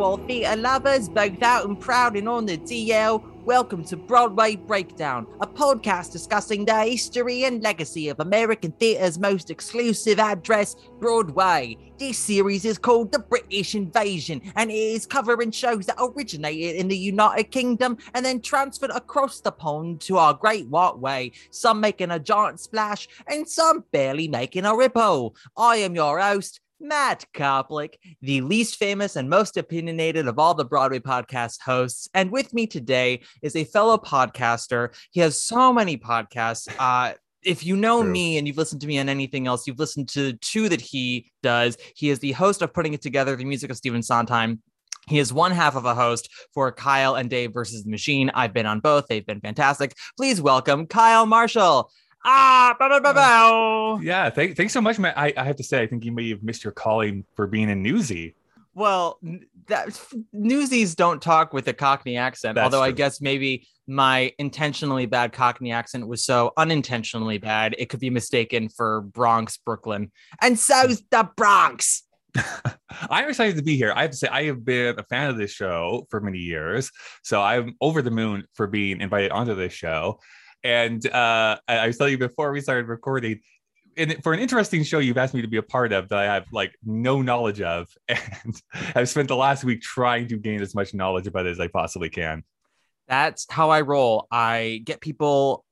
All theatre lovers, both out and proud and on the DL. Welcome to Broadway Breakdown, a podcast discussing the history and legacy of American theatre's most exclusive address, Broadway. This series is called The British Invasion, and it is covering shows that originated in the United Kingdom and then transferred across the pond to our Great White Way, some making a giant splash and some barely making a ripple. I am your host, Matt Koplik, the least famous and most opinionated of all the Broadway podcast hosts. And with me today is a fellow podcaster. He has so many podcasts. Uh, if you know True. me and you've listened to me on anything else, you've listened to two that he does. He is the host of Putting It Together, the music of Stephen Sondheim. He is one half of a host for Kyle and Dave versus the Machine. I've been on both. They've been fantastic. Please welcome Kyle Marshall. Ah, bow, bow, bow, bow. Yeah, thank, thanks so much, Matt. I, I have to say, I think you may have missed your calling for being a Newsy. Well, that newsies don't talk with a Cockney accent. That's although I guess maybe my intentionally bad Cockney accent was so unintentionally bad, it could be mistaken for Bronx, Brooklyn, and so's the Bronx. I'm excited to be here. I have to say, I have been a fan of this show for many years. So I'm over the moon for being invited onto this show. And uh, I, was telling you before we started recording, for an interesting show you've asked me to be a part of that I have like no knowledge of. And I've spent the last week trying to gain as much knowledge about it as I possibly can. That's how I roll. I get people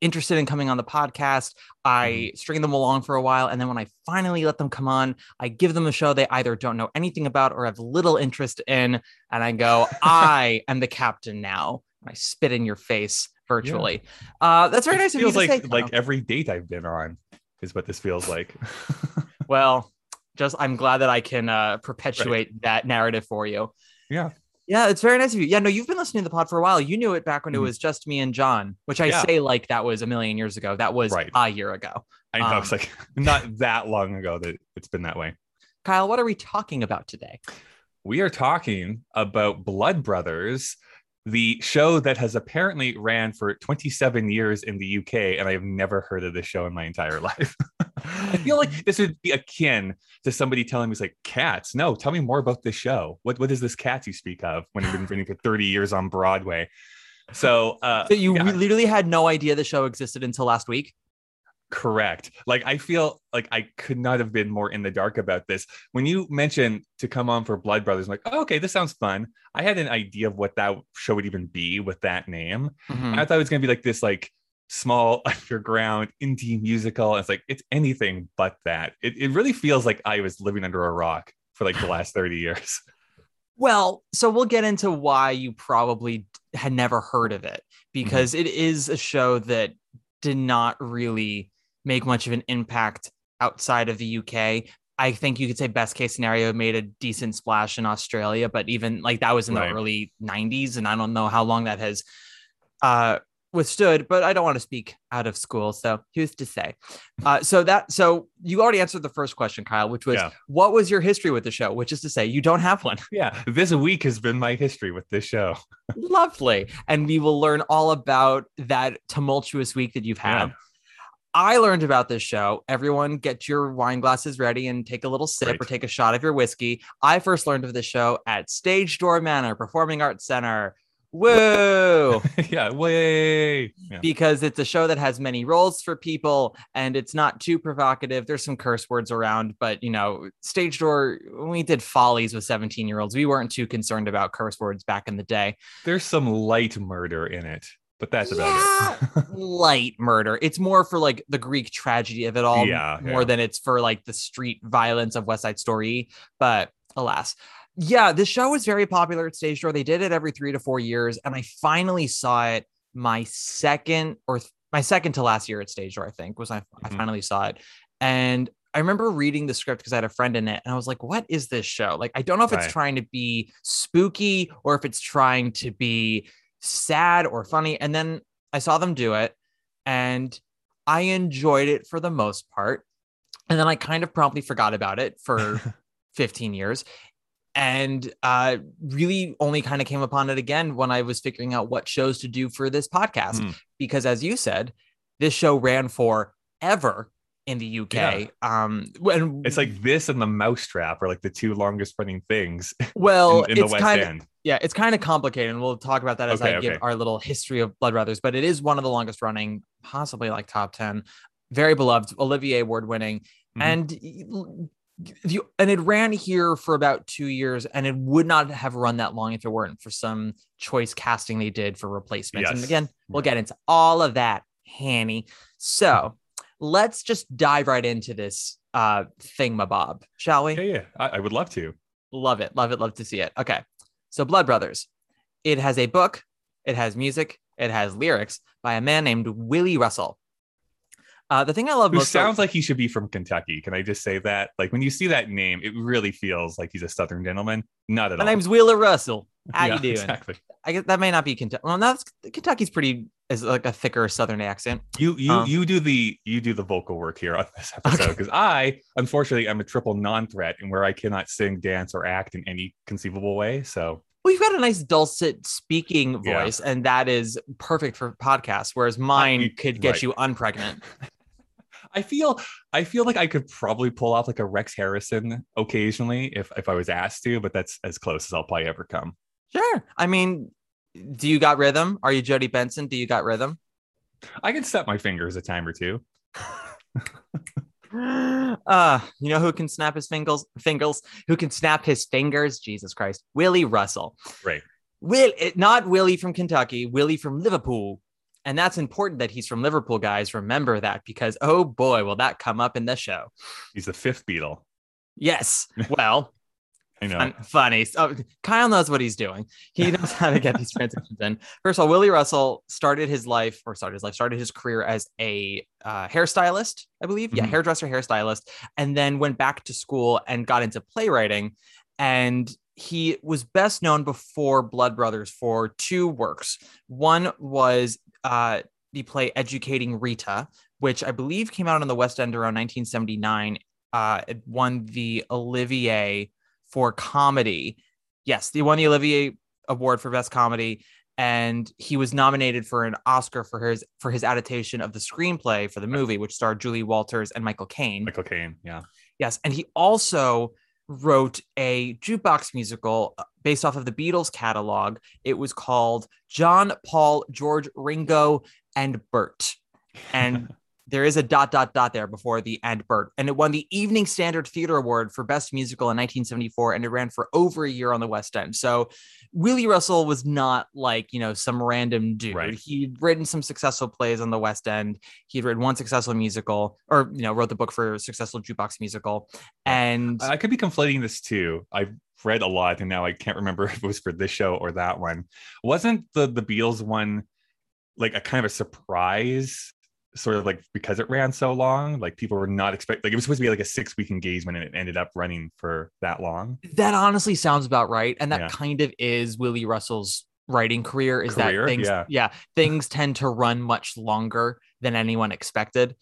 interested in coming on the podcast. I string them along for a while. And then when I finally let them come on, I give them a show they either don't know anything about or have little interest in. And I go, I am the captain now. And I spit in your face virtually. Uh, that's very It nice of you feels to like say. like every date I've been on is what this feels like. well, just I'm glad that I can uh, perpetuate that narrative for you. yeah. Yeah, it's very nice of you. Yeah, no, you've been listening to the pod for a while. You knew it back when it Mhm. was just me and John, which I Yeah. say like that was a million years ago. That was Right. a year ago. I know Um, it's like not that long ago that it's been that way. Kyle, what are we talking about today? We are talking about Blood Brothers, the show that has apparently ran for 27 years in the UK, and I have never heard of this show in my entire life. I feel like this would be akin to somebody telling me, "It's like cats." No, tell me more about this show. What what is this cats you speak of when you've been running for 30 years on Broadway? So, uh, So you yeah. literally had no idea the show existed until last week. Correct. Like I feel like I could not have been more in the dark about this. When you mentioned to come on for Blood Brothers, I'm like, oh, okay, this sounds fun. I had an idea of what that show would even be with that name. Mhm. I thought it was gonna be like this like small underground indie musical. It's like it's anything but that. It, it really feels like I was living under a rock for like the last 30 years. Well, so we'll get into why you probably had never heard of it because it is a show that did not really make much of an impact outside of the UK. I think you could say best case scenario made a decent splash in Australia, but even like that was in Right. the early 90s and I don't know how long that has uh withstood, but I don't want to speak out of school, so who's to say? Uh so that so you already answered the first question, Kyle, which was Yeah. what was your history with the show, which is to say you don't have one. Yeah, this week has been my history with this show. Lovely. And we will learn all about that tumultuous week that you've had. Yeah. I learned about this show. Everyone get your wine glasses ready and take a little sip Great. or take a shot of your whiskey. I first learned of this show at Stage Door Manor Performing Arts Center. Woo! yeah, way. Yeah. because it's a show that has many roles for people and it's not too provocative. There's some curse words around, but you know, Stage Door, when we did Follies with 17 year olds, we weren't too concerned about curse words back in the day. There's some light murder in it, but that's about Yeah. Light murder. It's more for like the Greek tragedy of it all, Yeah, more yeah. than it's for like the street violence of West Side Story. But alas, Yeah, this show was very popular at Stage Door. They did it every three to four years, and I finally saw it my second or th- my second to last year at Stage Door. I think was I, I Mhm. finally saw it, and I remember reading the script because I had a friend in it, and I was like, "What is this show?" Like, I don't know if it's trying to be spooky or if it's trying to be sad or funny. And then I saw them do it, and I enjoyed it for the most part. And then I kind of promptly forgot about it for 15 years and uh, really only kind of came upon it again when I was figuring out what shows to do for this podcast. Hmm. Because as you said, this show ran for ever in the UK. Yeah. Um, when It's like this and the Mousetrap are like the two longest running things well, in, in the it's West kind of End. yeah, it's kind of complicated, and we'll talk about that as Okay, I give our little history of Blood Brothers. But it is one of the longest running, possibly like top ten, very beloved, Olivier Award winning, Mhm. and you and it ran here for about two years, and it would not have run that long if it weren't for some choice casting they did for replacements. And again, we'll get into all of that, Hanny. So let's just dive right into this uh thingamabob, shall we? Yeah, yeah. I, I would love to. Love it. Love it. Love to see it. Okay. So Blood Brothers. It has a book, it has music, it has lyrics by a man named Willy Russell. Uh, the thing I love Who most sounds like he should be from Kentucky. Can I just say that? Like when you see that name, it really feels like he's a Southern gentleman. Not at my all. My name's Wheeler Russell. How Yeah, you doing? Exactly. I guess that may not be Kentucky. Well, that's Kentucky's pretty is like a thicker Southern accent. You you Um, you do the you do the vocal work here on this episode Okay. because I unfortunately I'm a triple non-threat and where I cannot sing, dance, or act in any conceivable way. So Well, you've got a nice dulcet speaking Yeah. voice, and that is perfect for podcasts. Whereas mine you- could get right. you unpregnant. I feel I feel like I could probably pull off like a Rex Harrison occasionally if if I was asked to, but that's as close as I'll probably ever come. Sure. I mean, do you got rhythm? Are you Jodi Benson? Do you got rhythm? I can snap my fingers a time or two. uh you know who can snap his fingers fingers who can snap his fingers jesus christ willy russell Right. will it not willy from kentucky willy from liverpool and that's important that he's from liverpool guys remember that because oh boy will that come up in the show He's the fifth Beatle. yes well I know. fun- funny. So kyle knows what he's doing. He knows how to get these transitions in. First of all willy russell started his life or started his life started his career as a uh, hairstylist i believe. Yeah Mhm. hairdresser hairstylist and then went back to school and got into playwriting. And he was best known before blood brothers for two works. One was uh, the play educating rita which i believe came out on the west end around 1979 uh, it won the olivier for comedy. Yes, he won the Olivier Award for Best Comedy, and he was nominated for an Oscar for his for his adaptation of the screenplay for the movie, which starred Julie Walters and Michael Caine. Michael Caine. Yeah. Yes, and he also wrote a jukebox musical uh, based off of the Beatles catalog. It was called John, Paul, George, Ringo, and Bert. And there is a dot dot dot there before the and Bert. And it won the Evening Standard Theater Award for Best Musical in 1974, and it ran for over a year on the West End. So Willy Russell was not like, you know, some random dude. Right. He'd written some successful plays on the West End. He'd written one successful musical, or you know, wrote the book for a successful jukebox musical. And I could be conflating this too. I've read a lot and now I can't remember if it was for this show or that one. Wasn't the the Beatles one like a kind of a surprise? Sort of like because it ran so long, like people were not expecting. Like it was supposed to be like a six week engagement, and it ended up running for that long. that honestly sounds about right. And that Yeah. kind of is Willy Russell's writing career is Career, that things yeah. things tend to run much longer than anyone expected.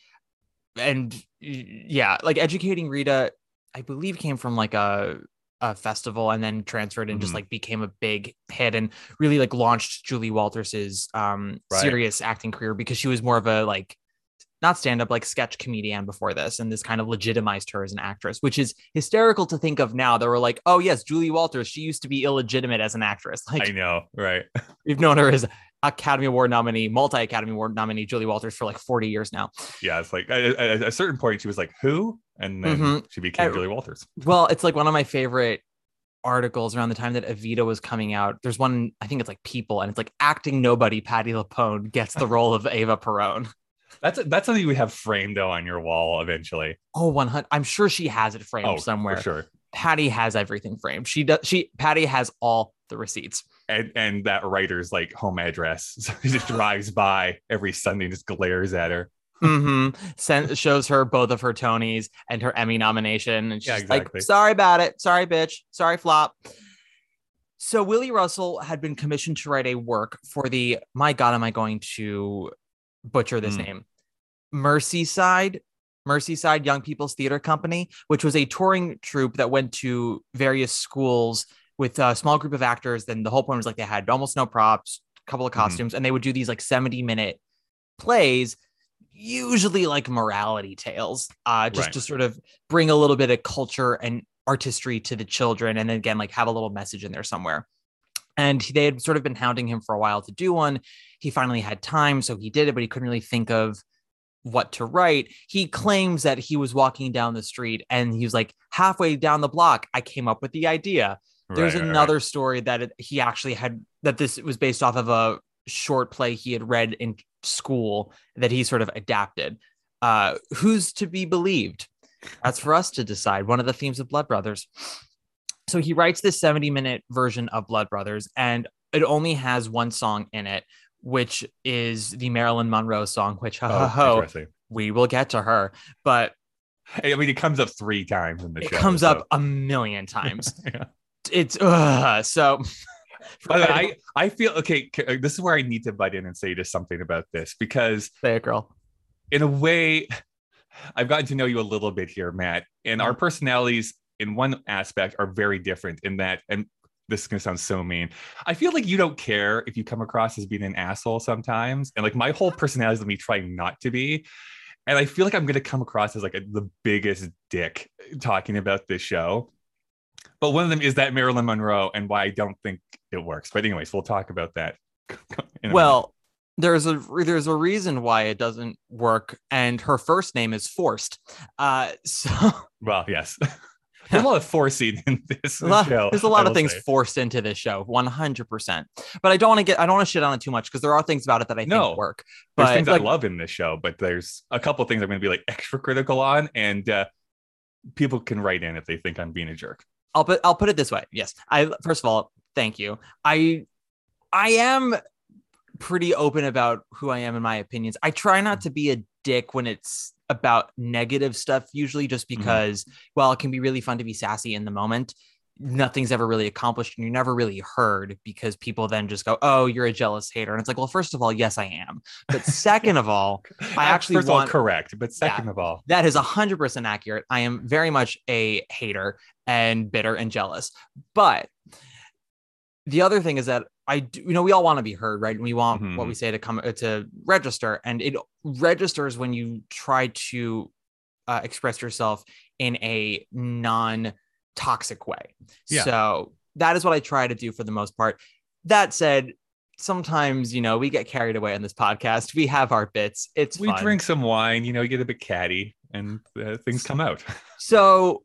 And yeah, like educating Rita, I believe came from like a a festival and then transferred and just Mhm. like became a big hit and really like launched Julie Walters's um Right. serious acting career because she was more of a like not stand up like sketch comedian before this and this kind of legitimized her as an actress which is hysterical to think of now they were like oh yes Julie Walters she used to be illegitimate as an actress like I know, right? we've known her as Academy Award nominee multi Academy Award nominee Julie Walters for like 40 years now Yeah, it's like at, at a certain point she was like, "Who?" and then Mhm. she became Uh, Julie Walters. Well, it's like one of my favorite articles around the time that Evita was coming out. There's one, I think it's like People, and it's like acting nobody, Patti LuPone gets the role of Eva Peron. That's that's something we have framed though on your wall eventually. Oh, 100. I'm sure she has it framed Oh, somewhere. for sure. Patti has everything framed. She does. She Patti has all the receipts. And and that writer's like home address. So he just drives by every Sunday and just glares at her. hmm Send, shows her both of her Tonys and her Emmy nomination, and she's Yeah, like, "Sorry about it. Sorry, bitch. Sorry, flop." So Willy Russell had been commissioned to write a work for the. My God, am I going to butcher this Mm. name? Merseyside. Merseyside Young People's Theater Company, which was a touring troupe that went to various schools with a small group of actors. Then the whole point was like they had almost no props, a couple of Mhm. costumes, and they would do these like 70 minute plays, usually like morality tales, uh, just Right. to sort of bring a little bit of culture and artistry to the children. And then again, like have a little message in there somewhere. And they had sort of been hounding him for a while to do one. He finally had time, so he did it, but he couldn't really think of what to write. He claims that he was walking down the street and he was like halfway down the block. I came up with the idea. There's Right, right, right. another story that it, he actually had that this was based off of a short play he had read in school that he sort of adapted. Uh, who's to be believed? That's for us to decide. One of the themes of Blood Brothers. So he writes this 70 minute version of Blood Brothers, and it only has one song in it, which is the Marilyn Monroe song, which ho, Oh, ho, we will get to her. But I mean, it comes up three times in the it show. comes so- up a million times. Yeah. It's uh, so. I, I feel okay. uh, This is where I need to butt in and say just something about this because, say it, girl. in a way, I've gotten to know you a little bit here, Matt, and our personalities, in one aspect, are very different. In that, and this is gonna sound so mean. I feel like you don't care if you come across as being an asshole sometimes, and like my whole personality is me trying not to be. And I feel like I'm gonna come across as like a, the biggest dick talking about this show. But one of them is that Marilyn Monroe and why I don't think it works. But anyways, we'll talk about that. in a minute. Well, there's a there's a reason why it doesn't work, and her first name is forced. Uh, so well, yes. There's a lot of forcing in this lot- show. there's a lot of things say. forced into this show, 100. percent But I don't want to get I don't want to shit on it too much because there are things about it that I No. think work. There's But things like, I love in this show, but there's a couple things I'm going to be like extra critical on, and uh, people can write in if they think I'm being a jerk. I'll put I'll put it this way. Yes. I first of all, thank you. I I am pretty open about who I am and my opinions. I try not to be a dick when it's about negative stuff, usually just mm-hmm. because, well, it can be really fun to be sassy in the moment. Nothing's ever really accomplished and you're never really heard because people then just go, Oh, you're a jealous hater. And it's like, well, first of all, yes, I am. But second of all, I actually first want- of all correct, but second of all, that is 100% accurate. I am very much a hater and bitter and jealous. But the other thing is that I do, you know, we all want to be heard, right? And we want what Mhm. we say to come uh, to register, and it registers when you try to uh, express yourself in a non toxic way. Yeah. So that is what I try to do for the most part. That said, sometimes, you know, we get carried away on this podcast. We have our bits. It's we fun. drink some wine, you know, you get a bit catty, and uh, things come out. So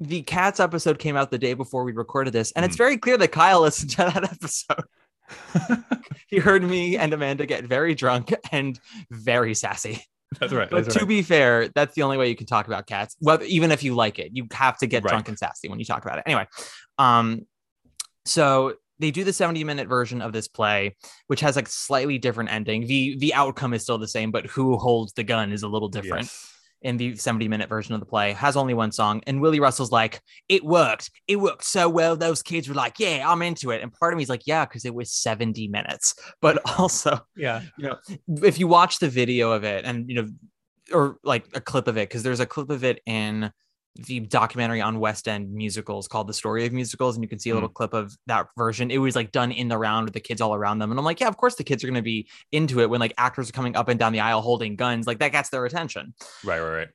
the cats episode came out the day before we recorded this, and it's Mm. very clear that Kyle listened to that episode. he heard me and Amanda get very drunk and very sassy. That's right. But to right. be fair, that's the only way you can talk about cats. Well, even if you like it, you have to get Right. drunk and sassy when you talk about it. Anyway, um, so they do the 70 minute version of this play, which has like slightly different ending. The the outcome is still the same, but who holds the gun is a little different Yes. In the 70 minute version of the play has only one song and willy russell's like it worked. It worked so well. Those kids were like yeah i'm into it. And part of me is like yeah because it was 70 minutes. But also Yeah. you know if you watch the video of it and you know or like a clip of it because there's a clip of it in the documentary on West End musicals called The Story of Musicals, and you can see a little clip of that version. It was like done in the round with the kids all around them. And I'm like, yeah, of course the kids are going to be into it when like actors are coming up and down the aisle holding guns. Like that gets their attention Right. Right. Right.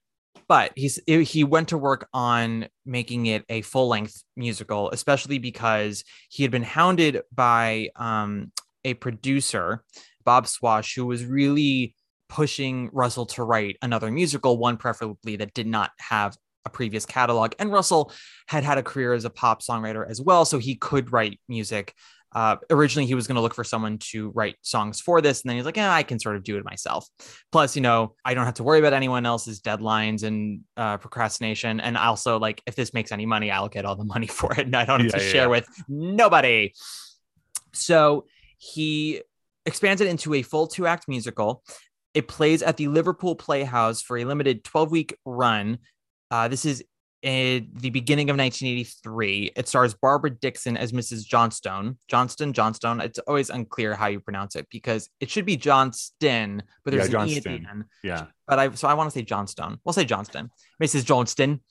but he's he went to work on making it a full length musical, especially because he had been hounded by um, a producer, Bob Swash, who was really pushing Russell to write another musical, one preferably that did not have a previous catalog. And Russell had had a career as a pop songwriter as well, so he could write music Uh, originally, he was going to look for someone to write songs for this, and then he's like, "Yeah, I can sort of do it myself." Plus, you know, I don't have to worry about anyone else's deadlines and uh, procrastination. And also, like, if this makes any money, I'll get all the money for it, and I don't have Yeah, to yeah, share with nobody. So he expands it into a full two act musical. It plays at the Liverpool Playhouse for a limited 12 week run. Uh, this is in the beginning of 1983. It stars Barbara Dickson as Mrs. Johnstone. Johnston, Johnstone. It's always unclear how you pronounce it because it should be Johnston, but there's Yeah, an E at the end. Yeah. But I so I want to say Johnstone. We'll say Johnston. Mrs. Johnston.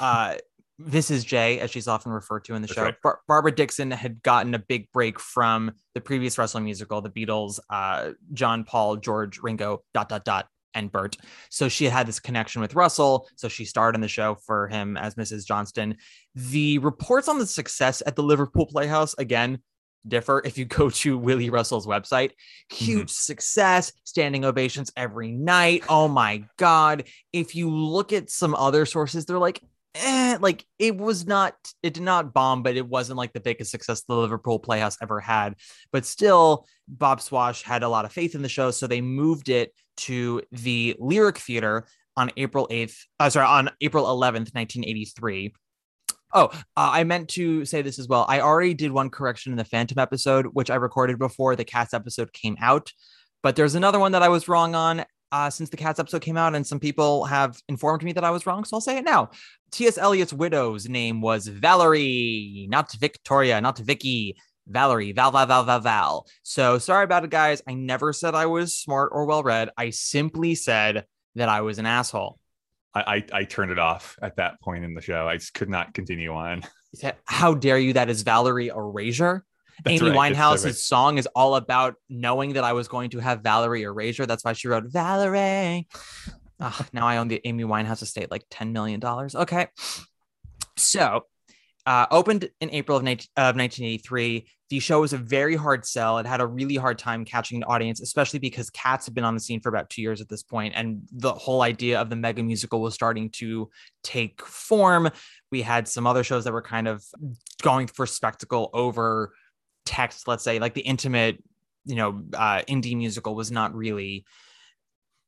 Uh, Mrs. J, as she's often referred to in the That's show. right. Bar- Barbara Dickson had gotten a big break from the previous Russell musical, The Beatles, uh, John, Paul, George, Ringo, dot, dot, dot, and Bert. So she had this connection with Russell. So she starred in the show for him as Mrs. Johnston. The reports on the success at the Liverpool Playhouse, again, differ if you go to Willy Russell's website. Huge success, standing ovations every night. Oh my God. If you look at some other sources, they're like, eh, like it was not, it did not bomb, but it wasn't like the biggest success the Liverpool Playhouse ever had. But still, Bob Swash had a lot of faith in the show. So they moved it to the Lyric Theater on April 8th, uh, sorry, on April 11th, 1983. Oh, uh, I meant to say this as well. I already did one correction in the Phantom episode, which I recorded before the Cats episode came out. But there's another one that I was wrong on uh, since the Cats episode came out, and some people have informed me that I was wrong. So I'll say it now. T.S. Eliot's widow's name was Valerie, not Victoria, not Vicky. Valerie, Val, Val, Val, Val, Val. So sorry about it, guys. I never said I was smart or well read. I simply said that I was an asshole. I, I I turned it off at that point in the show. I just could not continue on. Said, How dare you? That is Valerie Erasure. That's Amy right, Winehouse's right. song is all about knowing that I was going to have Valerie Erasure. That's why she wrote Valerie. Ah, now I own the Amy Winehouse estate like $10 million. Okay. So, uh, opened in April of, 19, of 1983. The show was a very hard sell. It had a really hard time catching an audience, especially because Cats had been on the scene for about two years at this point, and the whole idea of the mega musical was starting to take form. We had some other shows that were kind of going for spectacle over text, let's say, like the intimate, you know, uh, indie musical was not really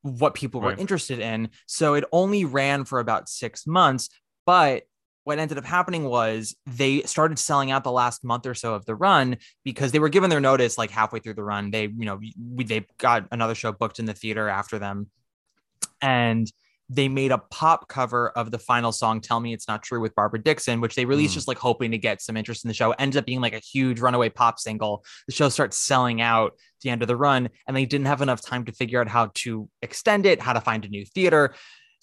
what people were Right. interested in. So it only ran for about six months. But what ended up happening was they started selling out the last month or so of the run because they were given their notice like halfway through the run. They, you know, we, they got another show booked in the theater after them. And they made a pop cover of the final song "Tell Me It's Not True" with Barbara Dickson, which they released Mm. just like hoping to get some interest in the show. Ended up being like a huge runaway pop single. The show starts selling out the end of the run, and they didn't have enough time to figure out how to extend it, how to find a new theater.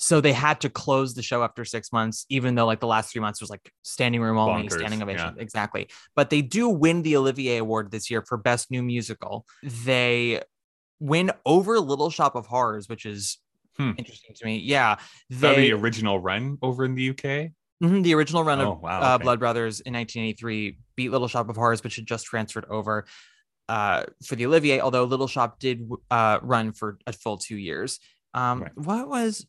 So they had to close the show after six months, even though like the last three months was like standing room only, Bonkers, standing ovation. yeah. Exactly. But they do win the Olivier Award this year for Best New Musical. They win over Little Shop of Horrors, which is Hmm. interesting to me. Yeah. They, the original run over in the UK? Mhm, the original run Oh, of wow, uh, okay. Blood Brothers in 1983 beat Little Shop of Horrors, which had just transferred over uh, for the Olivier, although Little Shop did uh, run for a full two years. Um, Right. What was,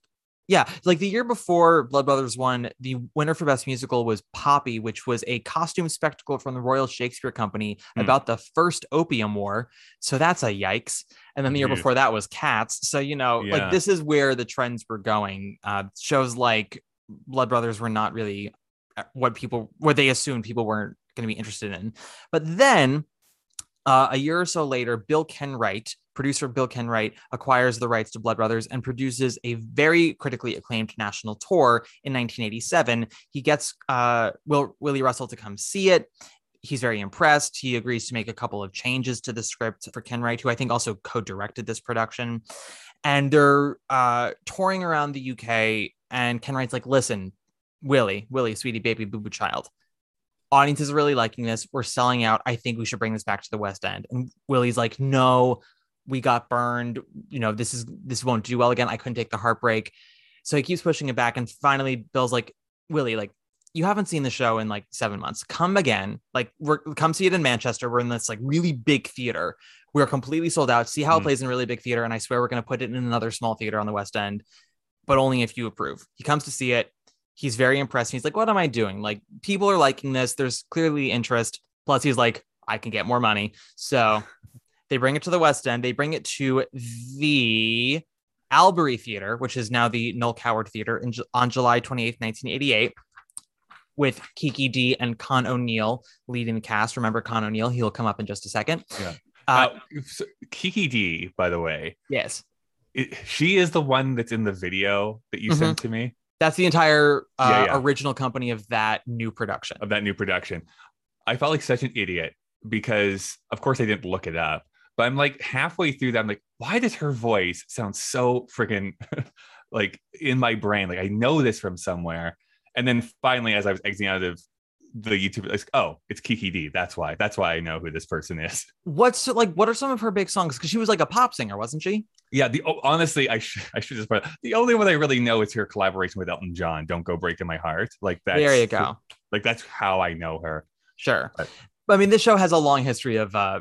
yeah, like the year before Blood Brothers won, the winner for Best Musical was Poppy, which was a costume spectacle from the Royal Shakespeare Company Hmm. about the first Opium War. So that's a yikes. And then the year Jeez. before that was Cats. So, you know, Yeah. like this is where the trends were going. Uh, shows like Blood Brothers were not really uh, what people what they assumed people weren't going to be interested in. But then uh, a year or so later, Bill Kenwright, producer Bill Kenwright, acquires the rights to Blood Brothers and produces a very critically acclaimed national tour in 1987. He gets uh, Will Willy Russell to come see it. He's very impressed. He agrees to make a couple of changes to the script for Kenwright, who I think also co-directed this production. And they're uh, touring around the UK. And Kenwright's like, "Listen, Willy, Willy, sweetie baby, boo boo child. Audiences is really liking this. We're selling out. I think we should bring this back to the West End. And Willy's like, no, we got burned. You know, this is this won't do well again. I couldn't take the heartbreak. So he keeps pushing it back. And finally, Bill's like, Willy, like, you haven't seen the show in like seven months. Come again. Like, we're come see it in Manchester. We're in this like really big theater. We're completely sold out. See how it Hmm. plays in a really big theater. And I swear we're gonna put it in another small theater on the West End, but only if you approve. He comes to see it he's very impressed. He's like, what am I doing? Like, people are liking this. There's clearly interest. Plus, he's like, I can get more money. So they bring it to the West End. They bring it to the Albery Theater, which is now the Noel Coward Theater, in, on July 28th, 1988, with Kiki Dee and Con O'Neill leading the cast. Remember Con O'Neill? He'll come up in just a second. Yeah. Uh, Uh, so Kiki Dee, by the way, yes. it, she is the one that's in the video that you Mhm. sent to me That's the entire uh, Yeah, yeah. original company of that new production. of that new production. I felt like such an idiot because, of course, I didn't look it up. But I'm like halfway through that. I'm like, why does her voice sound so freaking like in my brain? Like I know this from somewhere. And then finally, as I was exiting out of the YouTube, like, oh, it's Kiki Dee. That's why. That's why I know who this person is. What's like? What are some of her big songs? Because she was like a pop singer, wasn't she? Yeah. The honestly, I should I should just put the only one I really know is her collaboration with Elton John. Don't go breaking my heart. Like that. there you go. Like that's how I know her. Sure. But I mean, this show has a long history of uh,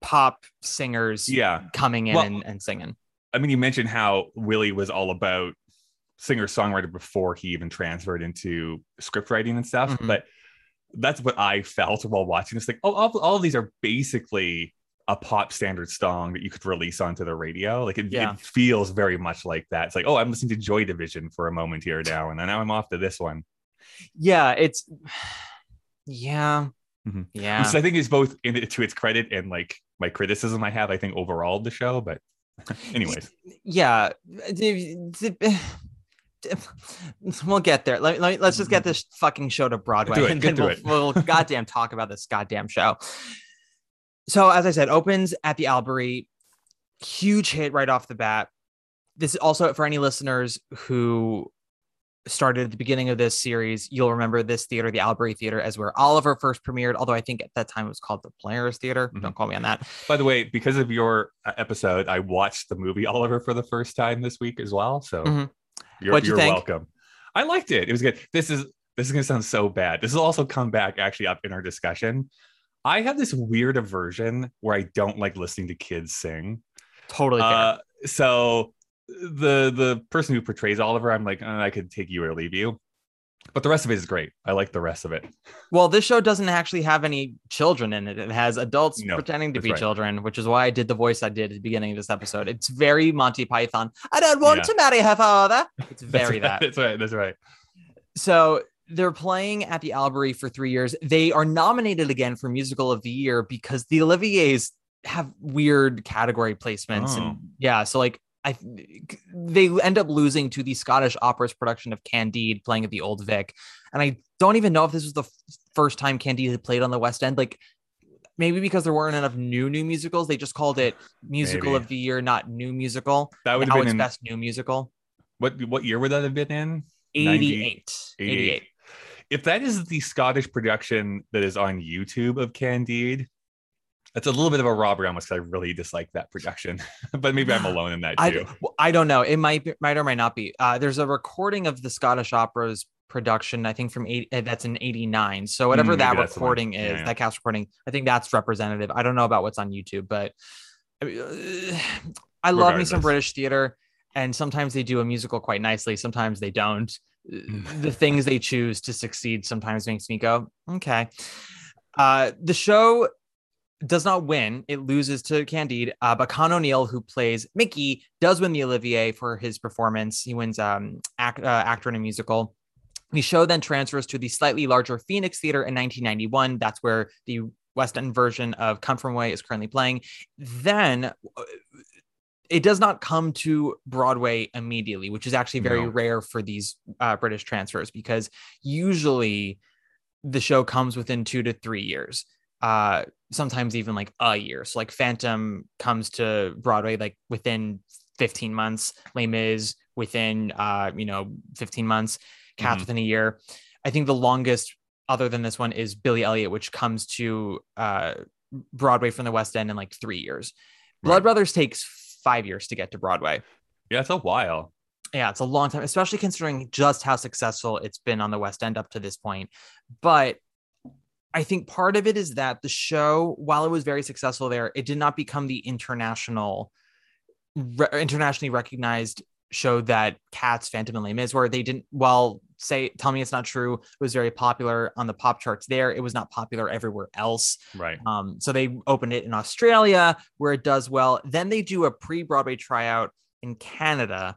pop singers Yeah. coming in Well- and, and singing. I mean, you mentioned how Willy was all about singer songwriter before he even transferred into script writing and stuff. Mhm. But that's what I felt while watching this. Like, oh, all, all of these are basically a pop standard song that you could release onto the radio. Like, it, Yeah. it feels very much like that. It's like, oh, I'm listening to Joy Division for a moment here now, and then now I'm off to this one. Yeah, it's yeah, Mhm. yeah. Which I think is both in to its credit and like my criticism I have, I think, overall the show. But, anyways, yeah we'll get there let, let, us just get this fucking show to broadway Do it, and get then we'll, it. we'll goddamn talk about this goddamn show so as i said opens at the albery huge hit right off the bat this is also for any listeners who started at the beginning of this series you'll remember this theater the albery theater as where oliver first premiered although i think at that time it was called the players theater Mhm. don't call me on that By the way, because of your uh, episode, I watched the movie Oliver for the first time this week as well. So Mhm. you're, you you're welcome. I liked it. It was good. This is this is gonna sound so bad. This will also come back actually up in our discussion. I have this weird aversion where I don't like listening to kids sing. totally. Uh, so the the person who portrays Oliver, I'm like, "Uh, I could take you or leave you. But the rest of it is great. I like the rest of it. Well, this show doesn't actually have any children in it. It has adults No, pretending to be right. children, which is why I did the voice I did at the beginning of this episode. It's very Monty Python. I don't want Yeah. to marry her father. It's That's very right. that. That's right. That's right. So they're playing at the Albery for three years. They are nominated again for Musical of the Year because the Olivier's have weird category placements. Oh. And yeah, so like I they end up losing to the Scottish Opera's production of Candide playing at the Old Vic. And I don't even know if this was the f- first time Candide had played on the West End. Like maybe because there weren't enough new new musicals, they just called it Musical Maybe. of the Year, not New Musical. That would have it's been in Best New Musical. what what year would that have been in? 90 88. 88. 88. If that is the Scottish production that is on YouTube of Candide, that's a little bit of a robbery almost because I really dislike that production. but maybe I'm alone in that I, too. well, I don't know. It might might or might not be. Uh, there's a recording of the Scottish Opera's production. I think from eight. uh, That's in '89. So whatever maybe that that's the one. recording Yeah, is, yeah. that cast recording. I think that's representative. I don't know about what's on YouTube, but I, mean, uh, I love me some British theater, and sometimes they do a musical quite nicely. Sometimes they don't. The things they choose to succeed sometimes makes me go, okay. Uh, the show does not win. It loses to Candide. Uh, but Con O'Neill, who plays Mickey, does win the Olivier for his performance. He wins um, act, uh, actor in a musical. The show then transfers to the slightly larger Phoenix Theater in 1991. That's where the West End version of Come From Away is currently playing. Then uh, it does not come to Broadway immediately, which is actually very No. rare for these uh, British transfers because usually the show comes within two to three years uh sometimes even like a year so like phantom comes to broadway like within 15 months Les Mis within uh you know 15 months cats Mhm. within a year i think the longest other than this one is billy elliot which comes to uh broadway from the west end in like three years blood Right. brothers takes five years to get to broadway Yeah, it's a while. yeah, it's a long time, especially considering just how successful it's been on the West End up to this point. But I think part of it is that the show, while it was very successful there, it did not become the international, re- internationally recognized show that Cats, Phantom, and Les Mis were. They didn't. While say tell me it's not true it was very popular on the pop charts there it was not popular everywhere else Right. um, so they opened it in Australia where it does well. Then they do a pre-Broadway tryout in Canada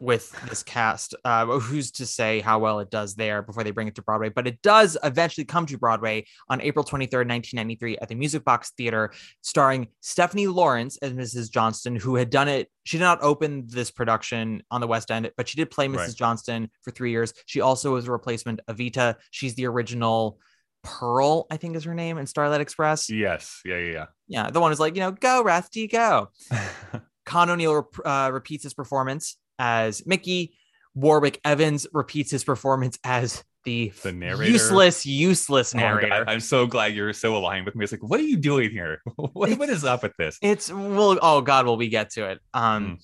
with this cast. Uh, who's to say how well it does there before they bring it to Broadway? But it does eventually come to Broadway on April 23rd, 1993 at the Music Box Theater, starring Stephanie Lawrence as Mrs. Johnston, who had done it. She did not open this production on the West End, but she did play Mrs. Right. Johnston for three years. She also was a replacement of Evita. She's the original Pearl, I think is her name in Starlight Express. Yes. Yeah. Yeah. Yeah, the one who's like, you know, go Rusty, go. Yeah. Con O'Neill uh, repeats his performance as Mickey. Warwick Evans repeats his performance as the, The narrator. useless, useless Oh God, narrator. I'm so glad you're so aligned with me. It's like, what are you doing here? what, what is up with this? it's well, oh god, will we get to it? Um,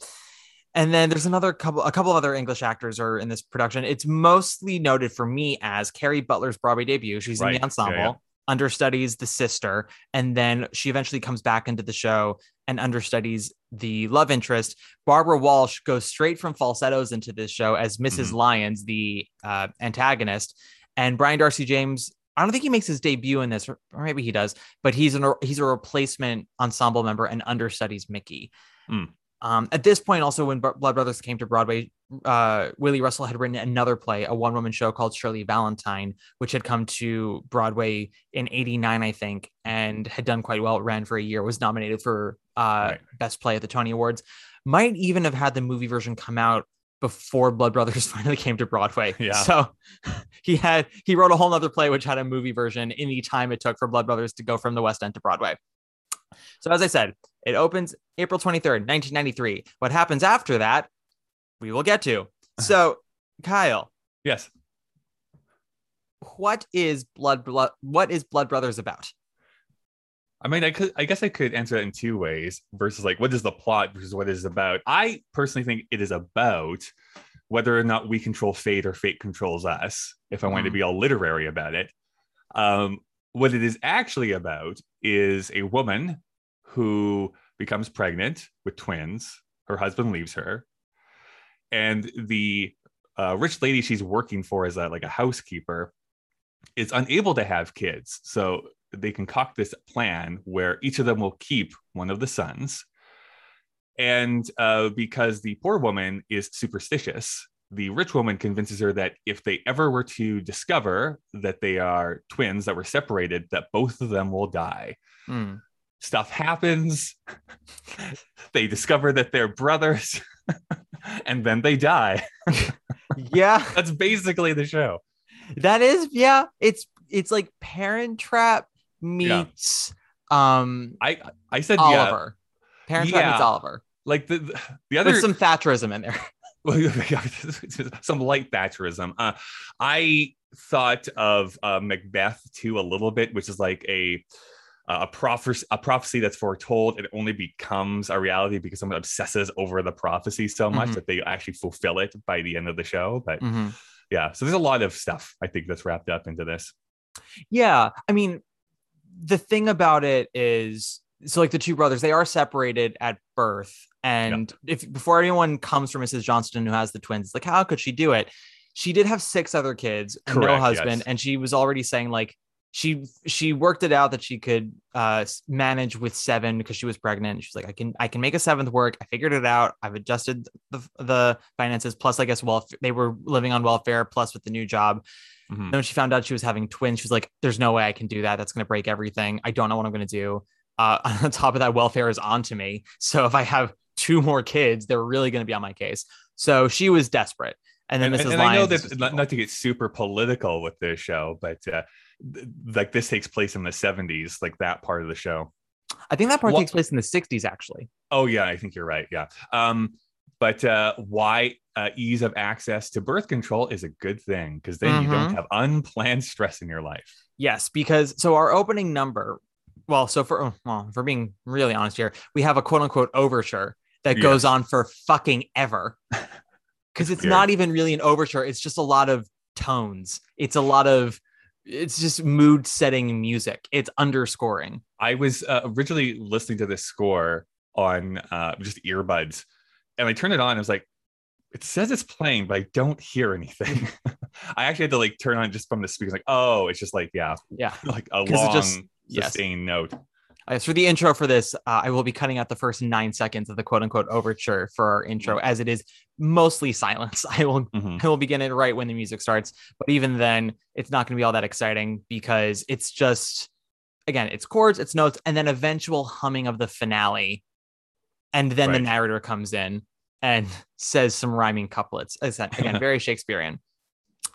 and then there's another couple, a couple other English actors are in this production. It's mostly noted for me as Kerry Butler's Broadway debut. She's in Right. the Yeah, ensemble, yeah. Understudies the sister, and then she eventually comes back into the show and understudies the love interest. Barbara Walsh goes straight from falsettos into this show as missus Mhm. Lyons, the uh, antagonist, and Brian Darcy James. I don't think he makes his debut in this, or maybe he does, but he's an he's a replacement ensemble member and understudies Mickey. Hmm. Um, at this point, also when Blood Brothers came to Broadway, uh, Willy Russell had written another play, a one woman show called Shirley Valentine, which had come to Broadway in '89, I think, and had done quite well. It ran for a year, was nominated for uh, Right. Best Play at the Tony Awards. Might even have had the movie version come out before Blood Brothers finally came to Broadway. Yeah. So he had he wrote a whole other play which had a movie version in the time it took for Blood Brothers to go from the West End to Broadway. So as I said, it opens April 23rd, 1993. What happens after that, we will get to. So, Kyle, Yes. what is Blood Blood what is Blood Brothers about? I mean, I could, I guess I could answer that in two ways versus like, what is the plot versus what it is about. I personally think it is about whether or not we control fate or fate controls us, if I wanted to Mm. be all literary about it. Um, what it is actually about is a woman who becomes pregnant with twins. Her husband leaves her. And the uh, rich lady she's working for as a, like a housekeeper is unable to have kids. So they concoct this plan where each of them will keep one of the sons. And uh, because the poor woman is superstitious, the rich woman convinces her that if they ever were to discover that they are twins that were separated, that both of them will die. Hmm. Stuff happens. they discover that they're brothers, and then they die. Yeah, That's basically the show. that is yeah. It's it's like Parent Trap meets um I I said yeah, Oliver. Parent Trap meets Yeah. Oliver. like the the, the other With some Thatcherism in there. Well, some light Thatcherism. Uh, I thought of uh, Macbeth too a little bit, which is like a a prophecy, a prophecy that's foretold. It only becomes a reality because someone obsesses over the prophecy so much Mhm. that they actually fulfill it by the end of the show. But Mhm. yeah, so there's a lot of stuff I think that's wrapped up into this. Yeah, I mean, the thing about it is, so like the two brothers, they are separated at birth, and if before anyone comes from Mrs. Johnston who has the twins, like how could she do it? She did have six other kids, and no husband, yes. and she was already saying like she she worked it out that she could uh manage with seven because she was pregnant. She's like, I can I can make a seventh work. I figured it out. I've adjusted the the finances. Plus, I guess welfare. They were living on welfare. Plus, with the new job, Mhm. then when she found out she was having twins, she was like, "There's no way I can do that. That's going to break everything. I don't know what I'm going to do." Uh, on top of that, welfare is onto me. So if I have two more kids, they're really going to be on my case. So she was desperate. And then And, Mrs. and I know that not, not to get super political with this show, but uh, th- like this takes place in the 70s, like that part of the show. I think that part What- takes place in the 60s, actually. Oh yeah, I think you're right. Yeah. Um, but uh, why uh, ease of access to birth control is a good thing because then you don't Mhm. have unplanned stress in your life. Yes, because so our opening number, well, so for oh, well, for being really honest here, we have a quote unquote overture that goes on for fucking ever. Because it's weird. not even really an overture, it's just a lot of tones. It's a lot of it's just mood setting music. It's underscoring. I was uh, originally listening to this score on uh, just earbuds, and I turned it on. I was like, it says it's playing, but I don't hear anything. I actually had to like turn on just from the speakers, like, oh, it's just like, yeah, Yeah. like a 'Cause it long just- yes. sustained note. Uh, for the intro for this, uh, I will be cutting out the first nine seconds of the quote unquote overture for our intro, as it is mostly silence. I will Mhm. I will begin it right when the music starts. But even then, it's not going to be all that exciting because it's just, again, it's chords, it's notes, and then eventual humming of the finale. And then the narrator comes in and says some rhyming couplets. As Again, very Shakespearean.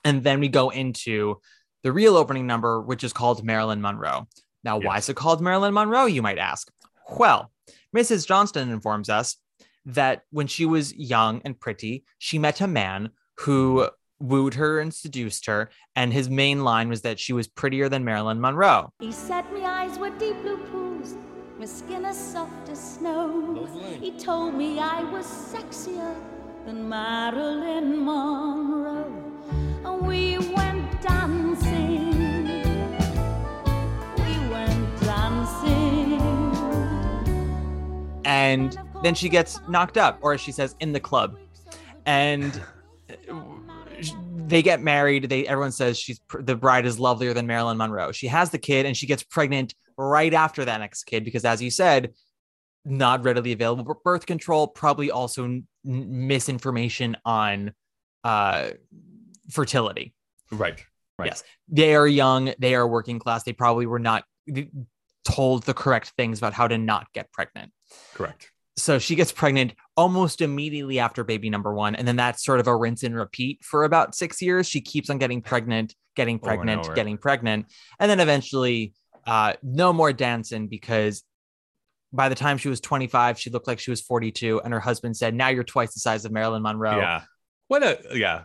And then we go into the real opening number, which is called Marilyn Monroe. Now, why is it called Marilyn Monroe, you might ask? Well, Mrs. Johnstone informs us that when she was young and pretty, she met a man who wooed her and seduced her. And his main line was that she was prettier than Marilyn Monroe. He said me eyes were deep blue pools, my skin as soft as snow. He told me I was sexier than Marilyn Monroe. And we went dancing. And then she gets knocked up, or as she says, in the club. And they get married. They everyone says she's the bride is lovelier than Marilyn Monroe. She has the kid, and she gets pregnant right after that next kid because, as you said, not readily available birth control. Probably also n- misinformation on uh, fertility. Right. Right. Yes, they are young. They are working class. They probably were not told the correct things about how to not get pregnant Correct. so she gets pregnant almost immediately after baby number one and then that's sort of a rinse and repeat for about six years she keeps on getting pregnant getting pregnant over. getting pregnant and then eventually uh no more dancing because by the time she was 25 she looked like she was 42 and her husband said now you're twice the size of marilyn monroe Yeah. What a yeah.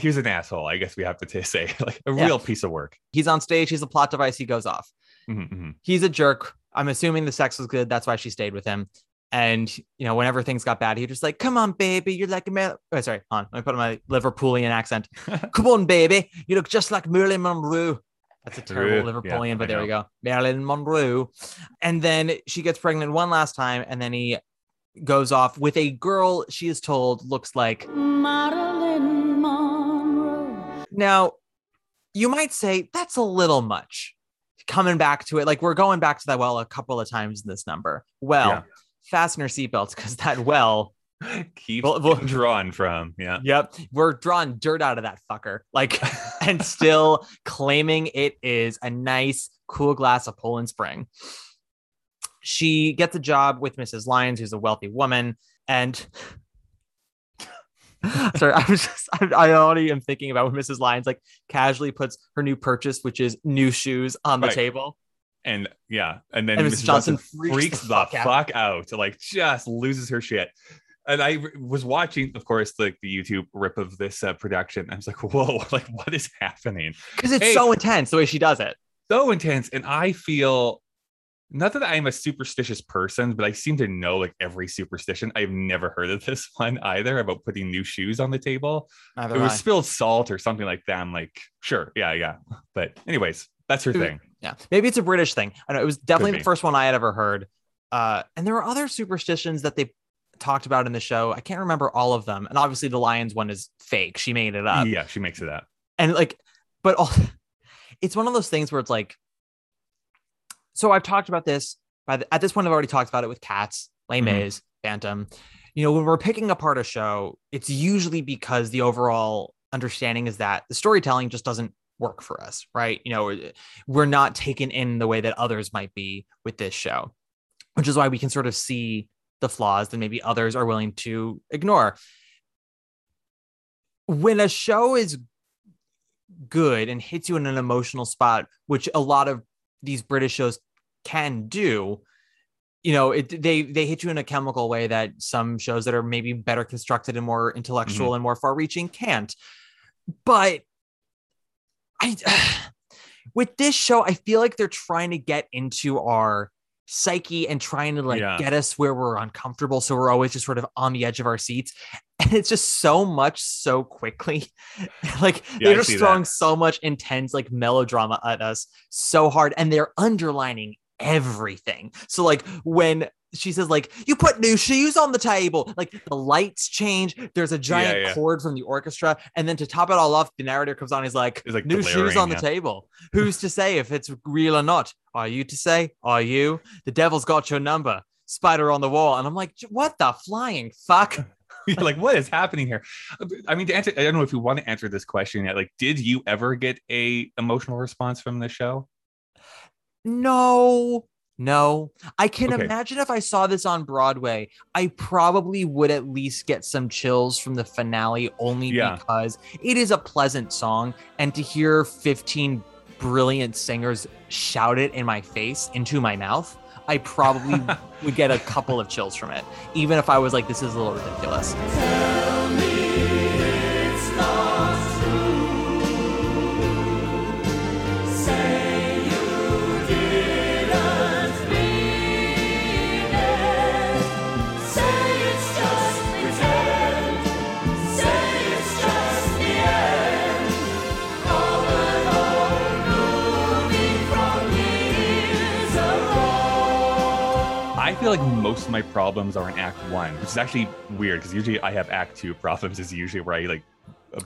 He's an asshole. I guess we have to t- say like a Yeah. real piece of work. he's on stage he's a plot device he goes off Mhm, mhm. he's a jerk. I'm assuming the sex was good. That's why she stayed with him. And you know, whenever things got bad, he just like, "Come on, baby, you're like a Mar-. Oh, sorry, hold on. Let me put on my Liverpoolian accent. Come on, baby, you look just like Marilyn Monroe. That's a terrible Yeah, Liverpoolian, but I there we go, Marilyn Monroe. And then she gets pregnant one last time, and then he goes off with a girl she is told looks like. Marilyn Monroe. Now, you might say that's a little much. Coming back to it, like we're going back to that well a couple of times in this number. Well, Yeah. fasten your seatbelts because that well, Keeps Well, well- drawn from. Yeah. yep, we're drawing dirt out of that fucker. Like, and still claiming it is a nice, cool glass of Poland Spring. She gets a job with Mrs. Lyons, who's a wealthy woman, and sorry, I was just I, I already am thinking about when Mrs. Lyons like casually puts her new purchase, which is new shoes, on the Right. table. And yeah. And then And Mrs. Mrs. Johnson, Johnson freaks freaks, the the, fuck out. Like just loses her shit. And I was watching, of course, like the YouTube rip of this uh, production. I was like, whoa, like what is happening? Because it's Hey. so intense the way she does it. so intense and i feel not that i'm a superstitious person but i seem to know like every superstition i've never heard of this one either about putting new shoes on the table Neither it was I. spilled salt or something like that i'm like sure yeah yeah but anyways that's her was- thing Yeah, maybe it's a British thing. I know it was definitely the first one I had ever heard. Uh, and there were other superstitions that they talked about in the show. I can't remember all of them. And obviously, the Lyons one is fake. She made it up. yeah she makes it up And like, but all, it's one of those things where it's like. So I've talked about this. By the, at this point, I've already talked about it with cats, Les Mhm. Phantom. You know, when we're picking apart a show, it's usually because the overall understanding is that the storytelling just doesn't work for us, right? You know, we're not taken in the way that others might be with this show, which is why we can sort of see the flaws that maybe others are willing to ignore. When a show is good and hits you in an emotional spot, which a lot of these British shows can do, you know, it, they they hit you in a chemical way that some shows that are maybe better constructed and more intellectual mm-hmm. and more far-reaching can't. But I with this show, I feel like they're trying to get into our psyche and trying to like Yeah. get us where we're uncomfortable. So we're always just sort of on the edge of our seats. And it's just so much so quickly. like Yeah, they're just throwing that. so much intense like melodrama at us so hard. And they're underlining everything. So like when she says like you put new shoes on the table. Like the lights change there's a giant yeah. chord from the orchestra and then to top it all off the narrator comes on he's like, It's like new shoes on the table. Who's to say if it's real or not? Are you to say? Are you? The devil's got your number. Spider on the wall. And i'm like what the flying fuck? Like, what is happening here? Uh, I mean, to answer, I don't know if you want to answer this question yet. Like, did you ever get a emotional response from the show? No, no. I can Okay. imagine if I saw this on Broadway, I probably would at least get some chills from the finale only Yeah. because it is a pleasant song. And to hear 15 brilliant singers shout it in my face into my mouth, I probably would get a couple of chills from it, even if I was like, this is a little ridiculous. Like most of my problems are in Act One, which is actually weird because usually I have Act Two problems. Is usually where I like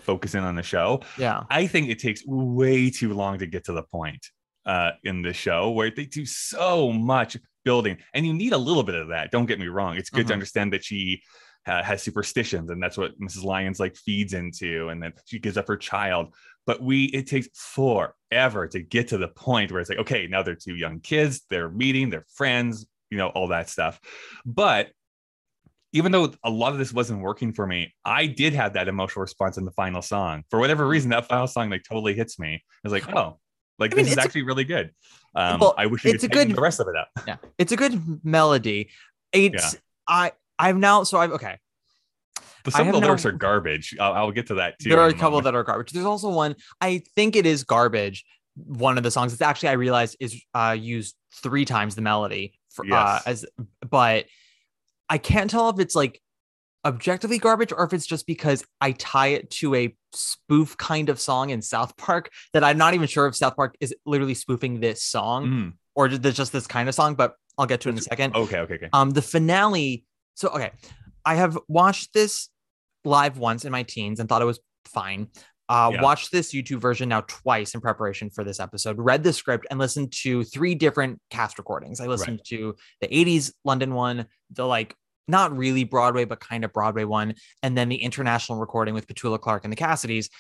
focus in on the show. Yeah. I think it takes way too long to get to the point uh, in the show where they do so much building, and you need a little bit of that. Don't get me wrong; it's good Mhm. to understand that she uh, has superstitions, and that's what Mrs. Lyons like feeds into, and then she gives up her child. But we, it takes forever to get to the point where it's like, okay, now they're two young kids, they're meeting, they're friends, you know, all that stuff. But even though a lot of this wasn't working for me, I did have that emotional response in the final song. For whatever reason, that final song like totally hits me. I was like, oh, like I mean, this is it's a- actually really good. Um, Well, I wish you it's could a good- the rest of it up. Yeah. It's a good melody. It's, I, I've now, so I've, okay. But I some of have the lyrics no- are garbage. I'll, I'll get to that too. There are a couple moment. that are garbage. There's also one I think it is garbage. One of the songs. It's actually I realized is uh, used three times the melody for uh, as, but I can't tell if it's like objectively garbage or if it's just because I tie it to a spoof kind of song in South Park that I'm not even sure if South Park is literally spoofing this song Mm, or just just this kind of song. But I'll get to it in a second. okay, okay, okay. Um, the finale. So okay, I have watched this live once in my teens and thought it was fine. Uh, Yeah. watched this YouTube version now twice in preparation for this episode. Read the script and listened to three different cast recordings. I listened to the '80s London one, the like not really Broadway but kind of Broadway one, and then the international recording with Petula Clark and the Cassidys.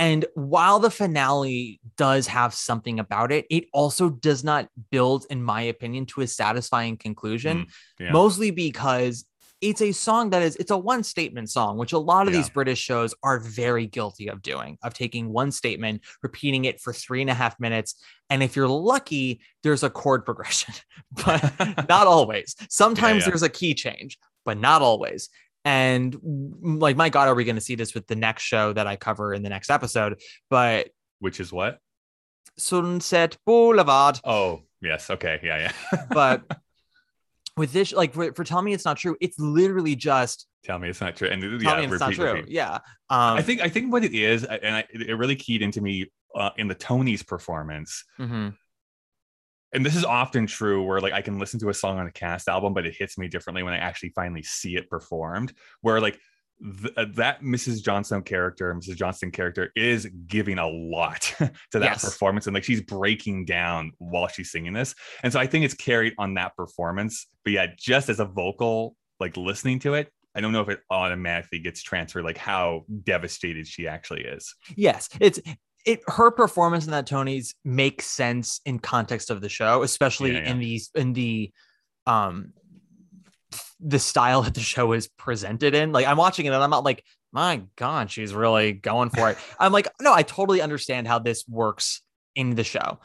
And while the finale does have something about it, it also does not build, in my opinion, to a satisfying conclusion yeah. mostly because it's a song that is it's a one statement song which a lot of Yeah. these british shows are very guilty of doing of taking one statement repeating it for three and a half minutes and if you're lucky there's a chord progression but not always sometimes yeah. there's a key change but not always and mm, like my god are we going to see this with the next show that i cover in the next episode but Which is what? sunset boulevard Oh, yes. Okay. Yeah, yeah. but with this like for, for tell me it's not true it's literally just Tell me it's not true. And tell yeah, me it's not true. repeat. Yeah. Um, I think I think what it is, and I, it really keyed into me uh, in the Tony's performance. mhm. and this is often true where like I can listen to a song on a cast album, but it hits me differently when I actually finally see it performed. Where like th- uh, that Mrs. Johnstone character, Mrs. Johnstone character is giving a lot to that Yes. performance, and like she's breaking down while she's singing this, and so I think it's carried on that performance. But yeah, just as a vocal, like listening to it. I don't know if it automatically gets transferred, like how devastated she actually is. Yes, it's it. Her performance in that Tony's makes sense in context of the show, especially Yeah, yeah. in these in the um the style that the show is presented in. Like I'm watching it and I'm not like, my God, she's really going for it. I'm like, no, I totally understand how this works in the show.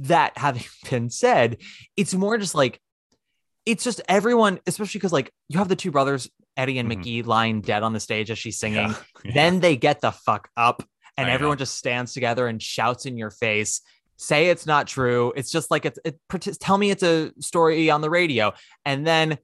That having been said, it's more just like it's just everyone, especially because like you have the two brothers, Eddie and Mhm. Mickey, lying dead on the stage as she's singing. Yeah. Yeah. Then they get the fuck up and I know. everyone just stands together and shouts in your face. Say it's not true. It's just like it's it, tell me it's a story on the radio. And then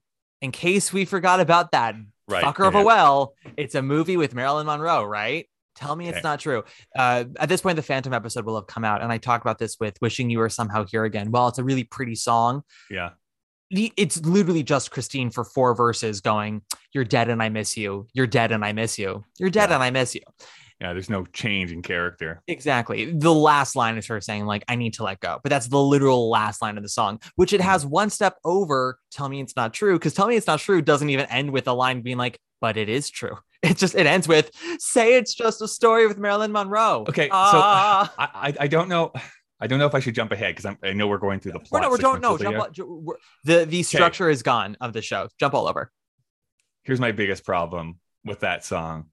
in case we forgot about that right. fucker of a well, it's a movie with Marilyn Monroe, right? Tell me Okay. it's not true. Uh, at this point, the Phantom episode will have come out, and I talk about this with "Wishing You Were Somehow Here Again." Well, it's a really pretty song. Yeah. It's literally just Christine for four verses going, "You're dead and I miss you. You're dead and I miss you. You're dead Yeah. and I miss you." Yeah. There's no change in character. Exactly. The last line is her saying, like, I need to let go. But that's the literal last line of the song, which it has one step over. Tell me it's not true. Because tell me it's not true doesn't even end with a line being like, but it is true. It just it ends with say it's just a story with Marilyn Monroe. Okay, so- Ah. I, I I don't know. I don't know if I should jump ahead because I know we're going through the plot. no, we don't know. Jump, all- the the structure is gone of the show. Jump all over. Here's my biggest problem with that song.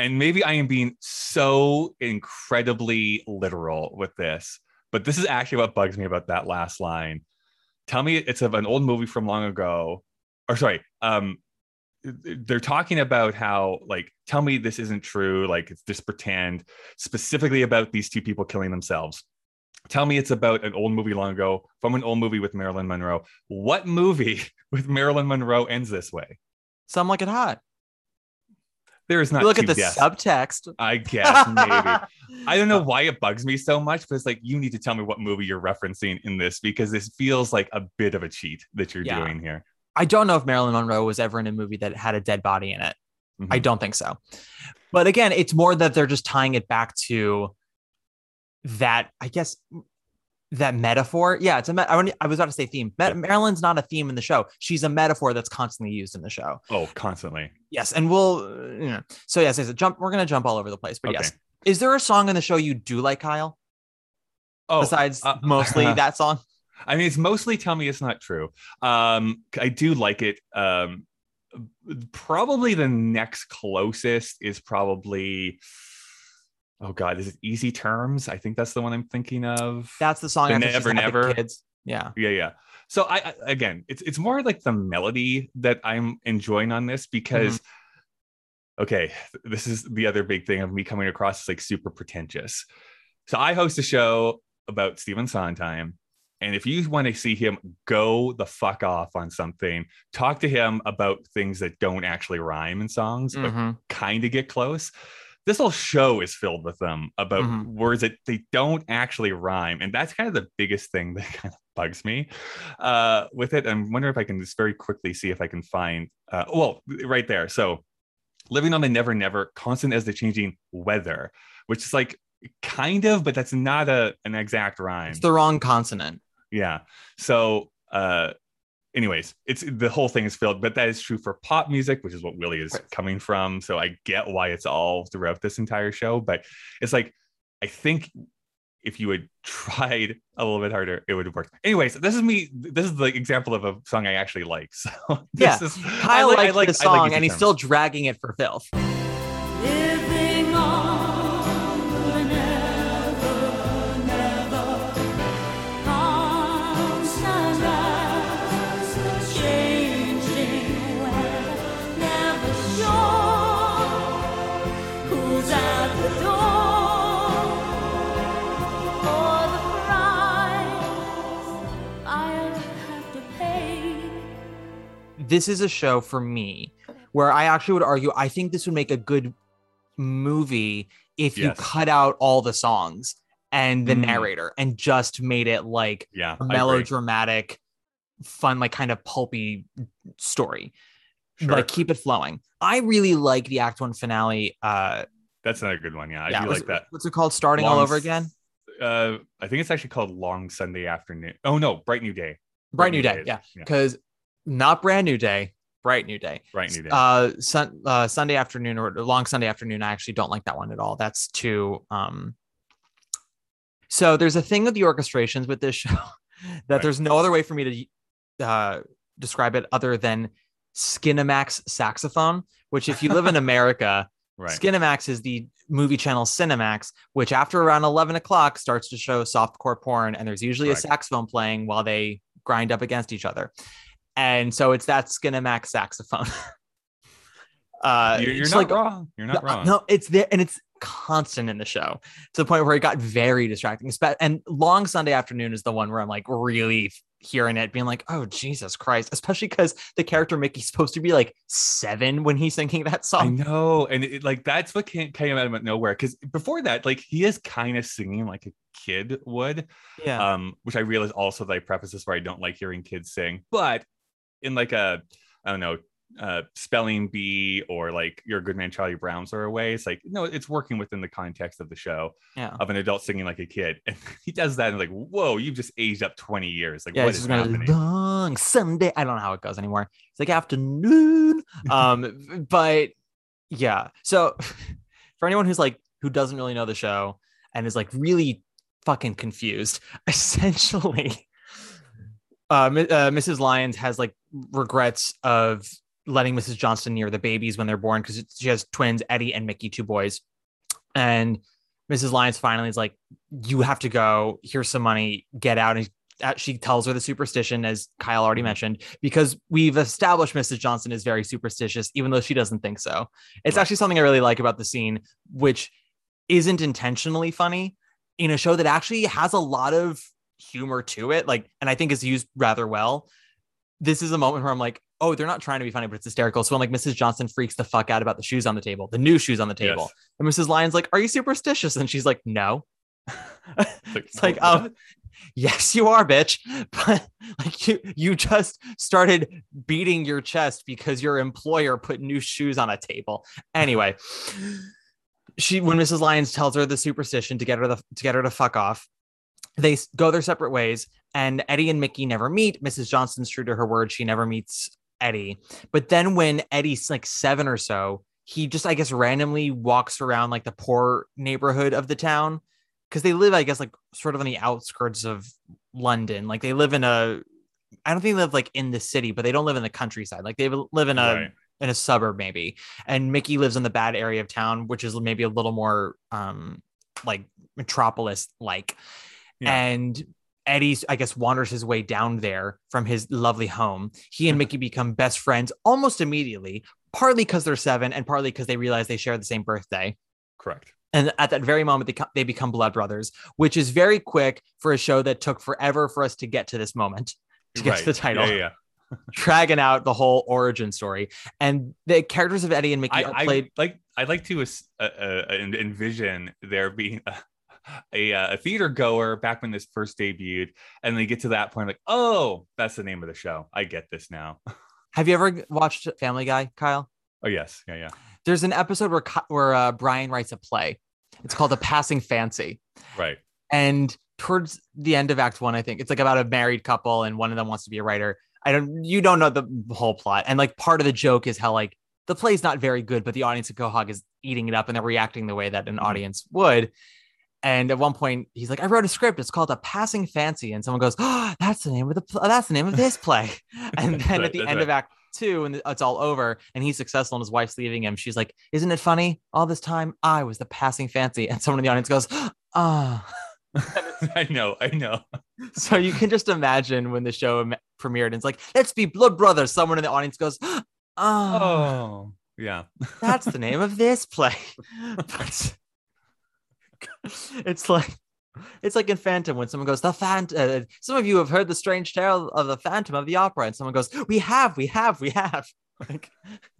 And maybe I am being so incredibly literal with this, but this is actually what bugs me about that last line. Tell me it's of an old movie from long ago. Or sorry, um they're talking about how like tell me this isn't true, like it's just pretend, specifically about these two people killing themselves. Tell me it's about an old movie long ago from an old movie with Marilyn Monroe. What movie with Marilyn Monroe ends this way? Some like it hot. There is not You look at the deaths. subtext. I guess maybe. I don't know why it bugs me so much, but it's like you need to tell me what movie you're referencing in this because this feels like a bit of a cheat that you're Yeah. doing here. I don't know if Marilyn Monroe was ever in a movie that had a dead body in it. I Mhm. don't think so. But again, it's more that they're just tying it back to that, I guess, that metaphor. Yeah, it's a. Me- I, I was about to say theme. Ma- Marilyn's not a theme in the show. She's a metaphor that's constantly used in the show. Oh, constantly. Yes, and we'll. uh, You know, so yes, yes, jump. We're gonna jump all over the place. But Okay. yes, is there a song in the show you do like, Kyle? Oh, besides uh, mostly that song. I mean, it's mostly tell me it's not true. Um, I do like it. Um, probably the next closest is probably. Oh God, is it Easy Terms? I think that's the one I'm thinking of. That's the song. The Never Never. Kids. Yeah. yeah yeah so I, I again it's it's more like the melody that i'm enjoying on this because okay this is the other big thing of me coming across as like super pretentious so i host a show about Stephen Sondheim and if you want to see him go the fuck off on something talk to him about things that don't actually rhyme in songs but Mhm. kind of get close. This whole show is filled with them about Mhm. words that they don't actually rhyme. And that's kind of the biggest thing that kind of bugs me uh, with it. I'm wondering if I can just very quickly see if I can find, uh, well, right there. So, living on the never, never, constant as the changing weather, which is like kind of, but that's not a an exact rhyme. It's the wrong consonant. Yeah. So, uh, anyways, it's the whole thing is filled, but that is true for pop music, which is what Willy is Right. coming from. So I get why it's all throughout this entire show, but it's like I think if you had tried a little bit harder, it would have worked. Anyways, this is me. This is the example of a song I actually like. So Yeah, is Kyle I liked the I song, Easy and he's Terms. still dragging it for filth. This is a show for me where I actually would argue I think this would make a good movie if you cut out all the songs and the Mm. narrator and just made it like Yeah, melodramatic, fun, like kind of pulpy story. Sure. Like keep it flowing. I really like the Act One finale. Uh, That's another good one. Yeah, I yeah, do like that. What's it called? Starting all over again. Uh, I think it's actually called Long Sunday Afternoon. Oh no, Bright New Day. Bright New Day. is- Yeah, because not brand new day, bright new day. Bright New Day. Uh, sun, uh, Sunday afternoon or long Sunday afternoon. I actually don't like that one at all. That's too. Um, so there's a thing with the orchestrations with this show that Right. there's no other way for me to uh, describe it other than Skinamax saxophone. Which, if you live in America, right. Skinamax is the movie channel Cinemax, which after around 11 o'clock starts to show softcore porn. And there's usually Correct. a saxophone playing while they grind up against each other. And so it's that Skinamax saxophone. uh, you're you're not like- wrong. You're not no, wrong. No, it's there and it's constant in the show to the point where it got very distracting. And Long Sunday Afternoon is the one where I'm like really hearing it being like, oh Jesus Christ, especially because the character Mickey's supposed to be like seven when he's singing that song. I know, and it, like that's what came, came out of nowhere. Because before that, like he is kind of singing like a kid would, Yeah. um, which I realize also that I preface this where I don't like hearing kids sing, but in like a, I don't know, uh, spelling bee or like You're Good Man, Charlie Brown sort of way. It's like no, it's working within the context of the show yeah. of an adult singing like a kid, and he does that and like, whoa, you've just aged up twenty years. Like Yeah, what it's gonna happening? long Sunday. I don't know how it goes anymore. It's like afternoon. um, but yeah. So for anyone who's like who doesn't really know the show and is like really fucking confused, essentially, uh, uh, Mrs. Lyons has like regrets of letting Mrs. Johnstone near the babies when they're born because she has twins, Eddie and Mickey, two boys, and Mrs. Lyons finally is like, "You have to go. Here's some money. Get out." And uh, she tells her the superstition, as Kyle already mentioned, because we've established Mrs. Johnson is very superstitious, even though she doesn't think so. It's Right. actually something I really like about the scene, which isn't intentionally funny in a show that actually has a lot of humor to it. Like, and I think is used rather well. This is a moment where I'm like, oh, they're not trying to be funny, but it's hysterical. So when like Mrs. Johnson freaks the fuck out about the shoes on the table, the new shoes on the table, Yes. and Mrs. Lyons like, "Are you superstitious?" And she's like, "No." it's like, um, yes, you are, bitch. But like you, you just started beating your chest because your employer put new shoes on a table. Anyway, she when Mrs. Lyons tells her the superstition to get her the, to get her to fuck off, they go their separate ways. And Eddie and Mickey never meet. Mrs. Johnson's true to her word; she never meets Eddie. But then when Eddie's like seven or so, he just, I guess, randomly walks around like the poor neighborhood of the town because they live, I guess, like sort of on the outskirts of London. Like they live in a, I don't think they live like in the city, but they don't live in the countryside. Like they live in a Right. in a suburb maybe. And Mickey lives in the bad area of town, which is maybe a little more um like metropolis like. Yeah. And Eddie's, I guess, wanders his way down there from his lovely home. He and Mickey become best friends almost immediately, partly because they're seven and partly because they realize they share the same birthday. Correct. And at that very moment, they, co- they become blood brothers, which is very quick for a show that took forever for us to get to this moment, to get to the title, Yeah, yeah, dragging out the whole origin story. And the characters of Eddie and Mickey I, are I played. like I'd like to uh, uh, uh, envision there being a, a, uh, a theater goer back when this first debuted, and they get to that point like, oh, that's the name of the show. I get this now. Have you ever watched Family Guy, Kyle? Oh yes, yeah, yeah, There's an episode where where uh, Brian writes a play. It's called A Passing Fancy. right. and towards the end of act one i think it's like about a married couple and one of them wants to be a writer i don't you don't know the whole plot and like part of the joke is how like the play's not very good but the audience at quahog is eating it up and they're reacting the way that an Mhm. audience would and at one point he's like i wrote a script it's called a passing fancy and someone goes oh that's the name of the pl- that's the name of this play and then Right, at the end right. of act two and it's all over and he's successful and his wife's leaving him she's like isn't it funny all this time i was the passing fancy and someone in the audience goes ah I know, I know. so you can just imagine when the show premiered, and it's like, let's be blood brothers. Someone in the audience goes, oh, Oh, yeah. that's the name of this play. But it's like, it's like in Phantom when someone goes, the Phantom. Uh, some of you have heard the strange tale of the Phantom of the Opera, and someone goes, we have, we have, we have. Like,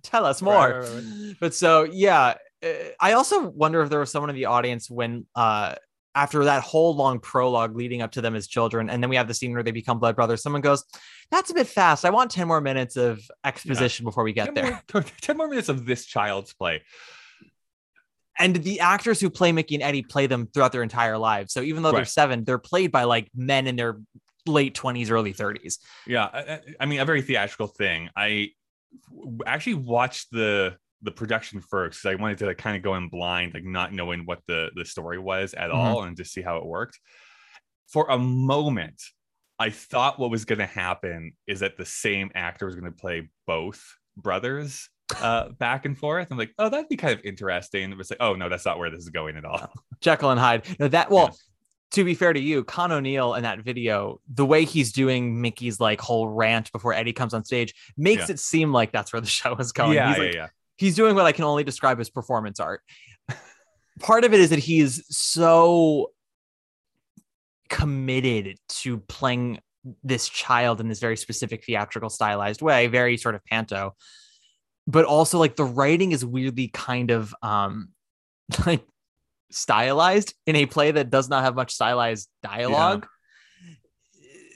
tell us more. Right, right, right, But so, yeah, uh, I also wonder if there was someone in the audience when, uh, after that whole long prologue leading up to them as children, and then we have the scene where they become blood brothers. Someone goes, "That's a bit fast. I want ten more minutes of exposition before we get 10 there." More, 10 more minutes of this child's play. And the actors who play Mickey and Eddie play them throughout their entire lives. So even though they're seven, they're played by like men in their late twenties, early thirties. Yeah, I, I- mean, a very theatrical thing. I actually watched the the production first because I wanted to like kind of go in blind, like not knowing what the the story was at Mhm. all, and just see how it worked. For a moment, I thought what was going to happen is that the same actor was going to play both brothers uh back and forth. I'm like, oh, that'd be kind of interesting. It was like, oh no, that's not where this is going at all. Jekyll and Hyde. No, that well. Yeah. To be fair to you, Con O'Neill in that video, the way he's doing Mickey's like whole rant before Eddie comes on stage makes Yeah. it seem like that's where the show is going. yeah, he's yeah, like, yeah. he's doing what I can only describe as performance art. Part of it is that he's so committed to playing this child in this very specific theatrical stylized way, very sort of panto. But also like the writing is weirdly kind of um like stylized in a play that does not have much stylized dialogue.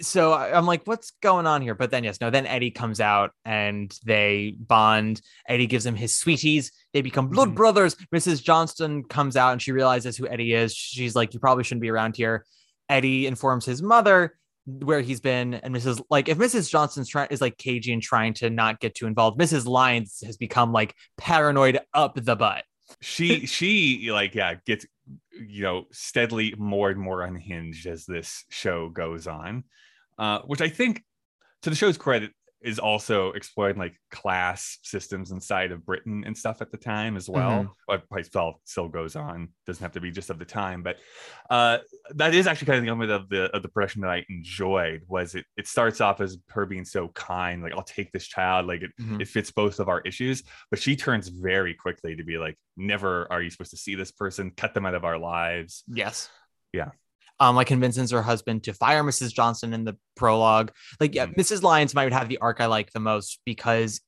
So I- I'm like, what's going on here? But then, yes, no, then Eddie comes out and they bond. Eddie gives him his sweeties. They become blood Mhm. brothers. Mrs. Johnstone comes out and she realizes who Eddie is. She's like, you probably shouldn't be around here. Eddie informs his mother where he's been. And Mrs. like, if Mrs. Johnstone's trying is like cagey and trying to not get too involved, Mrs. Lyons has become like paranoid up the butt. she she like yeah gets you know steadily more and more unhinged as this show goes on uh which i think to the show's credit is also exploring like class systems inside of britain and stuff at the time as well. But probably still still goes on. Doesn't have to be just of the time. But uh that is actually kind of the element of the of the production that i enjoyed was it it starts off as her being so kind like i'll take this child like it Mhm. it fits both of our issues. But she turns very quickly to be like never are you supposed to see this person. Cut them out of our lives. Yes. Yeah. Um, like convinces her husband to fire Mrs. Johnson in the prologue. Like, yeah. Mrs. Lyons might have the arc I like the most because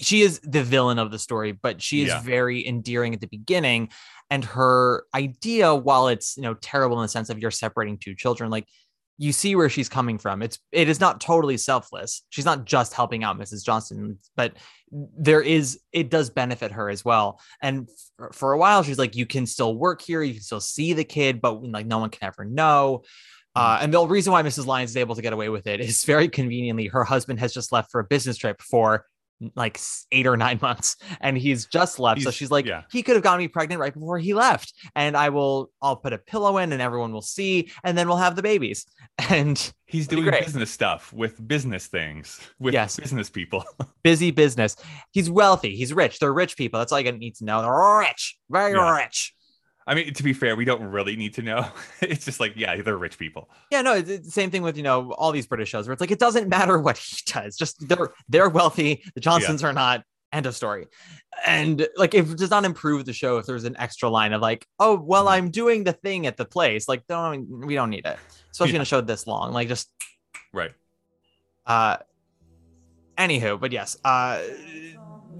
she is the villain of the story, but she is Yeah. very endearing at the beginning. And her idea, while it's you know terrible in the sense of you're separating two children, like you see where she's coming from. It's it is not totally selfless. She's not just helping out Mrs. Johnson, but there is it does benefit her as well. And for, for a while, she's like, you can still work here, you can still see the kid, but like no one can ever know. Uh, and the reason why Mrs. Lyons is able to get away with it is very conveniently her husband has just left for a business trip for like eight or nine months and he's just left. so she's like, yeah. he could have gotten me pregnant right before he left. And I will, I'll put a pillow in and everyone will see, and then we'll have the babies. And he's doing business stuff with business things with Yes. business people busy business. He's wealthy. He's rich. They're rich people. That's all you need to know. They're rich, very Yeah. rich. I mean to be fair we don't really need to know it's just like yeah they're rich people Yeah, no, it's, it's same thing with you know all these British shows where it's like it doesn't matter what he does, just they're they're wealthy. The Johnsons are not. End of story. And like, if it does not improve the show, if there's an extra line of like, oh, well, Mhm. I'm doing the thing at the place, like, don't we don't need it, especially in Yeah. a show this long. Like, just right uh, anywho, but yes, uh,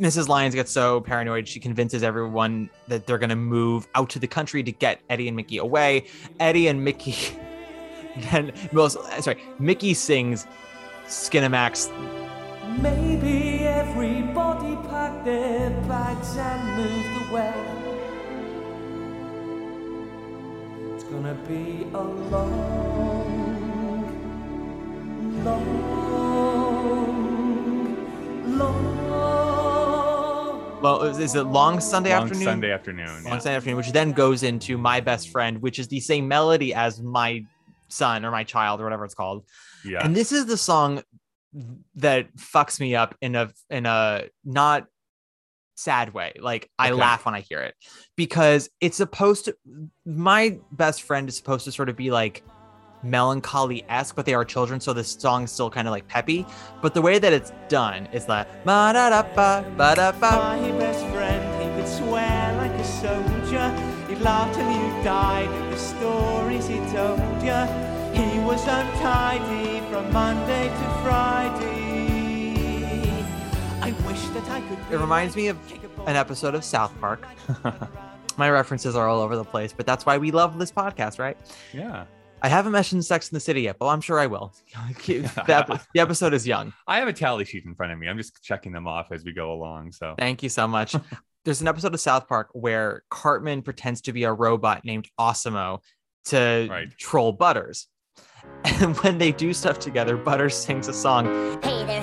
Mrs. Lyons gets so paranoid she convinces everyone that they're gonna move out to the country to get Eddie and Mickey away. Eddie and Mickey then most uh, sorry, Mickey sings Skinamax. Maybe everybody packed their bags and moved away. It's gonna be a long, long, long. Well, is it long Sunday long afternoon? sunday afternoon Long yeah. Sunday afternoon, which then goes into my best friend, which is the same melody as my son or my child or whatever it's called. yeah And this is the song that fucks me up in a in a not sad way. Like I Okay. laugh when I hear it because it's supposed to my best friend is supposed to sort of be like melancholy esque, but they are children, so the song's still kind of like peppy. But the way that it's done is like ba da da ba ba da ba. My best friend, he could swear like a soldier. He'd laugh till you died at the stories he told you. He was untidy from Monday to Friday. I wish that I could. It reminds me of an episode of South Park. My references are all over the place, but that's why we love this podcast, right? yeah I haven't mentioned Sex in the City yet, but I'm sure I will. the, ep- the episode is young. i have a tally sheet in front of me i'm just checking them off as we go along so Thank you so much. There's an episode of South Park where Cartman pretends to be a robot named AWESOM-O to Right. troll Butters. And when they do stuff together, Butters sings a song. Hey there,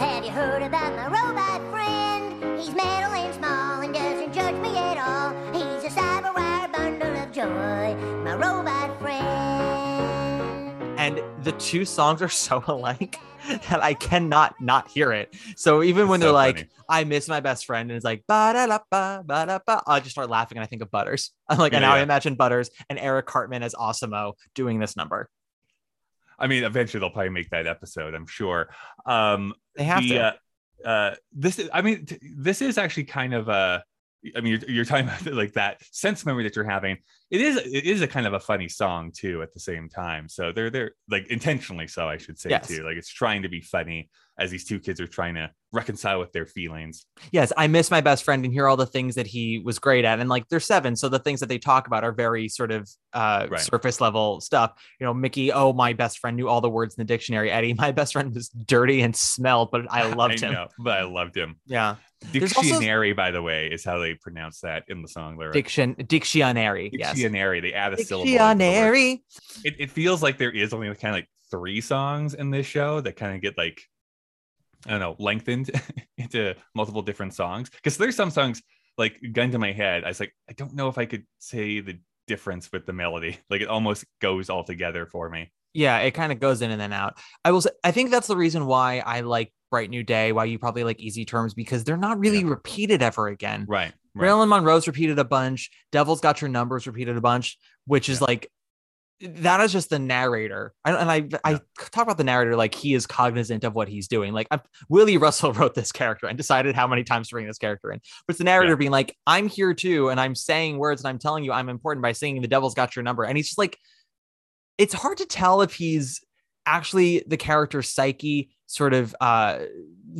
two songs are so alike that I cannot not hear it. So even when It's they're so like. I miss my best friend, and it's like, ba da la ba ba da ba, I just start laughing and I think of Butters. I'm like, and Yeah, now I imagine Butters and Eric Cartman as AWESOM-O doing this number. i mean eventually they'll probably make that episode i'm sure um They have the, to. uh, uh this is i mean t- this is actually kind of a I mean, you're, you're talking about like that sense memory that you're having. It is it is a kind of a funny song too at the same time. So they're they're like intentionally so, I should say Yes. too. Like it's trying to be funny as these two kids are trying to reconcile with their feelings. yes, I miss my best friend and hear all the things that he was great at. And like they're seven. So the things that they talk about are very sort of uh Right. surface level stuff. You know, Mickey, oh, my best friend knew all the words in the dictionary. Eddie, my best friend was dirty and smelled, but I loved him. know, but I loved him. Yeah. There's also- Dictionary, by the way, is how they pronounce that in the song lyric. Diction dictionary. Yes. Dictionary. They add a syllable. the word. Dictionary. It, it feels like there is only kind of like three songs in this show that kind of get like I don't know lengthened into multiple different songs because there's some songs like gun to my head. I was like I don't know if I could say the difference with the melody. Like it almost goes all together for me. Yeah, it kind of goes in and then out. I will say, I think that's the reason why I like Bright New Day, why you probably like Easy Terms, because they're not really repeated ever again. Right. right. Marilyn Monroe's repeated a bunch. Devil's Got Your Numbers repeated a bunch, which is like that is just the narrator. I, and I I talk about the narrator like he is cognizant of what he's doing. Like I'm, Willy Russell wrote this character and decided how many times to bring this character in. But it's the narrator being like, I'm here too, and I'm saying words and I'm telling you I'm important by singing the devil's got your number. And he's just like, it's hard to tell if he's actually the character's psyche sort of uh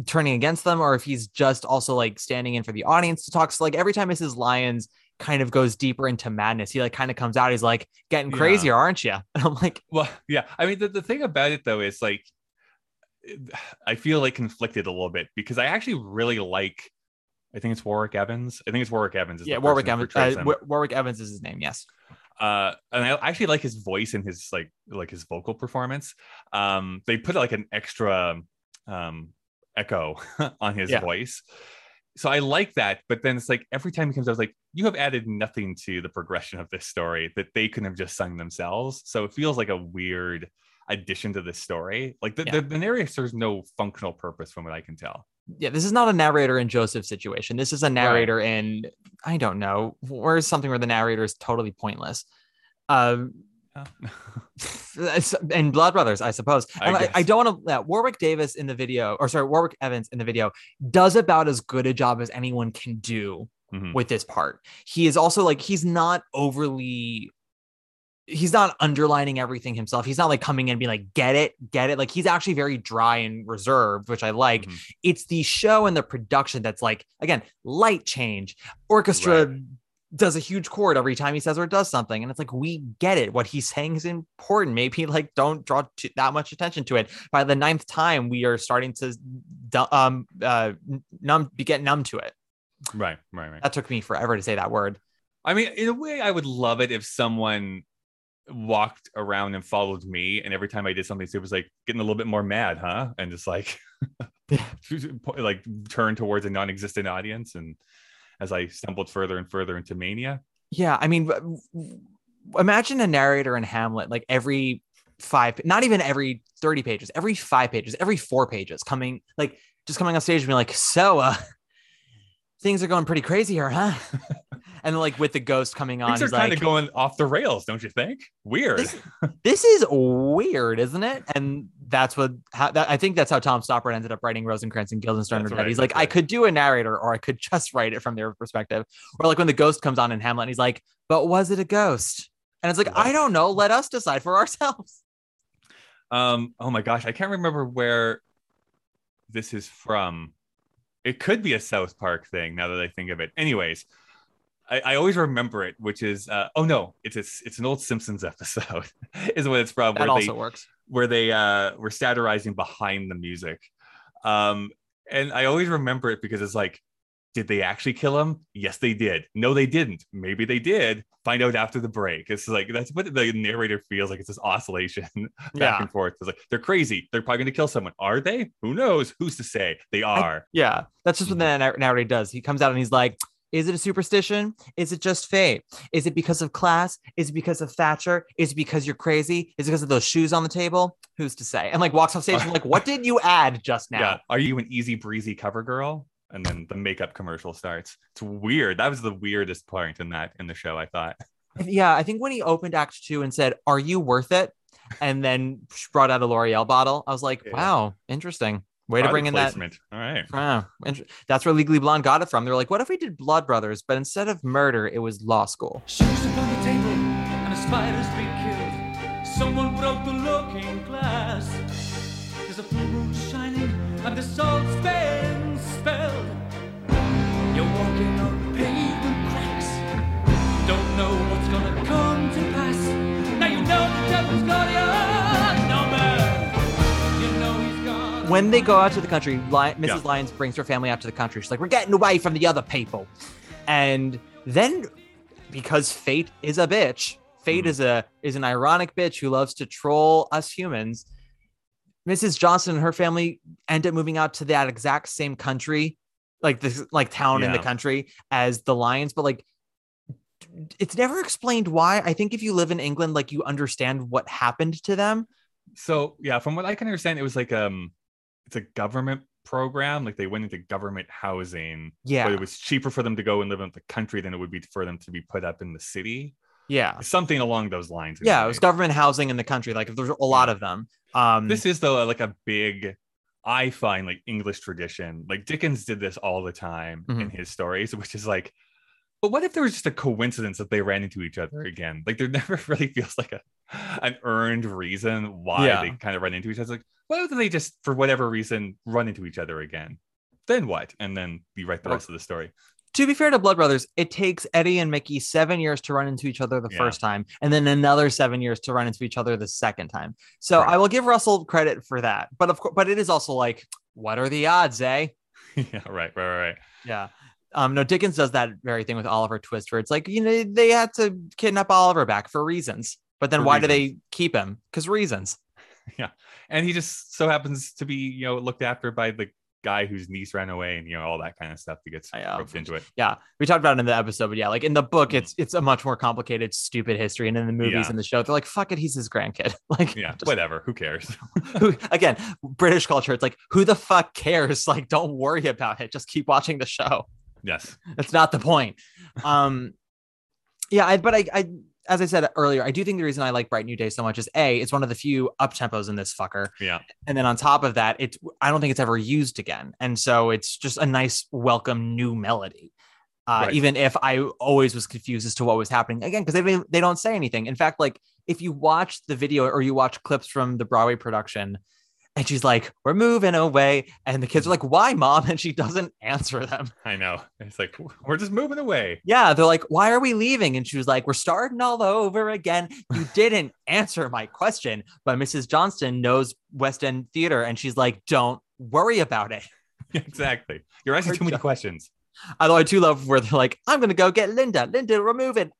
turning against them or if he's just also like standing in for the audience to talk so like every time mrs lyons kind of goes deeper into madness he like kind of comes out he's like getting Yeah. crazier aren't you and i'm like Well, yeah. I mean, the, the thing about it though is like, I feel like conflicted a little bit because I actually really like. I think it's Warwick Evans. I think it's Warwick Evans. Is yeah warwick evans uh, warwick evans is his name yes uh and i actually like his voice and his like like his vocal performance. Um they put like an extra um echo on his Yeah. voice. So i like that but then it's like every time he comes out I was like you have added nothing to the progression of this story that they couldn't have just sung themselves. So it feels like a weird addition to this story. Like the, Yeah. the, the narrator serves no functional purpose from what i can tell yeah this is not a narrator in joseph situation. This is a narrator in i don't know where's something where the narrator is totally pointless. Um and blood brothers i suppose. I And I. I don't want to uh, warwick davis in the video or sorry warwick evans in the video does about as good a job as anyone can do Mhm. with this part. He is also like he's not overly he's not underlining everything himself. He's not like coming in and being like get it get it. Like he's actually very dry and reserved which i like. Mhm. it's the show and the production that's like again light change. Orchestra does a huge chord every time he says or does something and it's like we get it. What he's saying is important. Maybe like don't draw to, that much attention to it. By the ninth time we are starting to um uh numb be get numb to it. Right right right. That took me forever to say that word. I mean, in a way, I would love it if someone walked around and followed me, and every time I did something stupid, was like getting a little bit more mad, huh? And just like, like turn towards a non-existent audience, and as I stumbled further and further into mania, Yeah, I mean, imagine a narrator in Hamlet, like every five, not even every 30 pages, every five pages, every four pages, coming like just coming on stage and being like, so uh things are going pretty crazy here, huh? And like with the ghost coming on, things are he's kind like, of going off the rails, don't you think? Weird. This- this is weird, isn't it? And that's what how, that, I think that's how Tom Stoppard ended up writing Rosencrantz and Guildenstern. That's are Dead. right, He's like, that's I could do a narrator, or I could just write it from their perspective. Or like when the ghost comes on in Hamlet, and he's like, but was it a ghost? And it's like, I don't know. Let us decide for ourselves. Um, oh my gosh, I can't remember where this is from. It could be a South Park thing now that I think of it. Anyways, I, I always remember it, which is uh, oh no, it's a, it's an old Simpsons episode, is what it's from. That where also they, works. Where they uh, were satirizing behind the music, um, and I always remember it because it's like, did they actually kill him? Yes, they did. No, they didn't. Maybe they did. Find out after the break. It's like that's what the narrator feels like. It's this oscillation back Yeah. and forth. It's like they're crazy. They're probably going to kill someone. Are they? Who knows? Who's to say? They are. Yeah, that's just what the narrator does. He comes out and he's like, "Is it a superstition? Is it just fate? Is it because of class? Is it because of Thatcher? Is it because you're crazy? Is it because of those shoes on the table? Who's to say?" And like walks off stage and like, "What did you add just now?" Yeah. Are you an easy breezy cover girl? And then the makeup commercial starts. It's weird. That was the weirdest point in that in the show. I thought. Yeah, I think when he opened Act Two and said, "Are you worth it?" and then brought out a L'Oreal bottle, I was like, Yeah. "Wow, interesting." Way to bring in that. placement. All right. Int- that's where Legally Blonde got it from. They're like, what if we did Blood Brothers, but instead of murder, it was law school? Shoes upon the table and a spider's been killed. Someone broke the looking glass. There's a full moon shining and the salt's been When they go out to the country, Mrs. Yeah. Lyons brings her family out to the country. She's like, we're getting away from the other people. And then, because fate is a bitch, fate Mhm. is a is an ironic bitch who loves to troll us humans. Mrs. Johnson and her family end up moving out to that exact same country, like this like town in the country as the Lyons, but like it's never explained why. I think if you live in England, like you understand what happened to them. So yeah, from what I can understand, it was like um, it's a government program. Like they went into government housing. Yeah. But it was cheaper for them to go and live in the country than it would be for them to be put up in the city. Yeah. Something along those lines. Yeah, it was government housing in the country. Like there's a lot of them. Um This is though like a big, I find like English tradition. Like Dickens did this all the time in Mhm. his stories, which is like, but what if there was just a coincidence that they ran into each other again? Like there never really feels like a an earned reason why Yeah. they kind of run into each other. Like, what if they just for whatever reason run into each other again? Then what? And then you write the rest of the story. to be fair to Blood Brothers, it takes Eddie and Mickey seven years to run into each other the Yeah. first time, and then another seven years to run into each other the second time. So Right. I will give Russell credit for that. But of course, but it is also like, what are the odds, eh? yeah, right, right, right. Yeah. Um, no, Dickens does that very thing with Oliver Twist, where it's like, you know, they had to kidnap Oliver back for reasons. But then For why do they keep him? Because reasons. Yeah, and he just so happens to be, you know, looked after by the guy whose niece ran away and you know all that kind of stuff that gets roped into it. Yeah, we talked about it in the episode, but yeah, like in the book, it's it's a much more complicated, stupid history, and in the movies Yeah. and the show, they're like, "Fuck it, he's his grandkid." Like, Yeah, just- whatever. Who cares? who, again, British culture, it's like, who the fuck cares? Like, don't worry about it. Just keep watching the show. Yes. That's not the point. Um, yeah, I, but I, I, as I said earlier, I do think the reason I like Bright New Day so much is a, it's one of the few up tempos in this fucker, Yeah. and then on top of that, it's I don't think it's ever used again, and so it's just a nice, welcome new melody. Uh, Right. Even if I always was confused as to what was happening again, because they they don't say anything. In fact, like if you watch the video or you watch clips from the Broadway production, and she's like, "We're moving away," and the kids are like, "Why, mom?" and she doesn't answer them. I know. It's like we're just moving away. Yeah, they're like, "Why are we leaving?" And she was like, "We're starting all over again." You didn't answer my question, but Mrs. Johnstone knows West End theater, and she's like, "Don't worry about it." exactly. You're asking Her too many job. questions. Although I do love where they're like, "I'm gonna go get Linda. Linda, we're moving.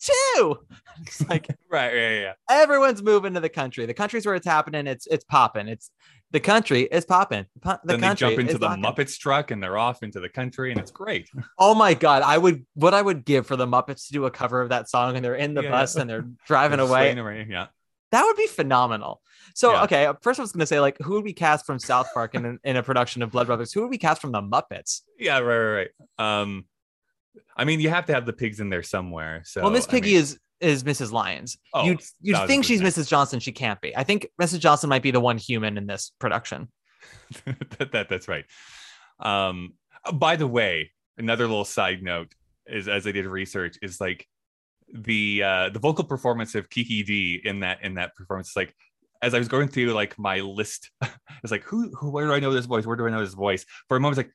Too." It's like Right. Yeah. Yeah. everyone's moving to the country. The country's where it's happening. It's it's popping. It's the country is popping. The then they country jump into the. Muppets truck and they're off into the country and it's great. Oh my god, I would what I would give for the Muppets to do a cover of that song and they're in the Yeah. bus and they're driving They're away. Yeah. That would be phenomenal. So, Yeah. okay, first I was going to say, like, who would we cast from South Park in, in a production of Blood Brothers? Who would we cast from the Muppets? Yeah. Right. Right. Right. Um, I mean, you have to have the pigs in there somewhere. So well, Miss I Piggy mean- is is Mrs. Lyons. Oh, you'd you'd think she's. Mrs. Johnstone. She can't be. I think Mrs. Johnstone might be the one human in this production. that, that that's right. Um, by the way, another little side note is as I did research is like the uh the vocal performance of Kiki Dee in that in that performance is like as I was going through like my list, it's like who who where do I know this voice? Where do I know this voice? For a moment, it's like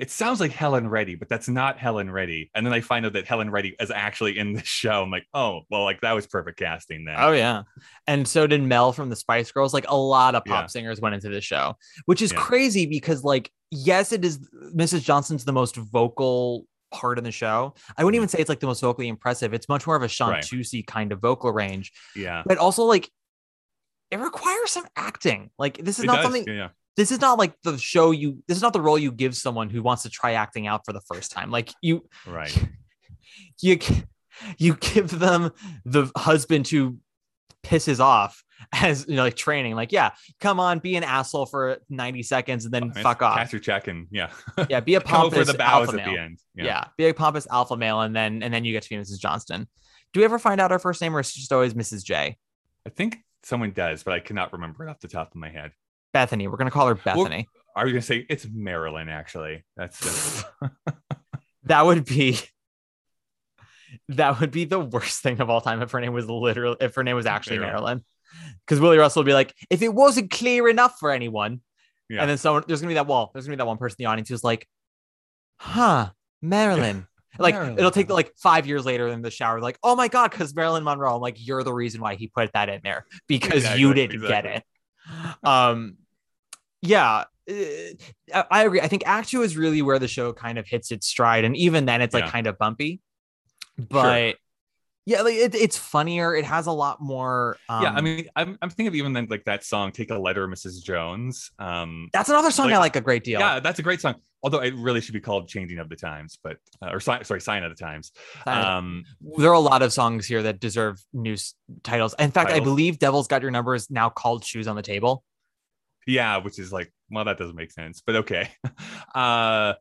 it sounds like Helen Reddy, but that's not Helen Reddy. And then I find out that Helen Reddy is actually in the show. I'm like, oh, well, like that was perfect casting then. Oh yeah, and so did Mel from the Spice Girls. Like a lot of pop Yeah. singers went into the show, which is Yeah. crazy because like yes, it is Mrs. Johnstone's the most vocal part in the show. I wouldn't even say it's like the most vocally impressive. It's much more of a Mm-hmm. Right. kind of vocal range, yeah. but also like it requires some acting. Like this is It not does, something. yeah. This is not like the show you. This is not the role you give someone who wants to try acting out for the first time. Like you, Right. you you give them the husband who pisses off as you know like training like yeah come on be an asshole for 90 seconds and then I mean, fuck off Cast your check and yeah. yeah be a pompous the bows alpha at male the end. yeah. be a pompous alpha male and then and then you get to be mrs johnstone do we ever find out her first name or is it just always mrs j I think someone does, but I cannot remember it off the top of my head. Bethany we're gonna call her bethany All Are you gonna say it's Marilyn? Actually, that's just, That would be that would be the worst thing of all time if her name was literally if her name was actually Marilyn. Marilyn. Because Willy Russell would be like, if it wasn't clear enough for anyone, yeah. and then someone there's gonna be that wall, there's gonna be that one person in the audience who's like, huh, Marilyn. Like Marilyn. it'll take like five years later in the shower, like, oh my god, because Marilyn Monroe. I'm like, you're the reason why he put that in there because you didn't get it. Um, yeah, uh, I agree. I think Act Two is really where the show kind of hits its stride, and even then, it's like Yeah. kind of bumpy. But yeah, like it, it's funnier. It has a lot more. Um, yeah, I mean, I'm, I'm thinking of even then like that song "Take a Letter, Mrs. Jones." Um, that's another song I like- like a great deal. yeah, that's a great song. Although it really should be called "Changing of the Times," but uh, or sorry, "Sign of the Times." Um, there are a lot of songs here that deserve new s- titles. In fact, I believe "Devil's Got Your Number" is now called "Shoes on the Table." yeah, which is like, well, that doesn't make sense, but okay. Uh,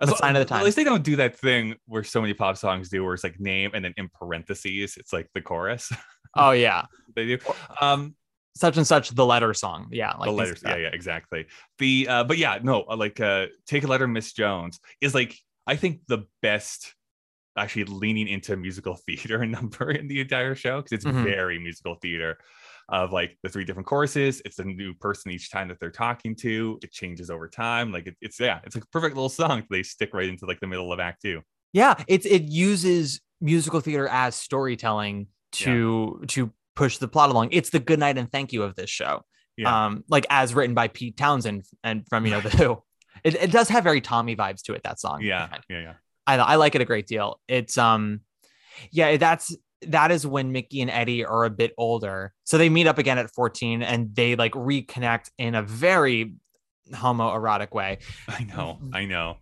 as sign of the time? At least they don't do that thing where so many pop songs do, where it's like name and then in parentheses, it's like the chorus. Oh yeah, they do. Um, such and such the letter song. Yeah, like the letters, yeah, yeah, exactly. The uh, but yeah, no, uh, like uh, take a letter, Miss Jones is like I think the best actually leaning into musical theater number in the entire show because it's Mhm. very musical theater of like the three different choruses. It's a new person each time that they're talking to. It changes over time. Like it, it's yeah, it's a perfect little song. They stick right into like the middle of Act Two. Yeah, it's it uses musical theater as storytelling to to push the plot along. It's the good night and thank you of this show. Yeah. Um, like as written by Pete Townshend and from you know the Who. It, it does have very Tommy vibes to it. That song. Yeah, yeah, yeah. I I like it a great deal. It's um, yeah, that's that is when Mickey and Eddie are a bit older, so they meet up again at fourteen and they like reconnect in a very homoerotic way. I know, I know.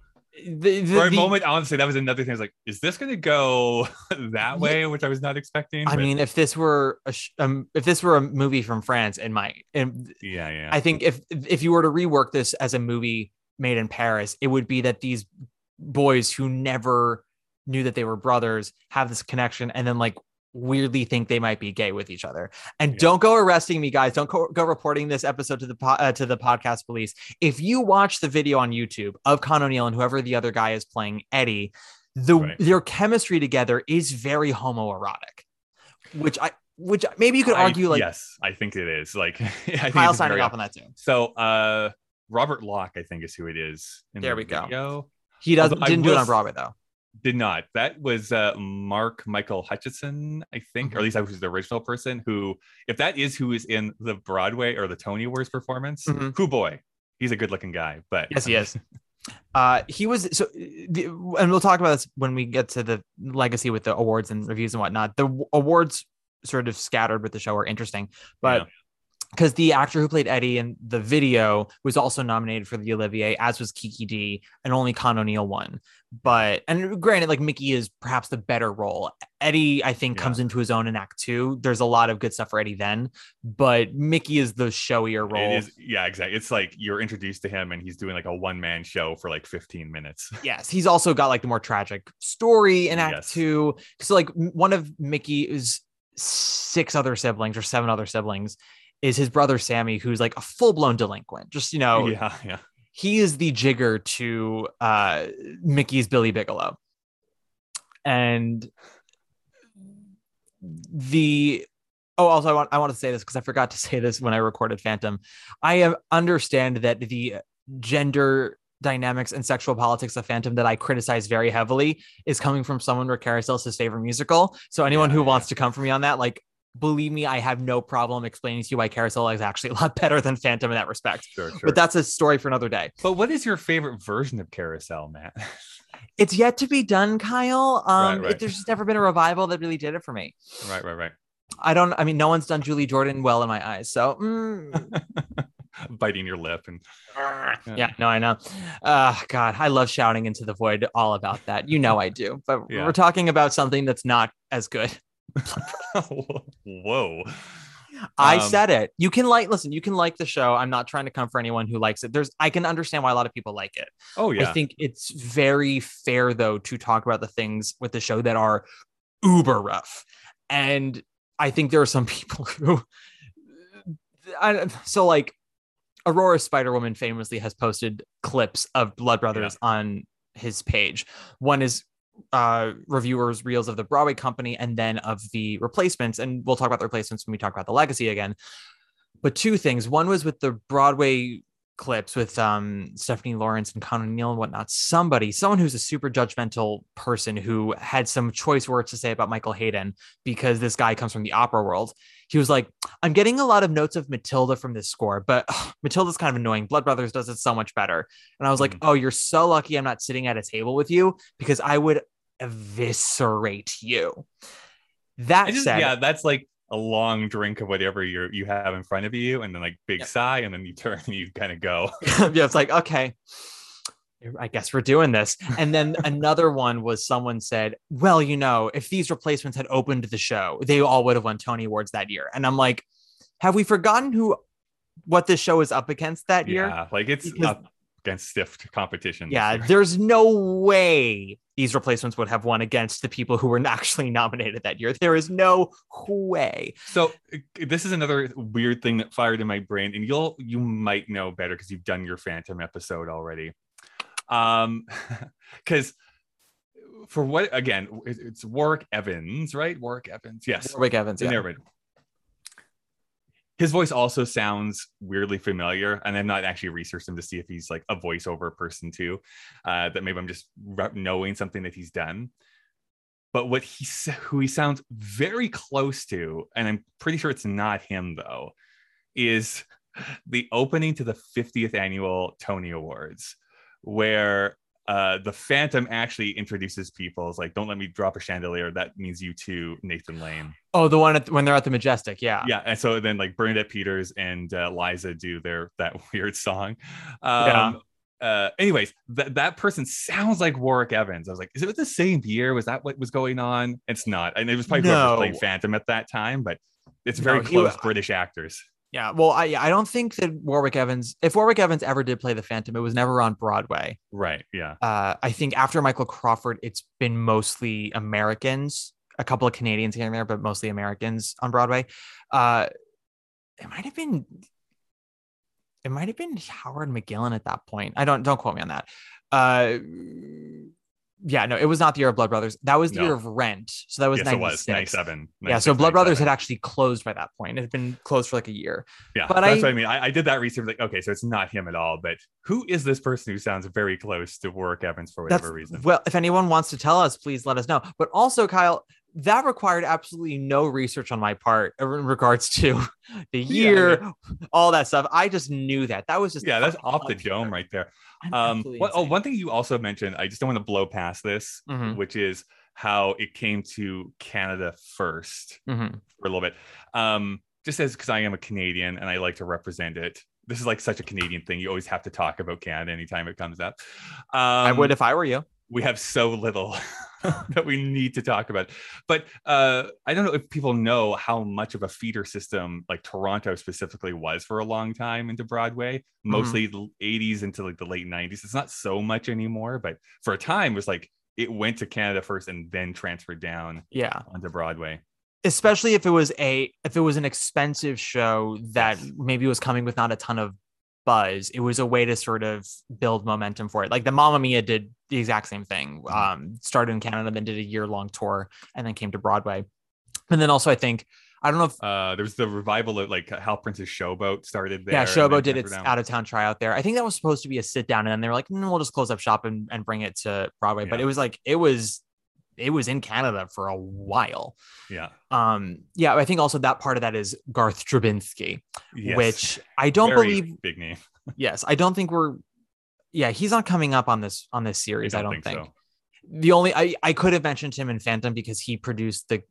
The, the- For a the- moment, honestly, that was another thing. I was like, is this going to go that way, which I was not expecting? I but mean, if this were a sh- um, if this were a movie from France, it might. Yeah, yeah. I think if if you were to rework this as a movie made in Paris, it would be that these boys who never knew that they were brothers have this connection, and then like weirdly think they might be gay with each other. And Yeah. don't go arresting me, guys. Don't go, go reporting this episode to the po- uh, to the podcast police. If you watch the video on YouTube of Con O'Neill and whoever the other guy is playing Eddie, the Right. their chemistry together is very homoerotic, which I which maybe you could I- argue like yes, I think it is. Like, I think Kyle signing off on that too. So, uh, Robert Locke, I think, is who it is. There the we go. He doesn't Although didn't do it on Broadway though. Did not. That was uh, Mark Michael Hutchinson, I think, Mm-hmm. or at least that was the original person. Who, if that is who is in the Broadway or the Tony Awards performance, Mhm. who boy, he's a good-looking guy. But Yes, he is. Uh, he was so, the, and we'll talk about this when we get to the legacy with the awards and reviews and whatnot. The awards sort of scattered with the show are interesting, but Yeah. Because the actor who played Eddie in the video was also nominated for the Olivier, as was Kiki Dee, and only Con O'Neill won. But and granted, like Mickey is perhaps the better role. Eddie, I think, Yeah. comes into his own in Act Two. There's a lot of good stuff for Eddie then, but Mickey is the showier role. It is, yeah, exactly. It's like you're introduced to him and he's doing like a one man show for like 15 minutes. yes he's also got like the more tragic story in act Yes. two so like one of mickey's six other siblings or seven other siblings is his brother sammy who's like a full-blown delinquent just you know Yeah, yeah. he is the jigger to uh mickey's billy bigelow and the oh also i want i want to say this because i forgot to say this when i recorded phantom i understand that the gender dynamics and sexual politics of phantom that i criticize very heavily is coming from someone where carousel is his favorite musical so anyone Yeah, who yeah. wants to come for me on that like believe me i have no problem explaining to you why carousel is actually a lot better than phantom in that respect Sure, sure. but that's a story for another day But what is your favorite version of Carousel, Matt? it's yet to be done kyle um Right, right. It, there's just never been a revival that really did it for me right, right, right. i don't i mean no one's done julie jordan well in my eyes so mm, Biting your lip and yeah no i know uh god i love shouting into the void all about that you know i do but Yeah. we're talking about something that's not as good whoa. i Um, said it you can like listen you can like the show i'm not trying to come for anyone who likes it there's i can understand why a lot of people like it Oh yeah. I think it's very fair though to talk about the things with the show that are uber rough. And I think there are some people who I, so like Aurora Spider Woman famously has posted clips of Blood Brothers on his page. One is uh reviewers reels of the Broadway company and then of the replacements and we'll talk about the replacements when we talk about the legacy again. But two things. One was with the Broadway clips with um Stephanie Lawrence and Con O'Neill and whatnot somebody someone who's a super judgmental person who had some choice words to say about Michael Hayden because this guy comes from the opera world he was like I'm getting a lot of notes of Matilda from this score but ugh, Matilda's kind of annoying. Blood Brothers does it so much better. And I was like oh you're so lucky I'm not sitting at a table with you because I would eviscerate you. That just, said yeah, that's like a long drink of whatever you you have in front of you, and then like big Yep. sigh, and then you turn and you kind of go. yeah, it's like, okay, I guess we're doing this. And then another one was someone said, well, you know, if these replacements had opened the show, they all would have won Tony Awards that year. And I'm like, have we forgotten who, what this show is up against that year? yeah, like it's Because- up against stiff competition. Yeah, there's no way these replacements would have won against the people who were actually nominated that year. There is no way. So uh, this is another weird thing that fired in my brain, and you'll you might know better because you've done your Phantom episode already. Um, because for what again, it's Warwick Evans, right? Warwick Evans, yes, Warwick Evans. Yeah. narrator. His voice also sounds weirdly familiar, and I've not actually researched him to see if he's like a voiceover person too. Uh, that maybe I'm just re- knowing something that he's done. But what he who he sounds very close to, and I'm pretty sure it's not him though, is the opening to the 50th annual Tony Awards, where uh, the Phantom actually introduces people. It's like, don't let me drop a chandelier. That means you too, Nathan Lane. Oh, the one at, when they're at the Majestic. Yeah. Yeah, and so then like Bernadette Peters and uh, Liza do their that weird song. Um, Uh, anyways, that that person sounds like Warwick Evans. I was like, is it the same year? Was that what was going on? It's not, and it was probably whoever No. played Phantom at that time, but it's very he close wa- British actors. Yeah, well, I I don't think that Warwick Evans, if Warwick Evans ever did play the Phantom, it was never on Broadway. Right? Yeah. Uh, I think after Michael Crawford, it's been mostly Americans, a couple of Canadians here and there, but mostly Americans on Broadway. Uh, it might have been, it might have been Howard McGillin at that point. I don't don't quote me on that. Uh, yeah, no, it was not the year of Blood Brothers. That was the year of Rent. So that was yes, it 96. was 97. Yeah, so Blood Brothers had actually closed by that point. It had been closed for like a year. Yeah, but that's I- what I mean. I, I did that research. Like, okay, so it's not him at all. But who is this person who sounds very close to Warwick Evans for whatever reason? well, if anyone wants to tell us, please let us know. But also, Kyle, that required absolutely no research on my part in regards to the Yeah, year, all that stuff. I just knew that. That was just yeah, that's off the dome right there. Um, what, oh, one thing you also mentioned, I just don't want to blow past this, Mhm. which is how it came to Canada first Mhm. for a little bit. Um, just as because I am a Canadian and I like to represent it. This is like such a Canadian thing. You always have to talk about Canada anytime it comes up. Um, I would if I were you. We have so little that we need to talk about. But uh, I don't know if people know how much of a feeder system like Toronto specifically was for a long time into Broadway, mostly the 80s into like the late 90s. It's not so much anymore, but for a time it was like it went to Canada first and then transferred down Yeah. onto Broadway. Especially if it was a if it was an expensive show that maybe was coming with not a ton of buzz. It was a way to sort of build momentum for it. Like the Mamma Mia did the exact same thing. Mm-hmm. Um, started in Canada, then did a year long tour, and then came to Broadway. And then also, I think I don't know if Uh, there was the revival of like Hal Prince's Showboat started there. yeah, Showboat did its out of town tryout there. I think that was supposed to be a sit down, and then they were like, "Mm, we'll just close up shop and, and bring it to Broadway. But it was like it was it was in Canada for a while. Yeah. Um, yeah, I think also that part of that is Garth Drabinsky, Yes. which I don't Very believe. big name. Yes, I don't think we're. Yeah, he's not coming up on this on this series. I don't, think. so. The only I I could have mentioned him in Phantom because he produced the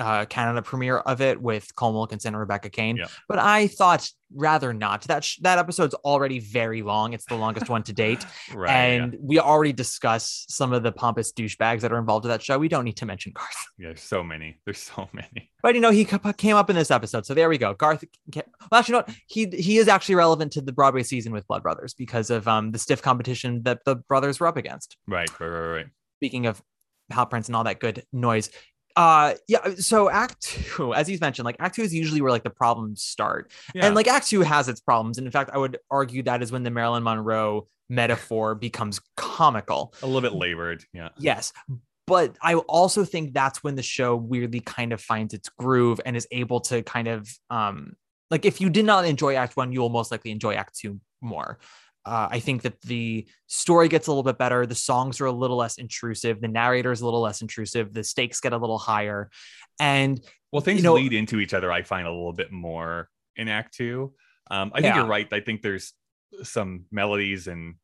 uh Canada premiere of it with Colm Wilkinson and Rebecca Caine. Yeah. But I thought rather not. That sh- that episode's already very long. It's the longest one to date, Right. yeah. and we already discussed some of the pompous douchebags that are involved in that show. We don't need to mention Garth. Yeah, there's so many. There's so many. But you know, he ca- came up in this episode, so there we go. Garth. Well, actually, no, he he is actually relevant to the Broadway season with Blood Brothers because of um the stiff competition that the brothers were up against. Right, right, right, right. Speaking of Hal Prince and all that good noise, Uh yeah, so act two, as he's mentioned, like act two is usually where like the problems start. Yeah. And like act two has its problems. And in fact, I would argue that is when the Marilyn Monroe metaphor becomes comical. a little bit labored. Yeah. Yes. But I also think that's when the show weirdly kind of finds its groove and is able to kind of um like if you did not enjoy act one, you will most likely enjoy act two more. Uh, I think that the story gets a little bit better. The songs are a little less intrusive. The narrator is a little less intrusive. The stakes get a little higher. And Well, things You know- lead into each other. I find a little bit more in Act Two. Um, I think Yeah. you're right. I think there's some melodies and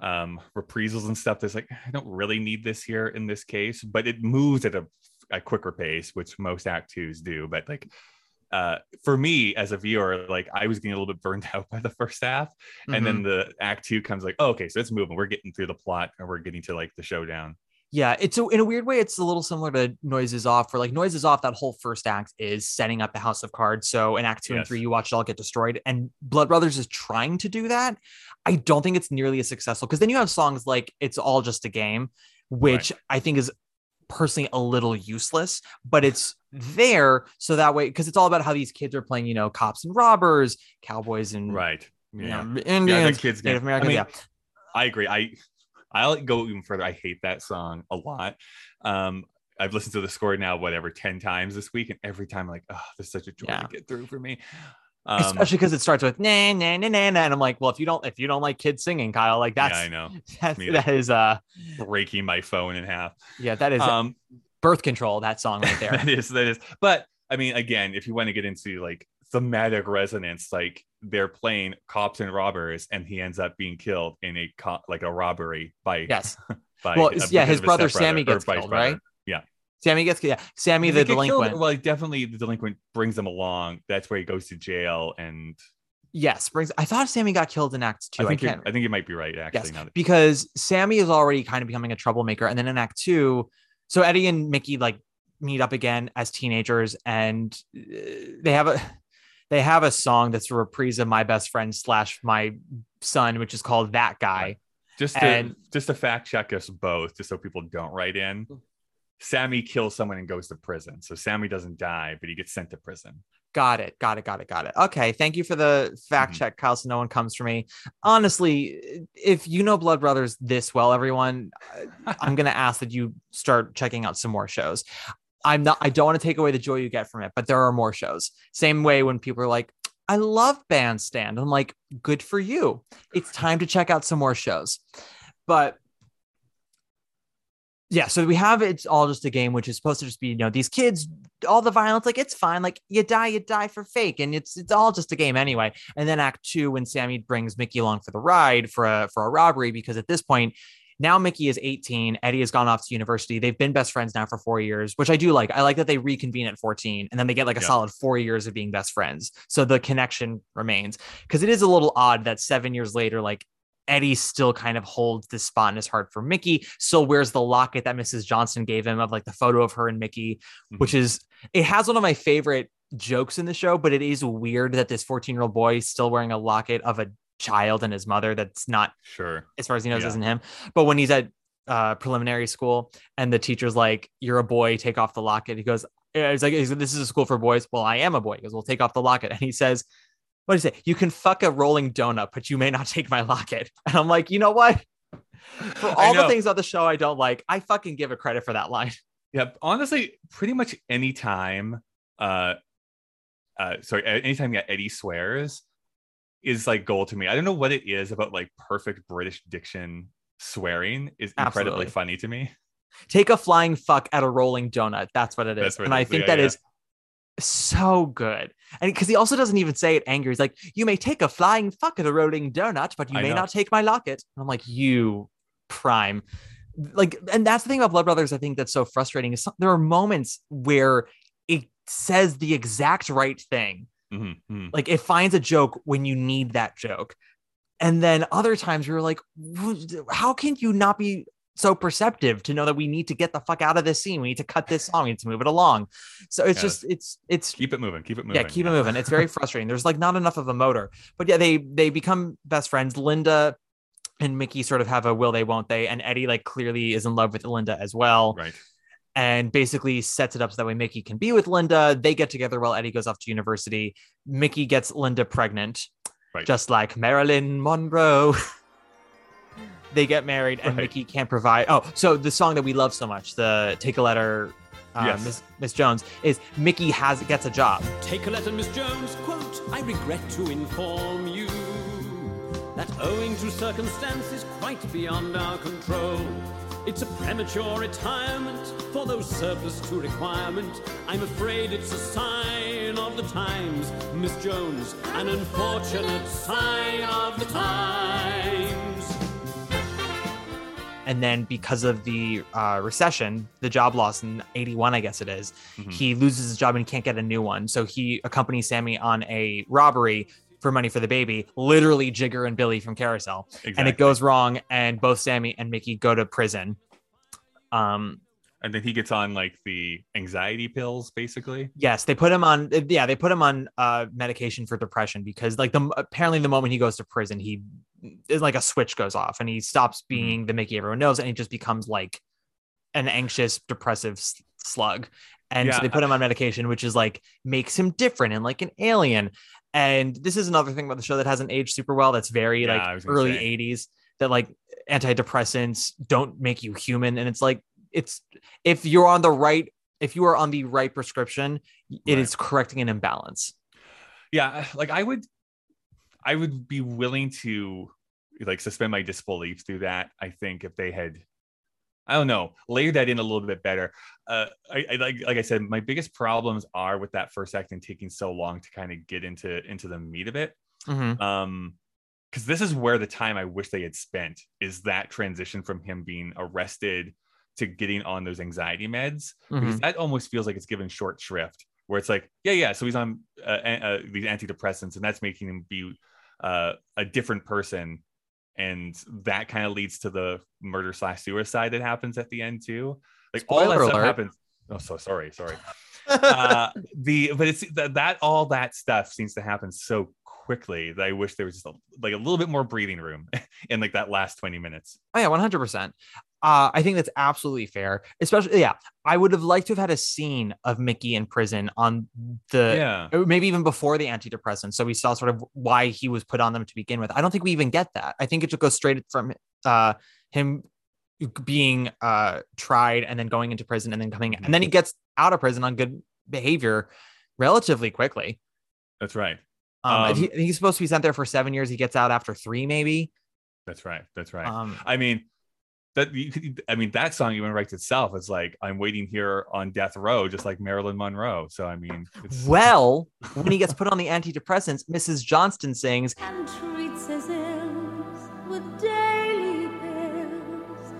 um, reprisals and stuff. That's like I don't really need this here in this case, but it moves at a, a quicker pace, which most Act Twos do. But like uh, for me as a viewer, like I was getting a little bit burned out by the first half, and then the Act Two comes like, oh, okay, so it's moving. We're getting through the plot, and we're getting to like the showdown. Yeah, it's a, in a weird way, it's a little similar to Noises Off, where like Noises Off, that whole first act is setting up the House of Cards. So in Act Two and Three, you watch it all get destroyed, and Blood Brothers is trying to do that. I don't think it's nearly as successful because then you have songs like "It's All Just a Game," which I think is personally a little useless, but it's there so that way because it's all about how these kids are playing, you know, cops and robbers, cowboys and Right. you Yeah. know, Indians, kids Native game. I mean, yeah, I agree. I I'll go even further. I hate that song a lot. Um, I've listened to the score now, whatever, 10 times this week, and every time I'm like, oh, this is such a joy Yeah. to get through for me. Um, especially because it starts with na na na na na, and I'm like, well, if you don't if you don't like kids singing, Kyle, like that's yeah, I know. That's, Me that is uh Breaking my phone in half. yeah that is Um, birth control that song right there that is that is. But I mean, again, if you want to get into like thematic resonance, like they're playing cops and robbers, and he ends up being killed in a co- like a robbery by yes by well yeah his brother Sammy gets killed brother. right Yeah. Sammy gets yeah Sammy the he get killed? delinquent Well, definitely the delinquent brings them along. That's where he goes to jail, and yes brings I thought Sammy got killed in Act Two I I, think can't I think you might be right. Actually, yes that- because Sammy is already kind of becoming a troublemaker and then in Act Two so Eddie and Mickey like meet up again as teenagers and uh, they have a they have a song that's a reprise of my best friend slash my son which is called that guy just to and- just to fact check us both, just so people don't write in. Sammy kills someone and goes to prison. So Sammy doesn't die, but he gets sent to prison. Got it. Got it. Got it. Got it. Okay. Thank you for the fact Mhm. check, Kyle. So no one comes for me. Honestly, if you know Blood Brothers this well, everyone, I'm gonna ask that you start checking out some more shows. I'm not. I don't want to take away the joy you get from it, but there are more shows. Same way when people are like, "I love Bandstand," I'm like, "Good for you." It's time to check out some more shows. But yeah, so we have it's all just a game, which is supposed to just be, you know, these kids, all the violence, like it's fine, like you die, you die for fake, and it's it's all just a game anyway. And then Act Two, when Sammy brings Mickey along for the ride for a for a robbery, because at this point, now Mickey is 18, Eddie has gone off to university. They've been best friends now for four years, which I do like. I like that they reconvene at 14 and then they get like a Yeah. solid four years of being best friends. So the connection remains. Because it is a little odd that seven years later, like Eddie still kind of holds this spot in his heart for Mickey, still wears the locket that Mrs. Johnstone gave him of like the photo of her and Mickey, which is it has one of my favorite jokes in the show, but it is weird that this 14 year old boy is still wearing a locket of a child and his mother that's not Sure. as far as he knows Yeah. isn't him. But when he's at uh, preliminary school and the teacher's like, "You're a boy, take off the locket," he goes, "He's like, like, this is a school for boys." Well, I am a boy. He goes, "Well, take off the locket," and he says. What do you say? You can fuck a rolling donut, but you may not take my locket. And I'm like, you know what? For all the things on the show I don't like, I fucking give a credit for that line. Yep. Honestly, pretty much any time, uh, uh, sorry, anytime yeah, Eddie swears is like gold to me. I don't know what it is about like perfect British diction swearing is incredibly Absolutely. funny to me. Take a flying fuck at a rolling donut. That's what it is. What and it I is. think Yeah, that yeah. is so good. And because he also doesn't even say it angry. He's like, you may take a flying fuck at a rolling donut, but you I may know. not take my locket. And I'm like, you prime. Like, and that's the thing about Blood Brothers, I think that's so frustrating is some, there are moments where it says the exact right thing. Mhm, mhm. Like it finds a joke when you need that joke. And then other times you're like, how can you not be so perceptive to know that we need to get the fuck out of this scene? We need to cut this song, we need to move it along. So it's Yes. just it's it's Keep it moving. Keep it moving. yeah, keep it moving. It's very frustrating. There's like not enough of a motor. But yeah, they they become best friends. Linda and Mickey sort of have a will they won't they, and Eddie like clearly is in love with Linda as well. Right. and basically sets it up so that way Mickey can be with Linda. They get together while Eddie goes off to university. Mickey gets Linda pregnant, Right. just like Marilyn Monroe. they get married, and Right. Mickey can't provide. Oh, so the song that we love so much, the "Take a Letter." Uh, Yes. Miss, Miss Jones is Mickey has gets a job. Take a letter, Miss Jones. Quote, I regret to inform you that owing to circumstances quite beyond our control, it's a premature retirement for those surplus to requirement. I'm afraid it's a sign of the times, Miss Jones, an unfortunate sign of the times. And then because of the uh, recession, the job loss in '81, I guess it is, Mhm. he loses his job and can't get a new one. So he accompanies Sammy on a robbery for money for the baby, literally Jigger and Billy from Carousel, and it goes wrong, and both Sammy and Mickey go to prison. Um, and then he gets on like the anxiety pills, basically. yes, they put him on. Yeah, they put him on uh, medication for depression because, like, the apparently the moment he goes to prison, he is like a switch goes off and he stops mm-hmm. being the Mickey everyone knows, and he just becomes like an anxious, depressive slug. And so they put him on medication, which is like makes him different and like an alien. And this is another thing about the show that hasn't aged super well. That's very Yeah, like early say. '80s. That like antidepressants don't make you human, and it's like it's if you're on the right if you are on the right prescription, it is Right. correcting an imbalance. Yeah, like I would, I would be willing to like suspend my disbelief through that. I think if they had, I don't know, layered that in a little bit better. Uh, I, I like like I said, my biggest problems are with that first act and taking so long to kind of get into into the meat of it. Mhm. um because this is where the time i wish they had spent is that transition from him being arrested to getting on those anxiety meds because Mhm. that almost feels like it's given short shrift where it's like yeah yeah so he's on uh, uh, these antidepressants and that's making him be uh, a different person. And that kind of leads to the murder slash suicide that happens at the end too. Like all that Spoiler stuff happens oh so sorry sorry. Uh the but it's that, that all that stuff seems to happen so quickly that i wish there was just a, like a little bit more breathing room in like that last 20 minutes. Oh yeah, one hundred percent. Uh, I think that's absolutely fair. Especially, yeah, I would have liked to have had a scene of Mickey in prison on the yeah maybe even before the antidepressants. So we saw sort of why he was put on them to begin with. I don't think we even get that. I think it just goes straight from uh, him being uh, tried and then going into prison and then coming, and then he gets out of prison on good behavior relatively quickly. that's right Um, Um, he, he's supposed to be sent there for seven years. He gets out after three, maybe. that's right that's right Um, i mean that you could, i mean that song even writes itself it's like i'm waiting here on death row just like marilyn monroe so i mean it's well, when he gets put on the antidepressants, Mrs. Johnstone sings, and treats his ills with daily pills,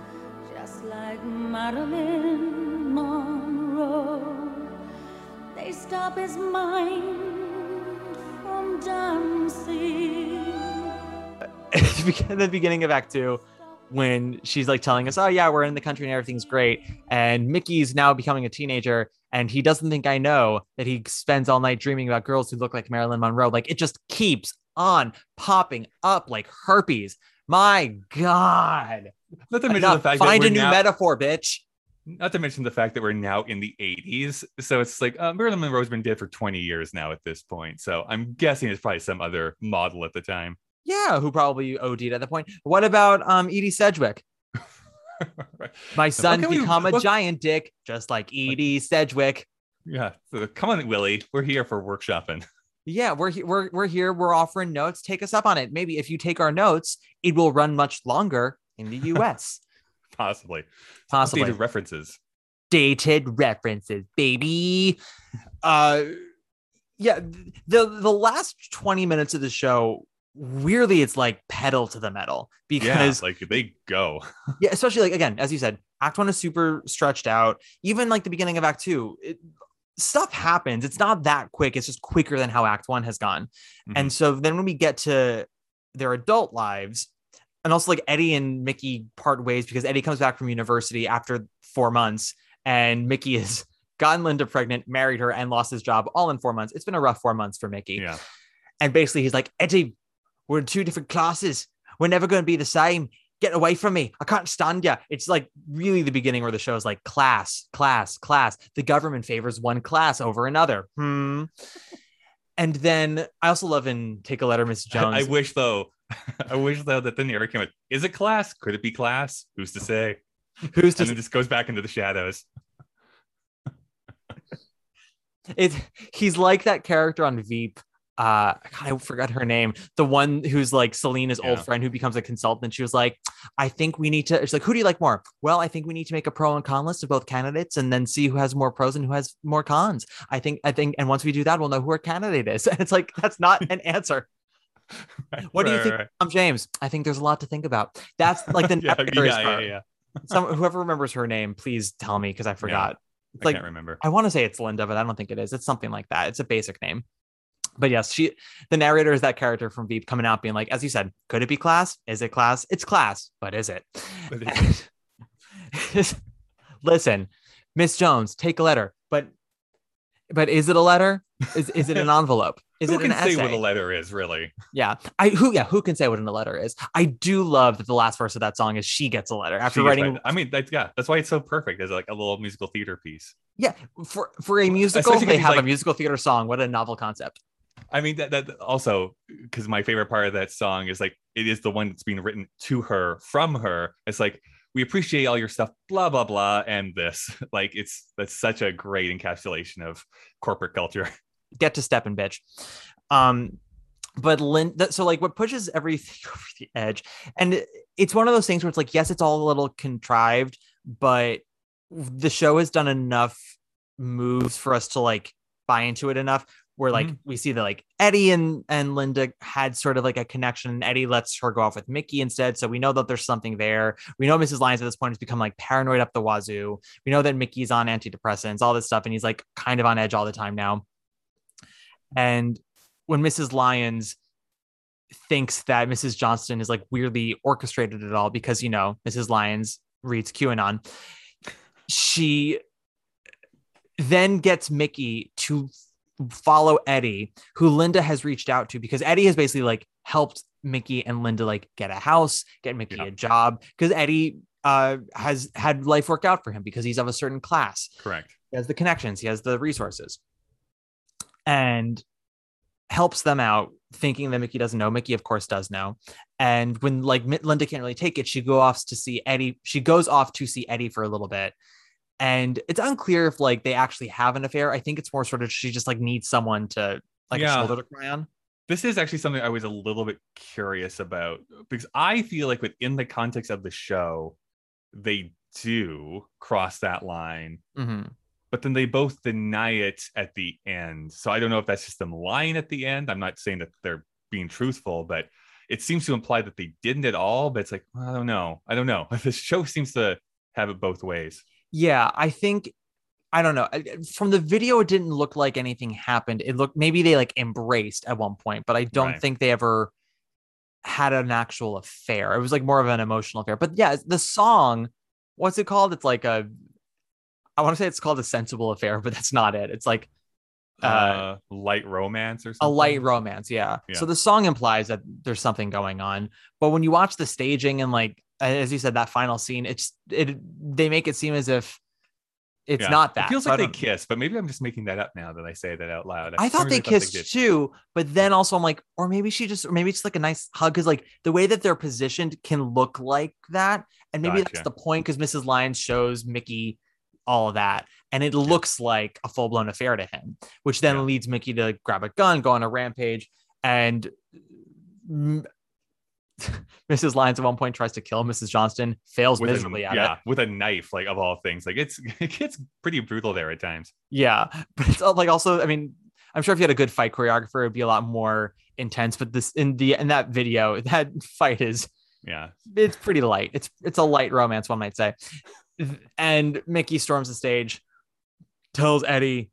just like Marilyn Monroe. They stop his mind from dancing. at the beginning of Act Two, when she's like telling us, "Oh yeah, we're in the country and everything's great," and Mickey's now becoming a teenager, and he doesn't think I know that he spends all night dreaming about girls who look like Marilyn Monroe. Like it just keeps on popping up like herpes. My God! not to mention Enough. the fact Find a new now, metaphor, bitch. not to mention the fact that we're now in the 80s so it's like uh, marilyn monroe's been dead for 20 years now at this point so i'm guessing it's probably some other model at the time Yeah, who probably OD'd at the point. What about um Edie Sedgwick? Right. My son can we- become a giant dick, just like Edie Sedgwick. yeah so come on willy we're here for workshopping Yeah, we're he- we're we're here. We're offering notes. Take us up on it. Maybe if you take our notes, it will run much longer in the U.S. possibly Possibly Dated references dated references, baby. Uh, yeah. the The last twenty minutes of the show, weirdly, it's like pedal to the metal yeah because like they go yeah, especially like again, as you said, Act One is super stretched out. Even like the beginning of Act Two, it, stuff happens. It's not that quick. It's just quicker than how Act One has gone. Mm-hmm. And so then when we get to their adult lives, and also like Eddie and Mickey part ways because Eddie comes back from university after four months, and Mickey has gotten Linda pregnant, married her, and lost his job all in four months. It's been a rough four months for Mickey. yeah And basically, he's like, Eddie, we're in two different classes. We're never going to be the same. get away from me. I can't stand you. It's like really the beginning where the show is like class, class, class. The government favors one class over another. Hmm. And then I also love in Take a Letter, Miss Jones. I, I wish though, I wish though that the narrator came with, is it class? Could it be class? Who's to say? Who's to And then just goes back into the shadows. It's he's like that character on Veep. Uh, God, I forgot her name. The one who's like Selina's old friend who becomes a consultant. She was like, I think we need to. It's like, who do you like more? Well, I think we need to make a pro and con list of both candidates and then see who has more pros and who has more cons. I think, I think, and once we do that, we'll know who our candidate is. And it's like, that's not an answer. What do you Right, think, right, Tom James? I think there's a lot to think about. That's like the Yeah, yeah, yeah, yeah. Some whoever remembers her name, please tell me because I forgot. It's I like can't remember. I want to say it's Linda, but I don't think it is. It's something like that. It's a basic name. But yes, she the narrator is that character from Veep coming out being like, as you said, could it be class? Is it class? It's class, but is it? But Listen, Miss Jones, take a letter, but but is it a letter? Is is it an envelope? Is Who it can an say essay? what a letter is really? yeah, I who yeah who can say what a letter is? I do love that the last verse of that song is she gets a letter after She writing. I mean, that's yeah, that's why it's so perfect as like a little musical theater piece. Yeah, for for a musical, Especially they have a musical theater song. What a novel concept. I mean that that also because my favorite part of that song is like it is the one that's being written to her from her. It's like we appreciate all your stuff, blah blah blah, and this like it's that's such a great encapsulation of corporate culture. get to step and bitch. Um, but Lynn, so like what pushes everything over the edge, and it's one of those things where it's like, yes, it's all a little contrived, but the show has done enough moves for us to like buy into it enough where like mm-hmm. we see that like Eddie and and Linda had sort of like a connection and Eddie lets her go off with Mickey instead so we know that there's something there we know Mrs. Lyons at this point has become like paranoid up the wazoo we know that Mickey's on antidepressants all this stuff and he's like kind of on edge all the time now and when Mrs. Lyons thinks that Mrs. Johnstone is like weirdly orchestrated it all because, you know, Mrs. Lyons reads QAnon, she then gets Mickey to follow Eddie, who Linda has reached out to because Eddie has basically like helped Mickey and Linda like get a house, get Mickey Yeah. a job because Eddie uh has had life work out for him because he's of a certain class Correct. he has the connections, he has the resources, and helps them out, thinking that Mickey doesn't know. Mickey, of course, does know. And when like Linda can't really take it, she goes off to see Eddie. She goes off to see Eddie for a little bit, and it's unclear if like they actually have an affair. I think it's more sort of she just like needs someone to like Yeah. a shoulder to cry on. This is actually something I was a little bit curious about because I feel like within the context of the show, they do cross that line, hmm but then they both deny it at the end. So I don't know if that's just them lying at the end. I'm not saying that they're being truthful, but it seems to imply that they didn't at all. But it's like, I don't know. I don't know. The show seems to have it both ways. Yeah, I think I don't know. From the video, it didn't look like anything happened. It looked maybe they like embraced at one point, but I don't Right. think they ever had an actual affair. It was like more of an emotional affair. But yeah, the song, what's it called? It's like a I want to say it's called a sensible affair, but that's not it. It's like Uh, Uh, light romance or something. a light romance. Yeah. Yeah. So the song implies that there's something going on. But when you watch the staging and like as you said, that final scene, it's it they make it seem as if it's Yeah. not that. It feels like they kiss, but maybe I'm just making that up now that I say that out loud. I thought they kissed did. too, but then also I'm like, or maybe she just, or maybe it's like a nice hug because like the way that they're positioned can look like that, and maybe that's the point because Mrs. Lyons shows Mickey all of that, and it looks like a full blown affair to him, which then Yeah. leads Mickey to grab a gun, go on a rampage, and mm, Mrs. Lyons at one point tries to kill Mrs. Johnstone, fails With a- miserably at yeah, it. with a knife, like of all things. Like it's it gets pretty brutal there at times. Yeah, but it's like also, I mean, I'm sure if you had a good fight choreographer, it'd be a lot more intense. But this in the in that video, that fight is Yeah. it's pretty light. It's it's a light romance, one might say. And Mickey storms the stage, tells Eddie,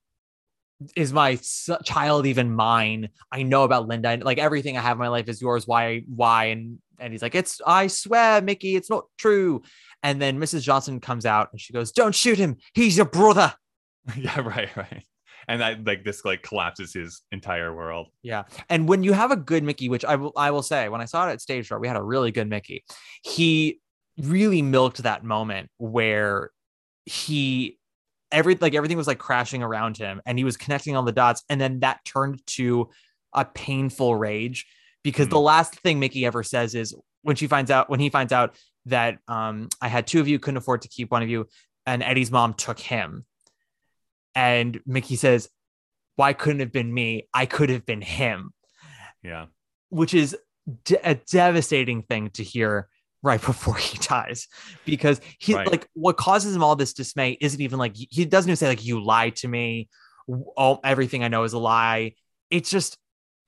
"Is my child even mine? I know about Linda. and, Like everything I have in my life is yours. Why? Why?" And and he's like, "It's I swear, Mickey, it's not true." And then Mrs. Johnstone comes out and she goes, "Don't shoot him. He's your brother." yeah, right, right. and that like this like collapses his entire world. Yeah. And when you have a good Mickey, which I will I will say, when I saw it at stage door, we had a really good Mickey. He really milked that moment where he every like everything was like crashing around him and he was connecting all the dots. And then that turned to a painful rage because the last thing Mickey ever says is when she finds out when he finds out that um I had two of you, couldn't afford to keep one of you, and Eddie's mom took him. And Mickey says, Why couldn't it have been me? I could have been him Yeah. which is de- a devastating thing to hear right before he dies. Because he Right. like what causes him all this dismay isn't even like he doesn't even say like you lied to me. All everything i know is a lie. It's just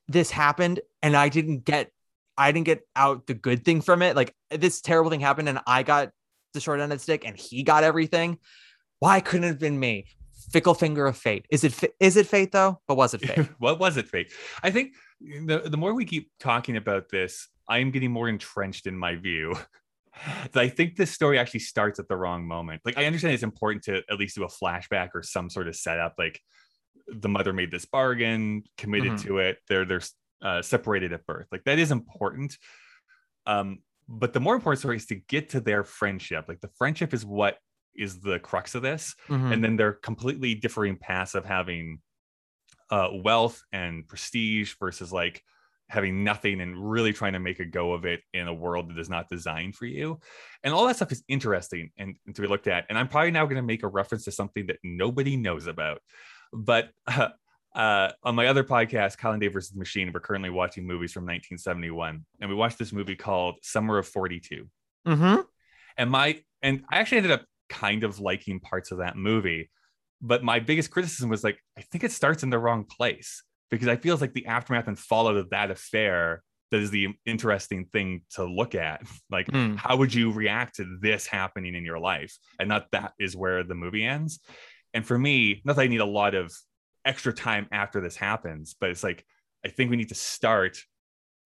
this happened and i didn't get i didn't get out the good thing from it. Like this terrible thing happened and i got the short end of the stick and he got everything. Why couldn't it have been me? Fickle finger of fate. Is it is it fate though? But was it fate? What was it, fate? I think the the more we keep talking about this, I'm getting more entrenched in my view. that I think this story actually starts at the wrong moment. Like I understand it's important to at least do a flashback or some sort of setup. Like the mother made this bargain, committed Mhm. to it. They're they're uh, separated at birth. Like that is important. Um, but the more important story is to get to their friendship. Like the friendship is what is the crux of this Mhm. and then they're completely differing paths of having uh, wealth and prestige versus like having nothing and really trying to make a go of it in a world that is not designed for you. And all that stuff is interesting and, and to be looked at. And i'm probably now going to make a reference to something that nobody knows about. But uh, uh, on my other podcast, Colin Day versus the Machine, we're currently watching movies from 1971, and we watched this movie called Summer of 42 Mhm. and my and i actually ended up kind of liking parts of that movie. But my biggest criticism was like i think it starts in the wrong place because i feel like the aftermath and fallout of that affair that is the interesting thing to look at like Mm. how would you react to this happening in your life and not that is where the movie ends and for me not that i need a lot of extra time after this happens but it's like i think we need to start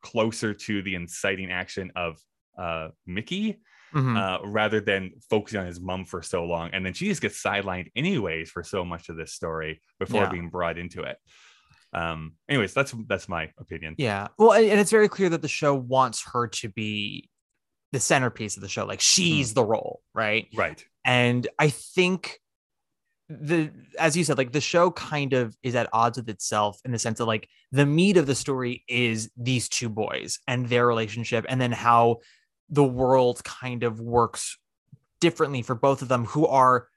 closer to the inciting action of uh mickey Mhm. uh, rather than focusing on his mom for so long. And then she just gets sidelined anyways for so much of this story before Yeah. being brought into it. Um, anyways, that's that's my opinion. Yeah. Well, and it's very clear that the show wants her to be the centerpiece of the show. Like she's the role, right? Right. And I think the as you said, like the show kind of is at odds with itself in the sense that like the meat of the story is these two boys and their relationship, and then how the world kind of works differently for both of them who are,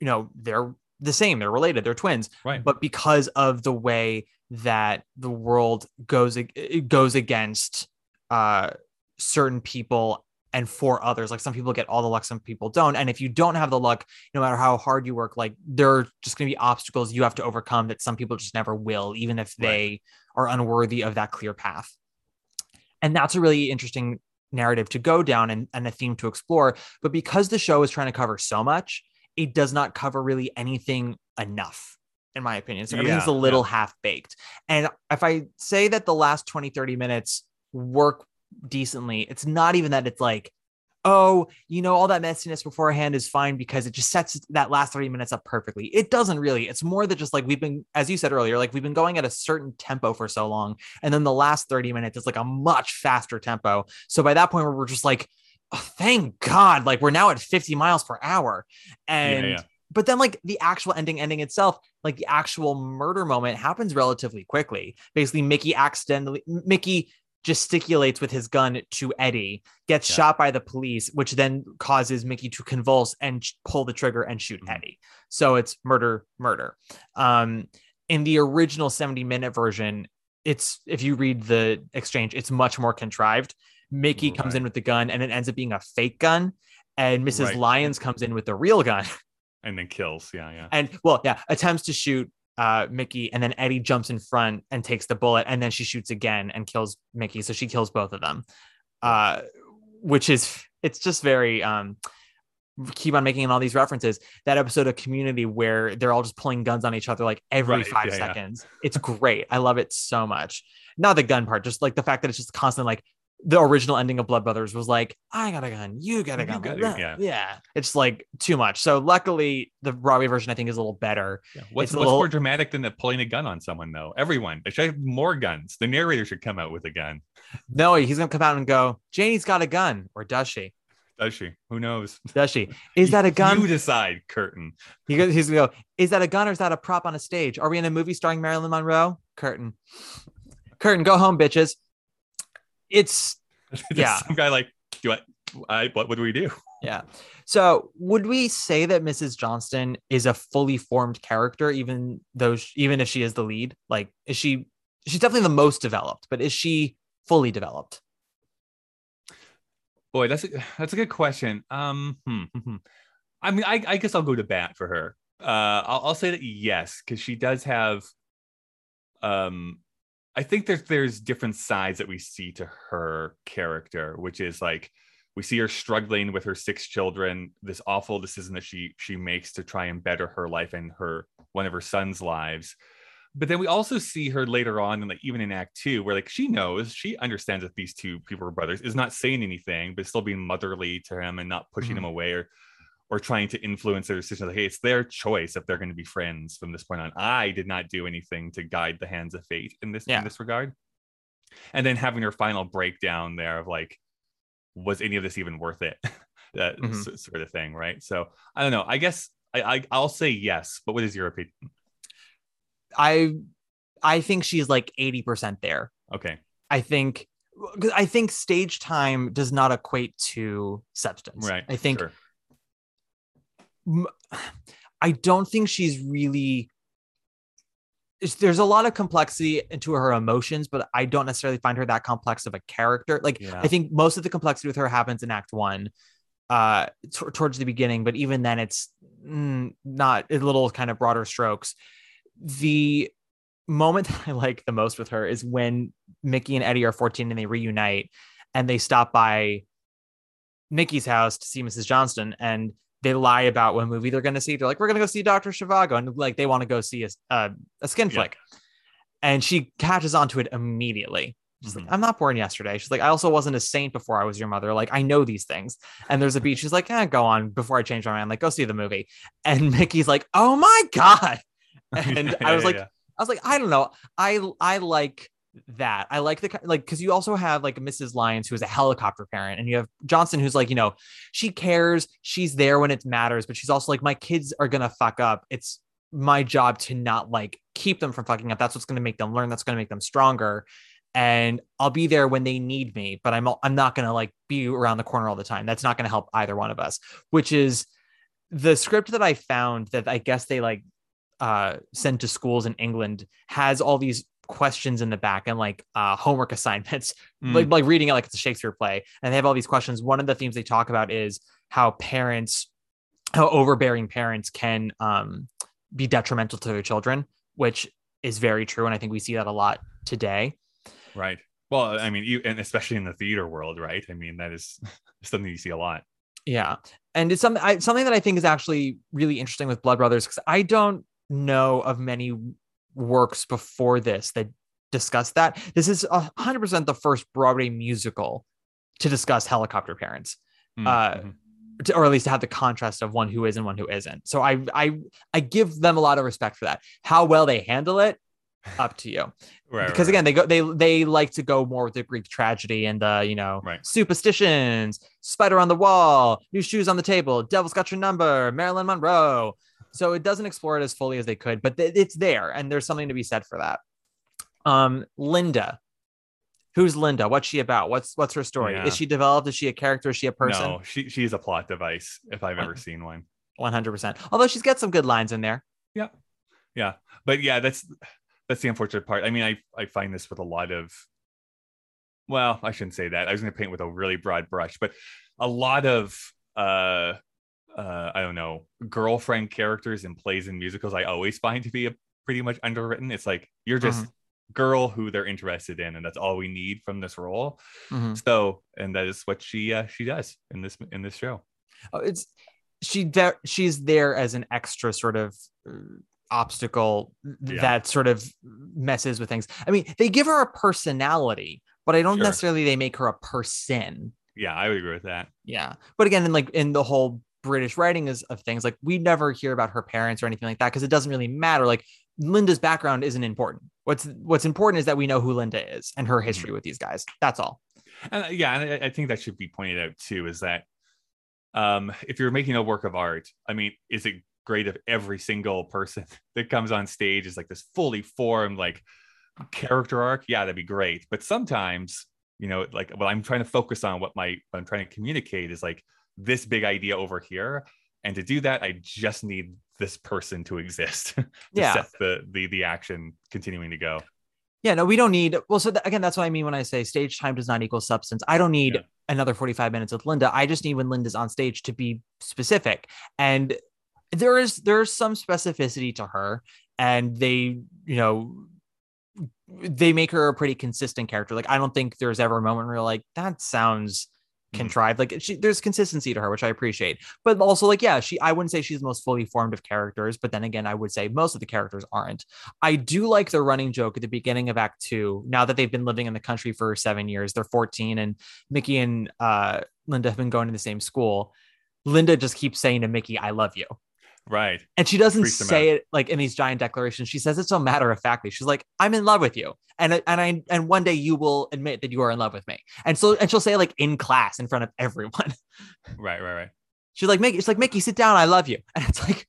you know, they're the same, they're related, they're twins Right. but because of the way that the world goes it goes against uh certain people and for others like some people get all the luck some people don't and if you don't have the luck no matter how hard you work like there are just going to be obstacles you have to overcome that some people just never will even if they are unworthy of that clear path and that's a really interesting narrative to go down and, and a theme to explore but because the show is trying to cover so much it does not cover really anything enough in my opinion. So everything's Yeah, a little yeah. half baked and if i say that the last 20 30 minutes work decently it's not even that it's like oh you know all that messiness beforehand is fine because it just sets that last 30 minutes up perfectly. It doesn't really. It's more that just like we've been as you said earlier like we've been going at a certain tempo for so long and then the last 30 minutes is like a much faster tempo. So by that point we're just like oh, thank god like we're now at 50 miles per hour and yeah. but then like the actual ending ending itself like the actual murder moment happens relatively quickly basically mickey accidentally mickey gesticulates with his gun to eddie gets Yeah. shot by the police which then causes mickey to convulse and pull the trigger and shoot Mhm. eddie so it's murder murder um in the original 70 minute version it's if you read the exchange it's much more contrived mickey comes in with the gun and it ends up being a fake gun and mrs Right. lyons comes in with the real gun And then kills. Yeah, yeah. and well yeah attempts to shoot uh mickey and then eddie jumps in front and takes the bullet and then she shoots again and kills mickey so she kills both of them uh which is it's just very um keep on making all these references that episode of community where they're all just pulling guns on each other like every Right, five yeah, yeah. seconds it's great i love it so much not the gun part just like the fact that it's just constantly like the original ending of Blood Brothers was like, I got a gun, you got a gun. got yeah. yeah. It's like too much. So luckily the Broadway version I think is a little better. What's, It's a what's little- more dramatic than pulling a gun on someone though? Everyone. They should have more guns. The narrator should come out with a gun. No, he's gonna come out and go, Janie's got a gun, or does she? Does she? Who knows? Does she? Is that a gun? You decide, Curtin. He goes, he's gonna go, is that a gun or is that a prop on a stage? Are we in a movie starring Marilyn Monroe? Curtain. Curtain, go home, bitches. It's Yeah. Some guy like, do I, I what would we do? yeah. So would we say that Mrs. Johnstone is a fully formed character, even though sh- even if she is the lead? Like, is she she's definitely the most developed, but is she fully developed? Boy, that's a, that's a good question. Um, hmm, hmm, hmm. I mean, I, I guess I'll go to bat for her. Uh, I'll, I'll say that yes, because she does have. Um, I think there's there's different sides that we see to her character, which is like we see her struggling with her six children, this awful decision that she she makes to try and better her life and her one of her sons' lives. But then we also see her later on, and like even in Act Two, where like she knows, she understands that these two people are brothers, is not saying anything, but still being motherly to him and not pushing him mm. away or or trying to influence their decision. Like, hey, it's their choice if they're going to be friends from this point on. I did not do anything to guide the hands of fate in this Yeah. in this regard. And then having her final breakdown there of like, was any of this even worth it? that Mhm. s- sort of thing, right? So I don't know. I guess I, I I'll say yes, but what is your opinion? I I think she's like 80% there. Okay. I think I think stage time does not equate to substance. Right. I think sure. I don't think she's really. There's a lot of complexity into her emotions, but I don't necessarily find her that complex of a character. Like Yeah. I think most of the complexity with her happens in Act One, uh, t- towards the beginning. But even then, it's mm, not a little kind of broader strokes. The moment that I like the most with her is when Mickey and Eddie are 14 and they reunite, and they stop by Mickey's house to see Mrs. Johnstone and they lie about what movie they're going to see. They're like, we're going to go see Dr. Zhivago. And like, they want to go see a, a, a skin Yeah. flick. And she catches onto it immediately. She's like, Mhm. I'm not born yesterday. She's like, I also wasn't a saint before I was your mother. Like, I know these things. And there's a beach. She's like, eh, go on before I change my mind. Like, go see the movie. And Mickey's like, oh my God. And Yeah, I was yeah, like. I was like, I don't know. I I like that. I like the like because you also have like Mrs. Lyons who is a helicopter parent, and you have Johnstone who's like, you know, she cares, she's there when it matters, but she's also like, my kids are gonna fuck up. It's my job to not like keep them from fucking up. That's what's gonna make them learn. That's gonna make them stronger. And I'll be there when they need me, but I'm I'm not gonna like be around the corner all the time. That's not gonna help either one of us. Which is the script that I found that I guess they like uh sent to schools in England has all these questions in the back and like uh homework assignments Mm. like like reading it like it's a Shakespeare play and they have all these questions one of the themes they talk about is how parents how overbearing parents can um be detrimental to their children which is very true and I think we see that a lot today Right. Well, I mean, you and especially in the theater world, right? I mean, that is something you see a lot. Yeah, and it's something I, something that I think is actually really interesting with Blood Brothers because I don't know of many works before this that discuss that. This is hundred percent the first Broadway musical to discuss helicopter parents, Mm, Uh, mhm. to, or at least to have the contrast of one who is and one who isn't. So I I I give them a lot of respect for that. How well they handle it, up to you Right, because right, again they go they they like to go more with the greek tragedy and the you know Right. superstitions spider on the wall new shoes on the table devil's got your number marilyn monroe so it doesn't explore it as fully as they could but th- it's there and there's something to be said for that um linda who's linda what's she about what's what's her story Yeah. is she developed is she a character is she a person No, she she's a plot device if I've ever seen one. 100% although she's got some good lines in there Yeah. Yeah. But yeah, that's that's the unfortunate part. I mean, I I find this with a lot of well, I shouldn't say that. I was going to paint with a really broad brush, but a lot of uh uh I don't know, girlfriend characters in plays and musicals I always find to be a pretty much underwritten. It's like you're just girl who they're interested in and that's all we need from this role. Mhm. So, and that is what she uh, she does in this in this show. Oh, it's she there she's there as an extra sort of uh, obstacle Yeah. that sort of messes with things i mean they give her a personality but I don't Sure. necessarily they make her a person. Yeah, I would agree with that. Yeah. But again, in like in the whole British writing is of things like we never hear about her parents or anything like that because it doesn't really matter. Like Linda's background isn't important. What's what's important is that we know who Linda is and her history with these guys. That's all. And uh, yeah, and I, I think that should be pointed out too. Is that um, if you're making a work of art, I mean, is it great if every single person that comes on stage is like this fully formed like character arc? Yeah, that'd be great. But sometimes, you know, like what I'm trying to focus on, what my what I'm trying to communicate is like this big idea over here, and to do that, I just need this person to exist to Yeah. set the the the action continuing to go. Yeah, no, we don't need. Well, so th- again, that's what I mean when I say stage time does not equal substance. I don't need Yeah. another 45 minutes with Linda. I just need when Linda's on stage to be specific. And there is there's some specificity to her, and they, you know, they make her a pretty consistent character. Like I don't think there's ever a moment where you're like, that sounds. Contrived. Like she, there's consistency to her, which I appreciate. But also, like, yeah, she I wouldn't say she's the most fully formed of characters, but then again, I would say most of the characters aren't. I do like the running joke at the beginning of Act Two. Now that they've been living in the country for seven years, they're 14, and Mickey and uh, Linda have been going to the same school. Linda just keeps saying to Mickey, "I love you," Right. and she doesn't Freaks say it like in these giant declarations. She says it so matter of factly. She's like, "I'm in love with you," and and I and one day you will admit that you are in love with me. And so and she'll say it like in class in front of everyone. Right. Right. Right. She's like, Mickey, it's like Mickey, sit down. I love you, and it's like,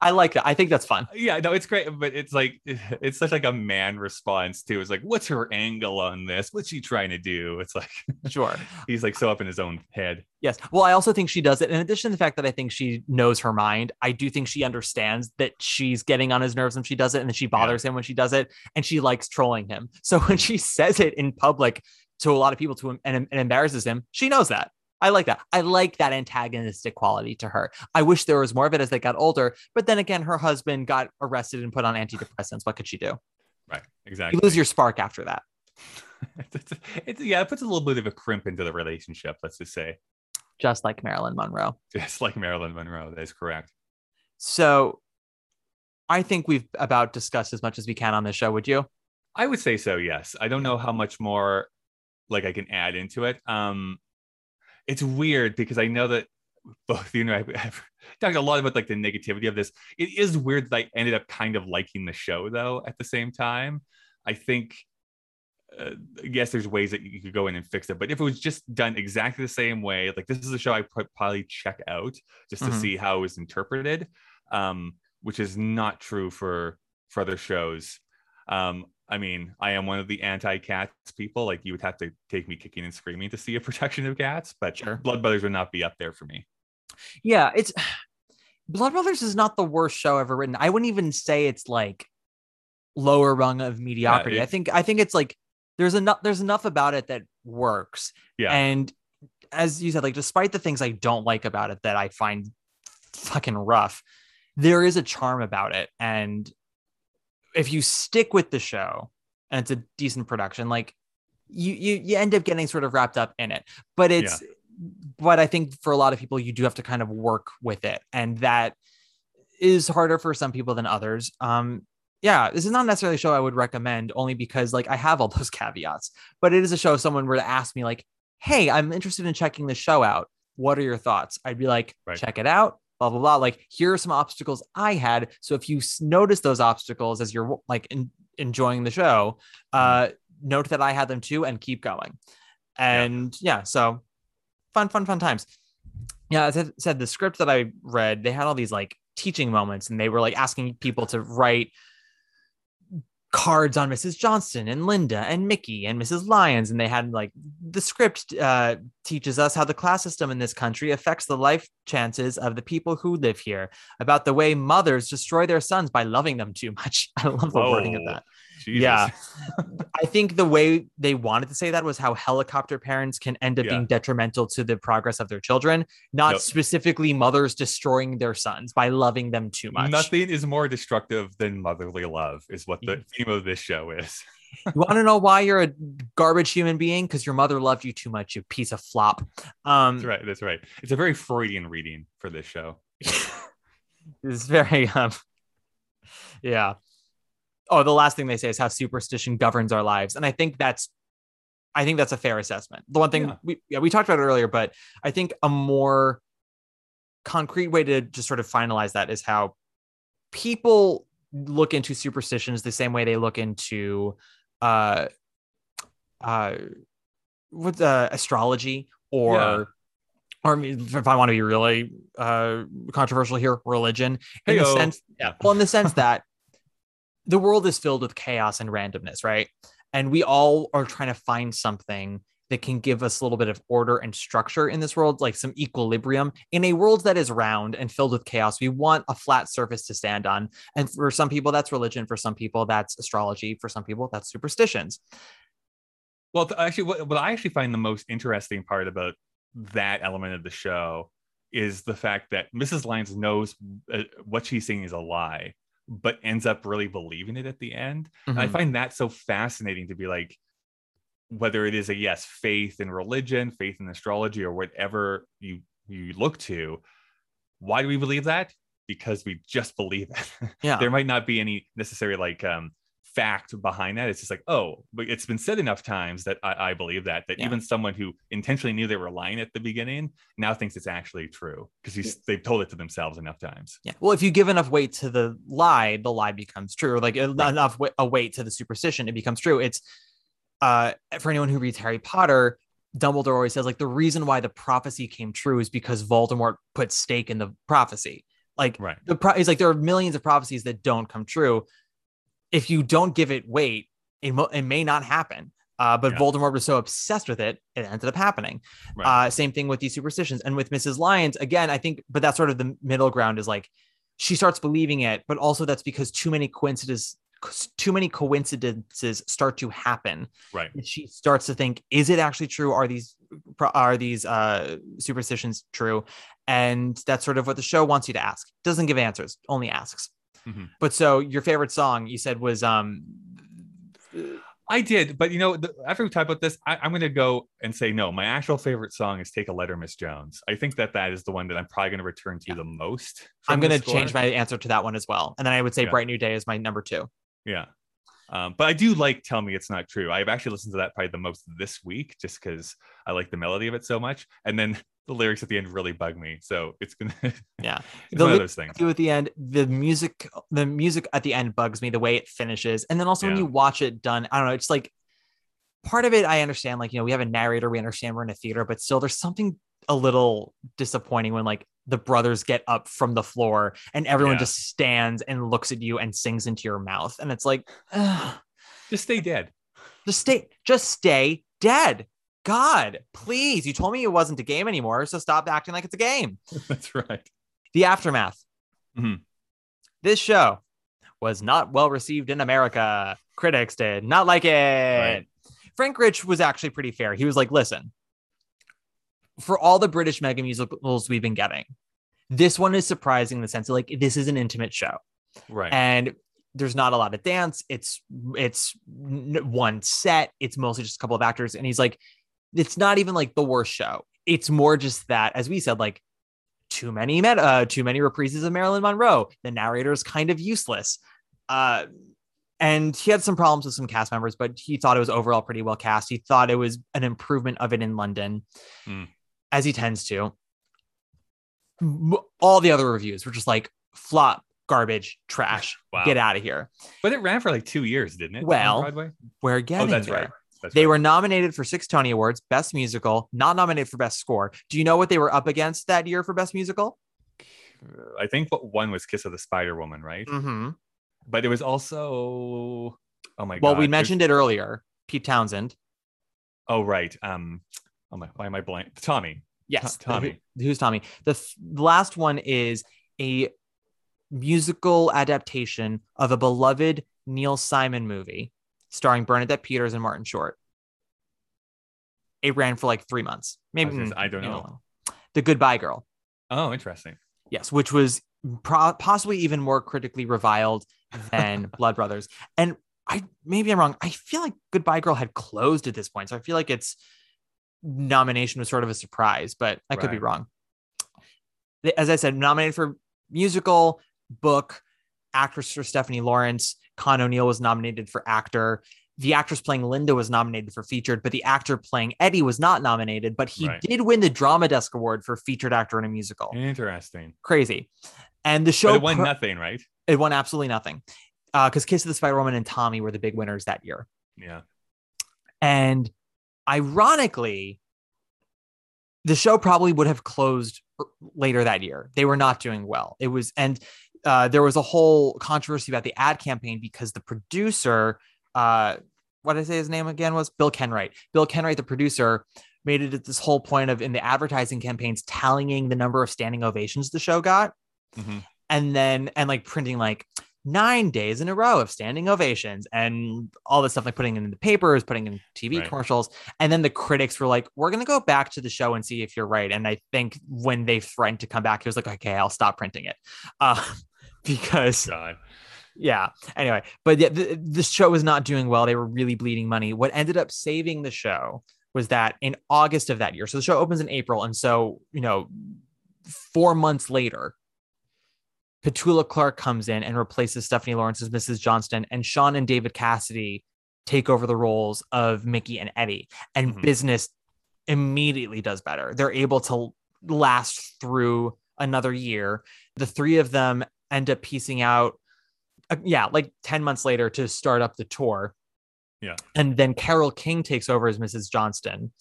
I like that. I think that's fun. yeah no it's great but it's like it's such like a man response too it's like what's her angle on this what's she trying to do it's like Sure. he's like so up in his own head Yes. Well, I also think she does it. In addition to the fact that I think she knows her mind, I do think she understands that she's getting on his nerves when she does it and that she bothers him when she does it. And she likes trolling him. So when she says it in public to a lot of people to him and, and embarrasses him, she knows that. I like that. I like that antagonistic quality to her. I wish there was more of it as they got older. But then again, her husband got arrested and put on antidepressants. What could she do? right You exactly lose your spark after that. it's, it's- yeah it puts a little bit of a crimp into the relationship let's just say Just like Marilyn Monroe. just like marilyn monroe that is correct So I think we've about discussed as much as we can on this show. Would you? i would say so yes i don't know how much more like i can add into it um it's weird because i know that both you and I've, I've talked a lot about like the negativity of this. It is weird that i ended up kind of liking the show though at the same time. I think uh, yes there's ways that you could go in and fix it but if it was just done exactly the same way like this is a show i would probably check out just to Mhm. see how it was interpreted um which is not true for for other shows. Um I mean, I am one of the anti-cats people. Like you would have to take me kicking and screaming to see a protection of cats, but Sure. Blood Brothers would not be up there for me. Yeah, it's Blood Brothers is not the worst show ever written. I wouldn't even say it's like lower rung of mediocrity. I it- think I think it's like there's enough there's enough about it that works. Yeah. And as you said, like despite the things I don't like about it that I find fucking rough, there is a charm about it. And if you stick with the show and it's a decent production, like you you you end up getting sort of wrapped up in it. But it's but I think for a lot of people, you do have to kind of work with it. And that is harder for some people than others. Um, yeah, this is not necessarily a show I would recommend only because like I have all those caveats, but it is a show if someone were to ask me like, Hey, I'm interested in checking the show out. What are your thoughts? I'd be like, Right. check it out, blah, blah, blah. Like, here are some obstacles I had. So if you s- notice those obstacles as you're like in, enjoying the show, uh, note that I had them too and keep going. And yeah, so fun, fun, fun times. Yeah, as I said, the script that I read, they had all these like teaching moments and they were like asking people to write cards on Mrs. Johnstone and Linda and Mickey and Mrs. Lyons. And they had like the script uh, teaches us how the class system in this country affects the life chances of the people who live here, about the way mothers destroy their sons by loving them too much. I love the wording of that. Jesus. Yeah. I think the way they wanted to say that was how helicopter parents can end up Yeah. being detrimental to the progress of their children, not Nope. specifically mothers destroying their sons by loving them too much. Nothing is more destructive than motherly love, is what Mm. the theme of this show is. You want to know why you're a garbage human being? Because your mother loved you too much, you piece of flop. Um, That's right. That's right. It's a very Freudian reading for this show. it's very um yeah oh the last thing they say is how superstition governs our lives and i think that's I think that's a fair assessment. The one thing Yeah. we yeah, we talked about it earlier, but I think a more concrete way to just sort of finalize that is how people look into superstitions the same way they look into uh uh what uh, astrology or Yeah. or if I want to be really uh controversial here, religion in the sense Yeah. well in the sense that the world is filled with chaos and randomness, right? And we all are trying to find something that can give us a little bit of order and structure in this world, like some equilibrium. In a world that is round and filled with chaos, we want a flat surface to stand on. And for some people, that's religion. For some people, that's astrology. For some people, that's superstitions. Well, actually, what, what I actually find the most interesting part about that element of the show is the fact that Mrs. Lyons knows uh, what she's seeing is a lie, but ends up really believing it at the end. And I find that so fascinating to be like, whether it is a yes, faith in religion, faith in astrology, or whatever you you look to, why do we believe that? Because we just believe it. Yeah. there might not be any necessary like um fact behind that. It's just like, oh, but it's been said enough times that I, I believe that that Yeah. even someone who intentionally knew they were lying at the beginning now thinks it's actually true because they've told it to themselves enough times. Yeah. Well, if you give enough weight to the lie, the lie becomes true. Or like uh, enough wa- a weight to the superstition, it becomes true. It's uh for anyone who reads Harry Potter, Dumbledore always says like the reason why the prophecy came true is because Voldemort put stake in the prophecy. Like Right. the pro- it's like there are millions of prophecies that don't come true. If you don't give it weight, it, mo- it may not happen. Uh, but Yeah. Voldemort was so obsessed with it, it ended up happening. Right. Uh, same thing with these superstitions. And with Mrs. Lyons, again, I think, but that's sort of the middle ground is like she starts believing it, but also that's because too many coincidences, too many coincidences start to happen. right. And she starts to think, is it actually true? Are these are these uh, superstitions true? And that's sort of what the show wants you to ask. Doesn't give answers, only asks. Mhm. But so your favorite song you said was um I did, but you know, the, after we talk about this, I, I'm going to go and say no. My actual favorite song is "Take a Letter, Miss Jones." I think that that is the one that I'm probably going to return to the most. I'm going to change my answer to that one as well. And then I would say Yeah. Bright New Day is my number two. Yeah. Um, but I do like Tell Me It's Not True. I've actually listened to that probably the most this week just because I like the melody of it so much. And then the lyrics at the end really bug me. So it's gonna Yeah. it's The one of those things. at the end the music the music at the end bugs me the way it finishes and then also when you watch it done i don't know it's like part of it i understand like you know we have a narrator we understand we're in a theater but still there's something a little disappointing when like the brothers get up from the floor and everyone Yeah. just stands and looks at you and sings into your mouth and it's like ugh, Just stay dead. just stay just stay dead god please you told me it wasn't a game anymore so stop acting like it's a game That's right. the aftermath. Mhm. This show was not well received in America. Critics did not like it. Frank Rich was actually pretty fair. He was like, listen, for all the British mega musicals we've been getting, this one is surprising in the sense of like this is an intimate show Right. and there's not a lot of dance. It's it's one set. It's mostly just a couple of actors, and he's like, it's not even like the worst show. It's more just that, as we said, like too many met uh, too many reprises of Marilyn Monroe. The narrator is kind of useless. Uh, and he had some problems with some cast members, but he thought it was overall pretty well cast. He thought it was an improvement of it in London, Hmm. as he tends to. All the other reviews were just like flop, garbage, trash. Wow. Get out of here. But it ran for like two years, didn't it? Well. We're Oh, getting that's there. right. That's They right. were nominated for six Tony Awards, Best Musical, not nominated for Best Score. Do you know what they were up against that year for Best Musical? I think what one was Kiss of the Spider Woman, right? Mm-hmm. But it was also oh my god. Well, we there's- mentioned it earlier. Pete Townshend. Oh right. Um oh my why am I blank? Tommy. Yes, To- Tommy. Who- who's Tommy? The, th- the last one is a musical adaptation of a beloved Neil Simon movie starring Bernadette Peters and Martin Short. It ran for like three months. Maybe I was I don't know. The Goodbye Girl. Oh, interesting. Yes, which was pro- possibly even more critically reviled than Blood Brothers. And I maybe I'm wrong. I feel like Goodbye Girl had closed at this point, so I feel like its nomination was sort of a surprise, but I could be wrong. As I said, nominated for musical, book, actress for Stephanie Lawrence. Con O'Neill was nominated for actor. the actress playing Linda was nominated for featured, but the actor playing Eddie was not nominated, but he Right. did win the Drama Desk Award for featured actor in a musical. Interesting. Crazy. And the show But it won pro- nothing, right? it won absolutely nothing. Because Kiss of the Spider Woman and Tommy were the big winners that year. Yeah. And ironically, the show probably would have closed er- later that year. They were not doing well. It was, and uh, there was a whole controversy about the ad campaign because the producer, uh, what did I say his name again was Bill Kenwright. Bill Kenwright, the producer, made it at this whole point of in the advertising campaigns tallying the number of standing ovations the show got Mhm. and then and like printing like nine days in a row of standing ovations and all this stuff like putting it in the papers putting in tv Right. commercials and then the critics were like we're going to go back to the show and see if you're right and i think when they threatened to come back he was like okay i'll stop printing it uh, because God. yeah anyway but yeah the, the show was not doing well they were really bleeding money what ended up saving the show was that in august of that year so the show opens in april and so you know four months later petula clark comes in and replaces stephanie lawrence as mrs johnstone and shaun and david cassidy take over the roles of mickey and eddie and Mhm. business immediately does better they're able to last through another year the three of them end up piecing out uh, yeah, like 10 months later to start up the tour. Yeah. And then Carole King takes over as Mrs. Johnstone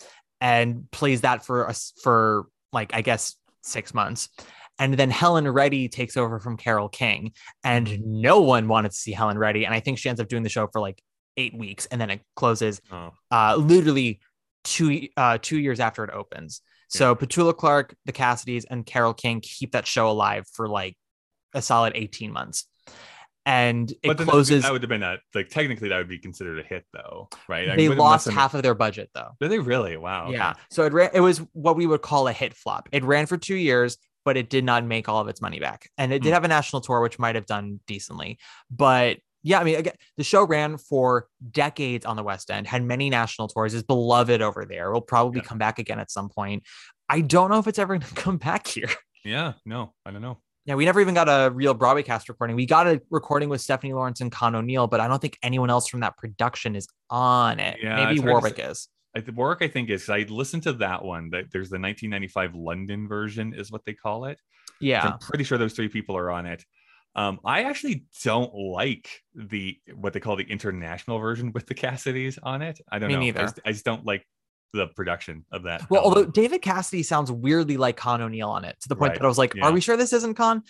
and plays that for us for like, I guess, six months. And then Helen Reddy takes over from Carole King. And no one wanted to see Helen Reddy. And I think she ends up doing the show for like eight weeks and then it closes Oh. uh, literally two uh, two years after it opens. So Petula Clark, the Cassidys, and Carole King keep that show alive for like a solid 18 months. And it But closes. That would have been a like technically that would be considered a hit though, right? I they mean, lost half of their budget though. Did they really? Wow. okay. Yeah. So it ran, it was what we would call a hit flop. It ran for two years, but it did not make all of its money back. And it did Hmm. have a national tour, which might have done decently. But yeah, I mean, again, the show ran for decades on the West End, had many national tours, is beloved over there. Will probably Yeah. come back again at some point. I don't know if it's ever going to come back here. Yeah. No, I don't know. Yeah, we never even got a real Broadway cast recording. We got a recording with Stephanie Lawrence and Con O'Neill, but I don't think anyone else from that production is on it. Yeah, Maybe to Warwick is. I, work I think is. I listened to that one. That there's the 1995 London version, is what they call it. Yeah. I'm pretty sure those three people are on it. Um, I actually don't like the what they call the international version with the Cassidys on it. I don't Me know. neither. I just, I just don't like the production of that. Well, album. although David Cassidy sounds weirdly like Con O'Neill on it, to the point Right, that I was like, yeah. "Are we sure this isn't Con?"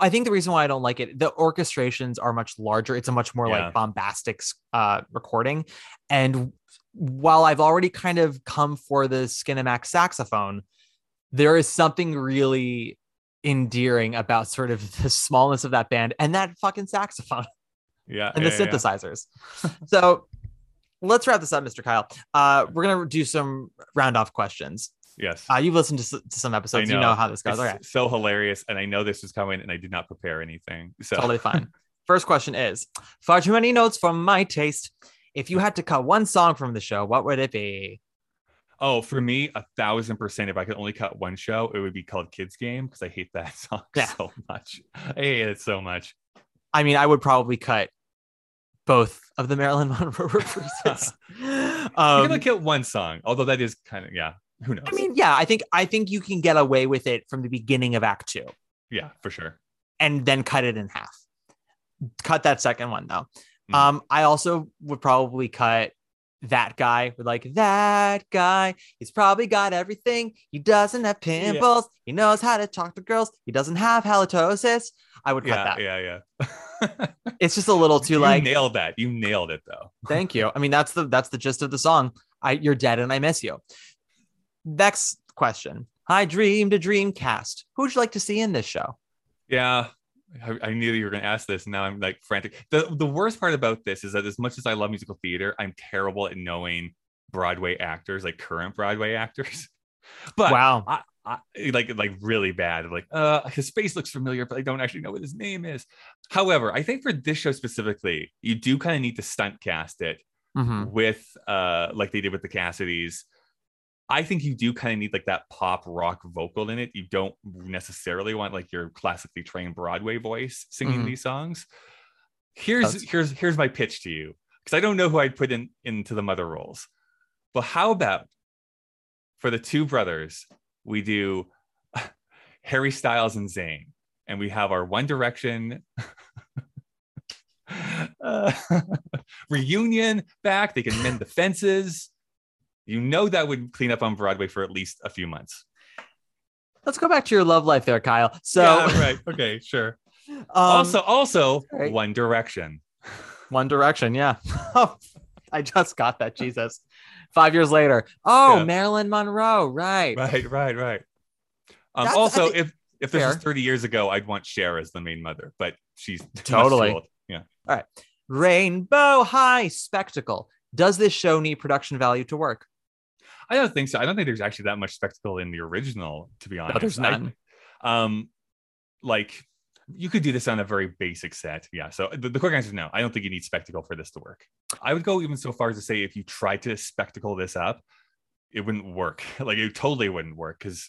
I think the reason why I don't like it, the orchestrations are much larger. It's a much more Yeah. like bombastic uh, recording, and while I've already kind of come for the Skinamax saxophone, there is something really endearing about sort of the smallness of that band and that fucking saxophone yeah, and yeah, the synthesizers. so let's wrap this up, Mr. Kyle. Uh, we're gonna do some round off questions. Yes. Uh, you've listened to, to some episodes. You know how this goes. It's Okay, so hilarious, and I know this was coming, and I did not prepare anything. So totally fine. First question is far too many notes for my taste. If you had to cut one song from the show, what would it be? Oh, for me, a thousand percent. If I could only cut one show, it would be called Kids Game because I hate that song Yeah. so much. I hate it so much. I mean, I would probably cut both of the Marilyn Monroe reprises. you um, can only kill one song, although that is kind of yeah. Who knows? I mean, yeah, I think I think you can get away with it from the beginning of Act Two. yeah, for sure. and then cut it in half. Cut that second one though. Mhm. Um, I also would probably cut that guy with like that guy. He's probably got everything. He doesn't have pimples. He knows how to talk to girls. He doesn't have halitosis. I would cut Yeah, that. yeah, yeah. It's just a little too you like. nailed that. You nailed it though. Thank you. I mean, that's the that's the gist of the song. I you're dead and I miss you. Next question. I dreamed a dream cast. Who would you like to see in this show? Yeah. I, knew you were going to ask this. And now I'm like frantic. The, the worst part about this is that as much as I love musical theater, I'm terrible at knowing Broadway actors, like current Broadway actors. But wow. I, I like like really bad. Like, uh, his face looks familiar, but I don't actually know what his name is. However, I think for this show specifically, you do kind of need to stunt cast it Mhm. with uh like they did with the Cassidys. I think you do kind of need like that pop rock vocal in it. You don't necessarily want like your classically trained Broadway voice singing Mhm. these songs. Here's That's- here's here's my pitch to you. because I don't know who I'd put in into the mother roles. But how about for the two brothers, we do Harry Styles and Zayn, and we have our One Direction uh, reunion back. They can mend the fences. You know that would clean up on Broadway for at least a few months. Let's go back to your love life there, Kyle. So Yeah, right. Okay, sure. um, also, also right. One Direction. One Direction, yeah. I just got that. Jesus. Five years later. Oh, Yeah. Marilyn Monroe. Right. Right, right, right. Um, also, think- if if this was 30 years ago, I'd want Cher as the main mother, but she's Totally. old. Yeah. All right. Rainbow High Spectacle. Does this show need production value to work? I don't think so. I don't think there's actually that much spectacle in the original, to be honest. No, there's I- um, like you could do this on a very basic set. Yeah. So the, the quick answer is no. I don't think you need spectacle for this to work. I would go even so far as to say if you tried to spectacle this up, it wouldn't work. like it totally wouldn't work because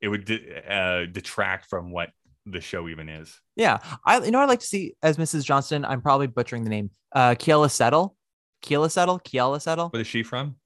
it would de- uh, detract from what the show even is. Yeah. I you know I'd like to see as Mrs. Johnstone. I'm probably butchering the name. Uh Keala Settle. Keala Settle. Keala Settle. Where is she from?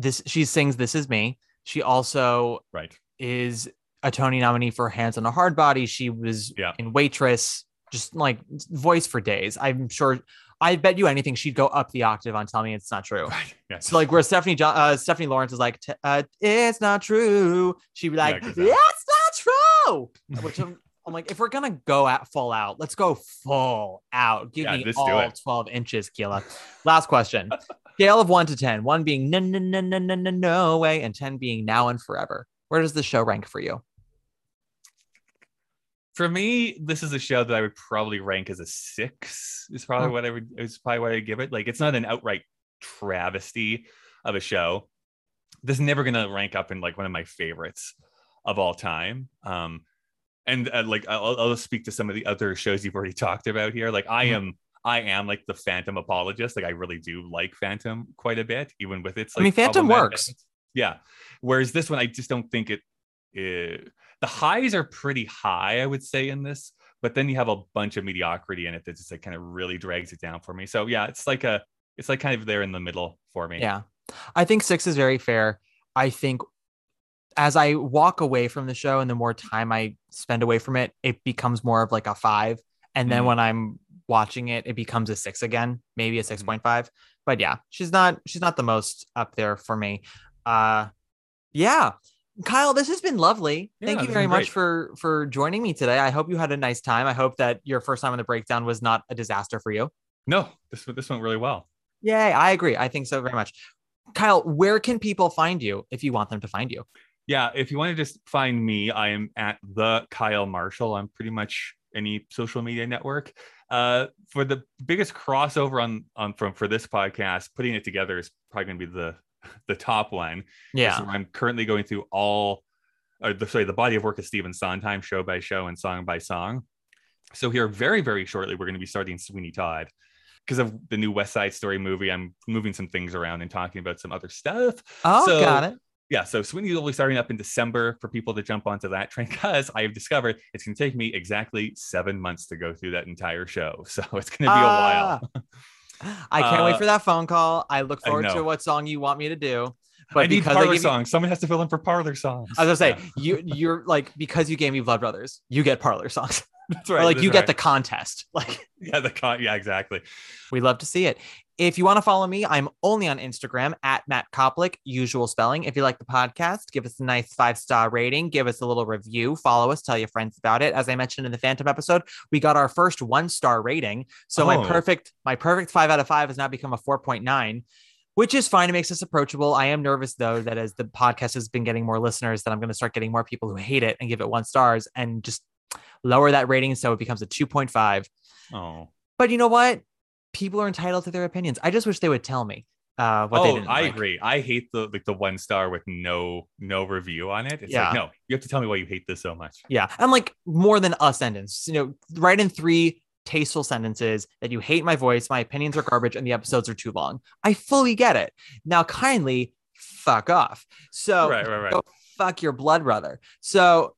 This she sings This Is Me. She also Right. is a Tony nominee for Hands on a Hard Body. She was Yeah. in Waitress, just like voice for days. I'm sure. I bet you anything she'd go up the octave on Tell Me It's Not True. Right. Yeah. So like where Stephanie jo- uh, Stephanie Lawrence is like, "T- uh, it's not true. She'd be like, exactly. it's not true. Which I'm, I'm like, if we're gonna go at full out, let's go full out. Give Yeah, me all 12 inches, Keala. Last question. Scale of one to 10, one being no, no, no, no, no, no, no way, and 10 being now and forever. Where does the show rank for you? For me, this is a show that I would probably rank as a six. Is probably Oh. what I would. Is probably what I give it. Like it's not an outright travesty of a show. This is never gonna rank up in like one of my favorites of all time. Um, and uh, like I'll, I'll speak to some of the other shows you've already talked about here. Like I Mhm. am, I am like the Phantom apologist. Like I really do like Phantom quite a bit, even with its. I mean, Phantom works. Yeah. Whereas this one, I just don't think it. eh, the highs are pretty high, I would say, in this, but then you have a bunch of mediocrity in it that just like kind of really drags it down for me. So yeah, it's like a, it's like kind of there in the middle for me. Yeah. I think six is very fair. I think as I walk away from the show and the more time I spend away from it, it becomes more of like a five. And then Mhm. when I'm watching it, it becomes a six again, maybe a Mm-hmm. 6.5. But yeah, she's not she's not the most up there for me. Uh yeah. Kyle, this has been lovely. Yeah, Thank you very much for for joining me today. I hope you had a nice time. I hope that your first time on the breakdown was not a disaster for you. No, this this went really well. Yay, I agree. I think so very much. Kyle, where can people find you if you want them to find you? Yeah, if you want to just find me, I am at the Kyle Marshall on pretty much any social media network. Uh, for the biggest crossover on on from for this podcast, putting it together is probably going to be the the top one. Yeah. So I'm currently going through all, or the, sorry, the body of work of Stephen Sondheim, show by show and song by song. So here, very very shortly, we're going to be starting Sweeney Todd. Because of the new West Side Story movie, I'm moving some things around and talking about some other stuff. Oh, So- got it. Yeah, so Sweeney will be starting up in December for people to jump onto that train because I have discovered it's going to take me exactly seven months to go through that entire show. So it's going to be a while. I can't wait Uh, for that phone call. I look I forward to what song you want me to do. But I need because I parlor give you, songs. Someone has to fill in for parlor songs. I was gonna say Yeah, you you're like because you gave me Blood Brothers, you get parlor songs. that's or like that's you get the contest. Like yeah the con- yeah exactly. we love to see it. If you want to follow me, I'm only on Instagram at Matt Koplik, usual spelling. If you like the podcast, give us a nice five star rating, give us a little review, follow us, tell your friends about it. As I mentioned in the Phantom episode, we got our first one star rating. So my Oh. perfect, my perfect five out of five has now become a 4.9, which is fine. It makes us approachable. I am nervous though that as the podcast has been getting more listeners, that I'm going to start getting more people who hate it and give it one stars and just lower that rating so it becomes a 2.5. Oh, But you know what? People are entitled to their opinions. I just wish they would tell me uh, what they oh didn't I like. agree. I hate the like the one star with no no review on it. It's Yeah. like no, you have to tell me why you hate this so much. Yeah, and like more than a sentence. You know, write in three tasteful sentences that you hate my voice, my opinions are garbage, and the episodes are too long. I fully get it. Now, kindly fuck off. So right, right, right. fuck your blood brother. So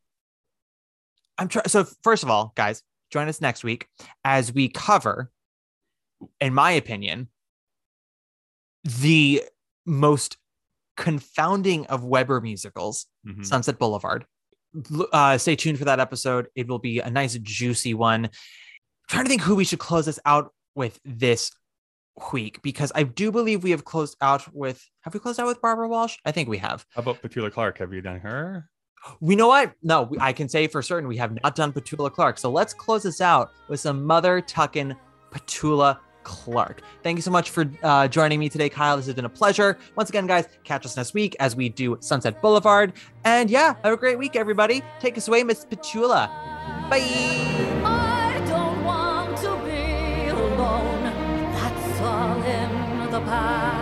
I'm trying. So first of all, guys, join us next week as we cover, in my opinion, the most confounding of Webber musicals, Mhm. Sunset Boulevard. Uh, stay tuned for that episode. It will be a nice, juicy one. I'm trying to think who we should close this out with this week because I do believe we have closed out with. Have we closed out with Barbara Walsh? I think we have. How about Petula Clark? Have you done her? We know what? No, I can say for certain we have not done Petula Clark. So let's close this out with some Mother Tuckin Petula Clark. Thank you so much for uh, joining me today, Kyle. This has been a pleasure. Once again, guys, catch us next week as we do Sunset Boulevard. And yeah, have a great week, everybody. Take us away, Miss Petula. Bye. I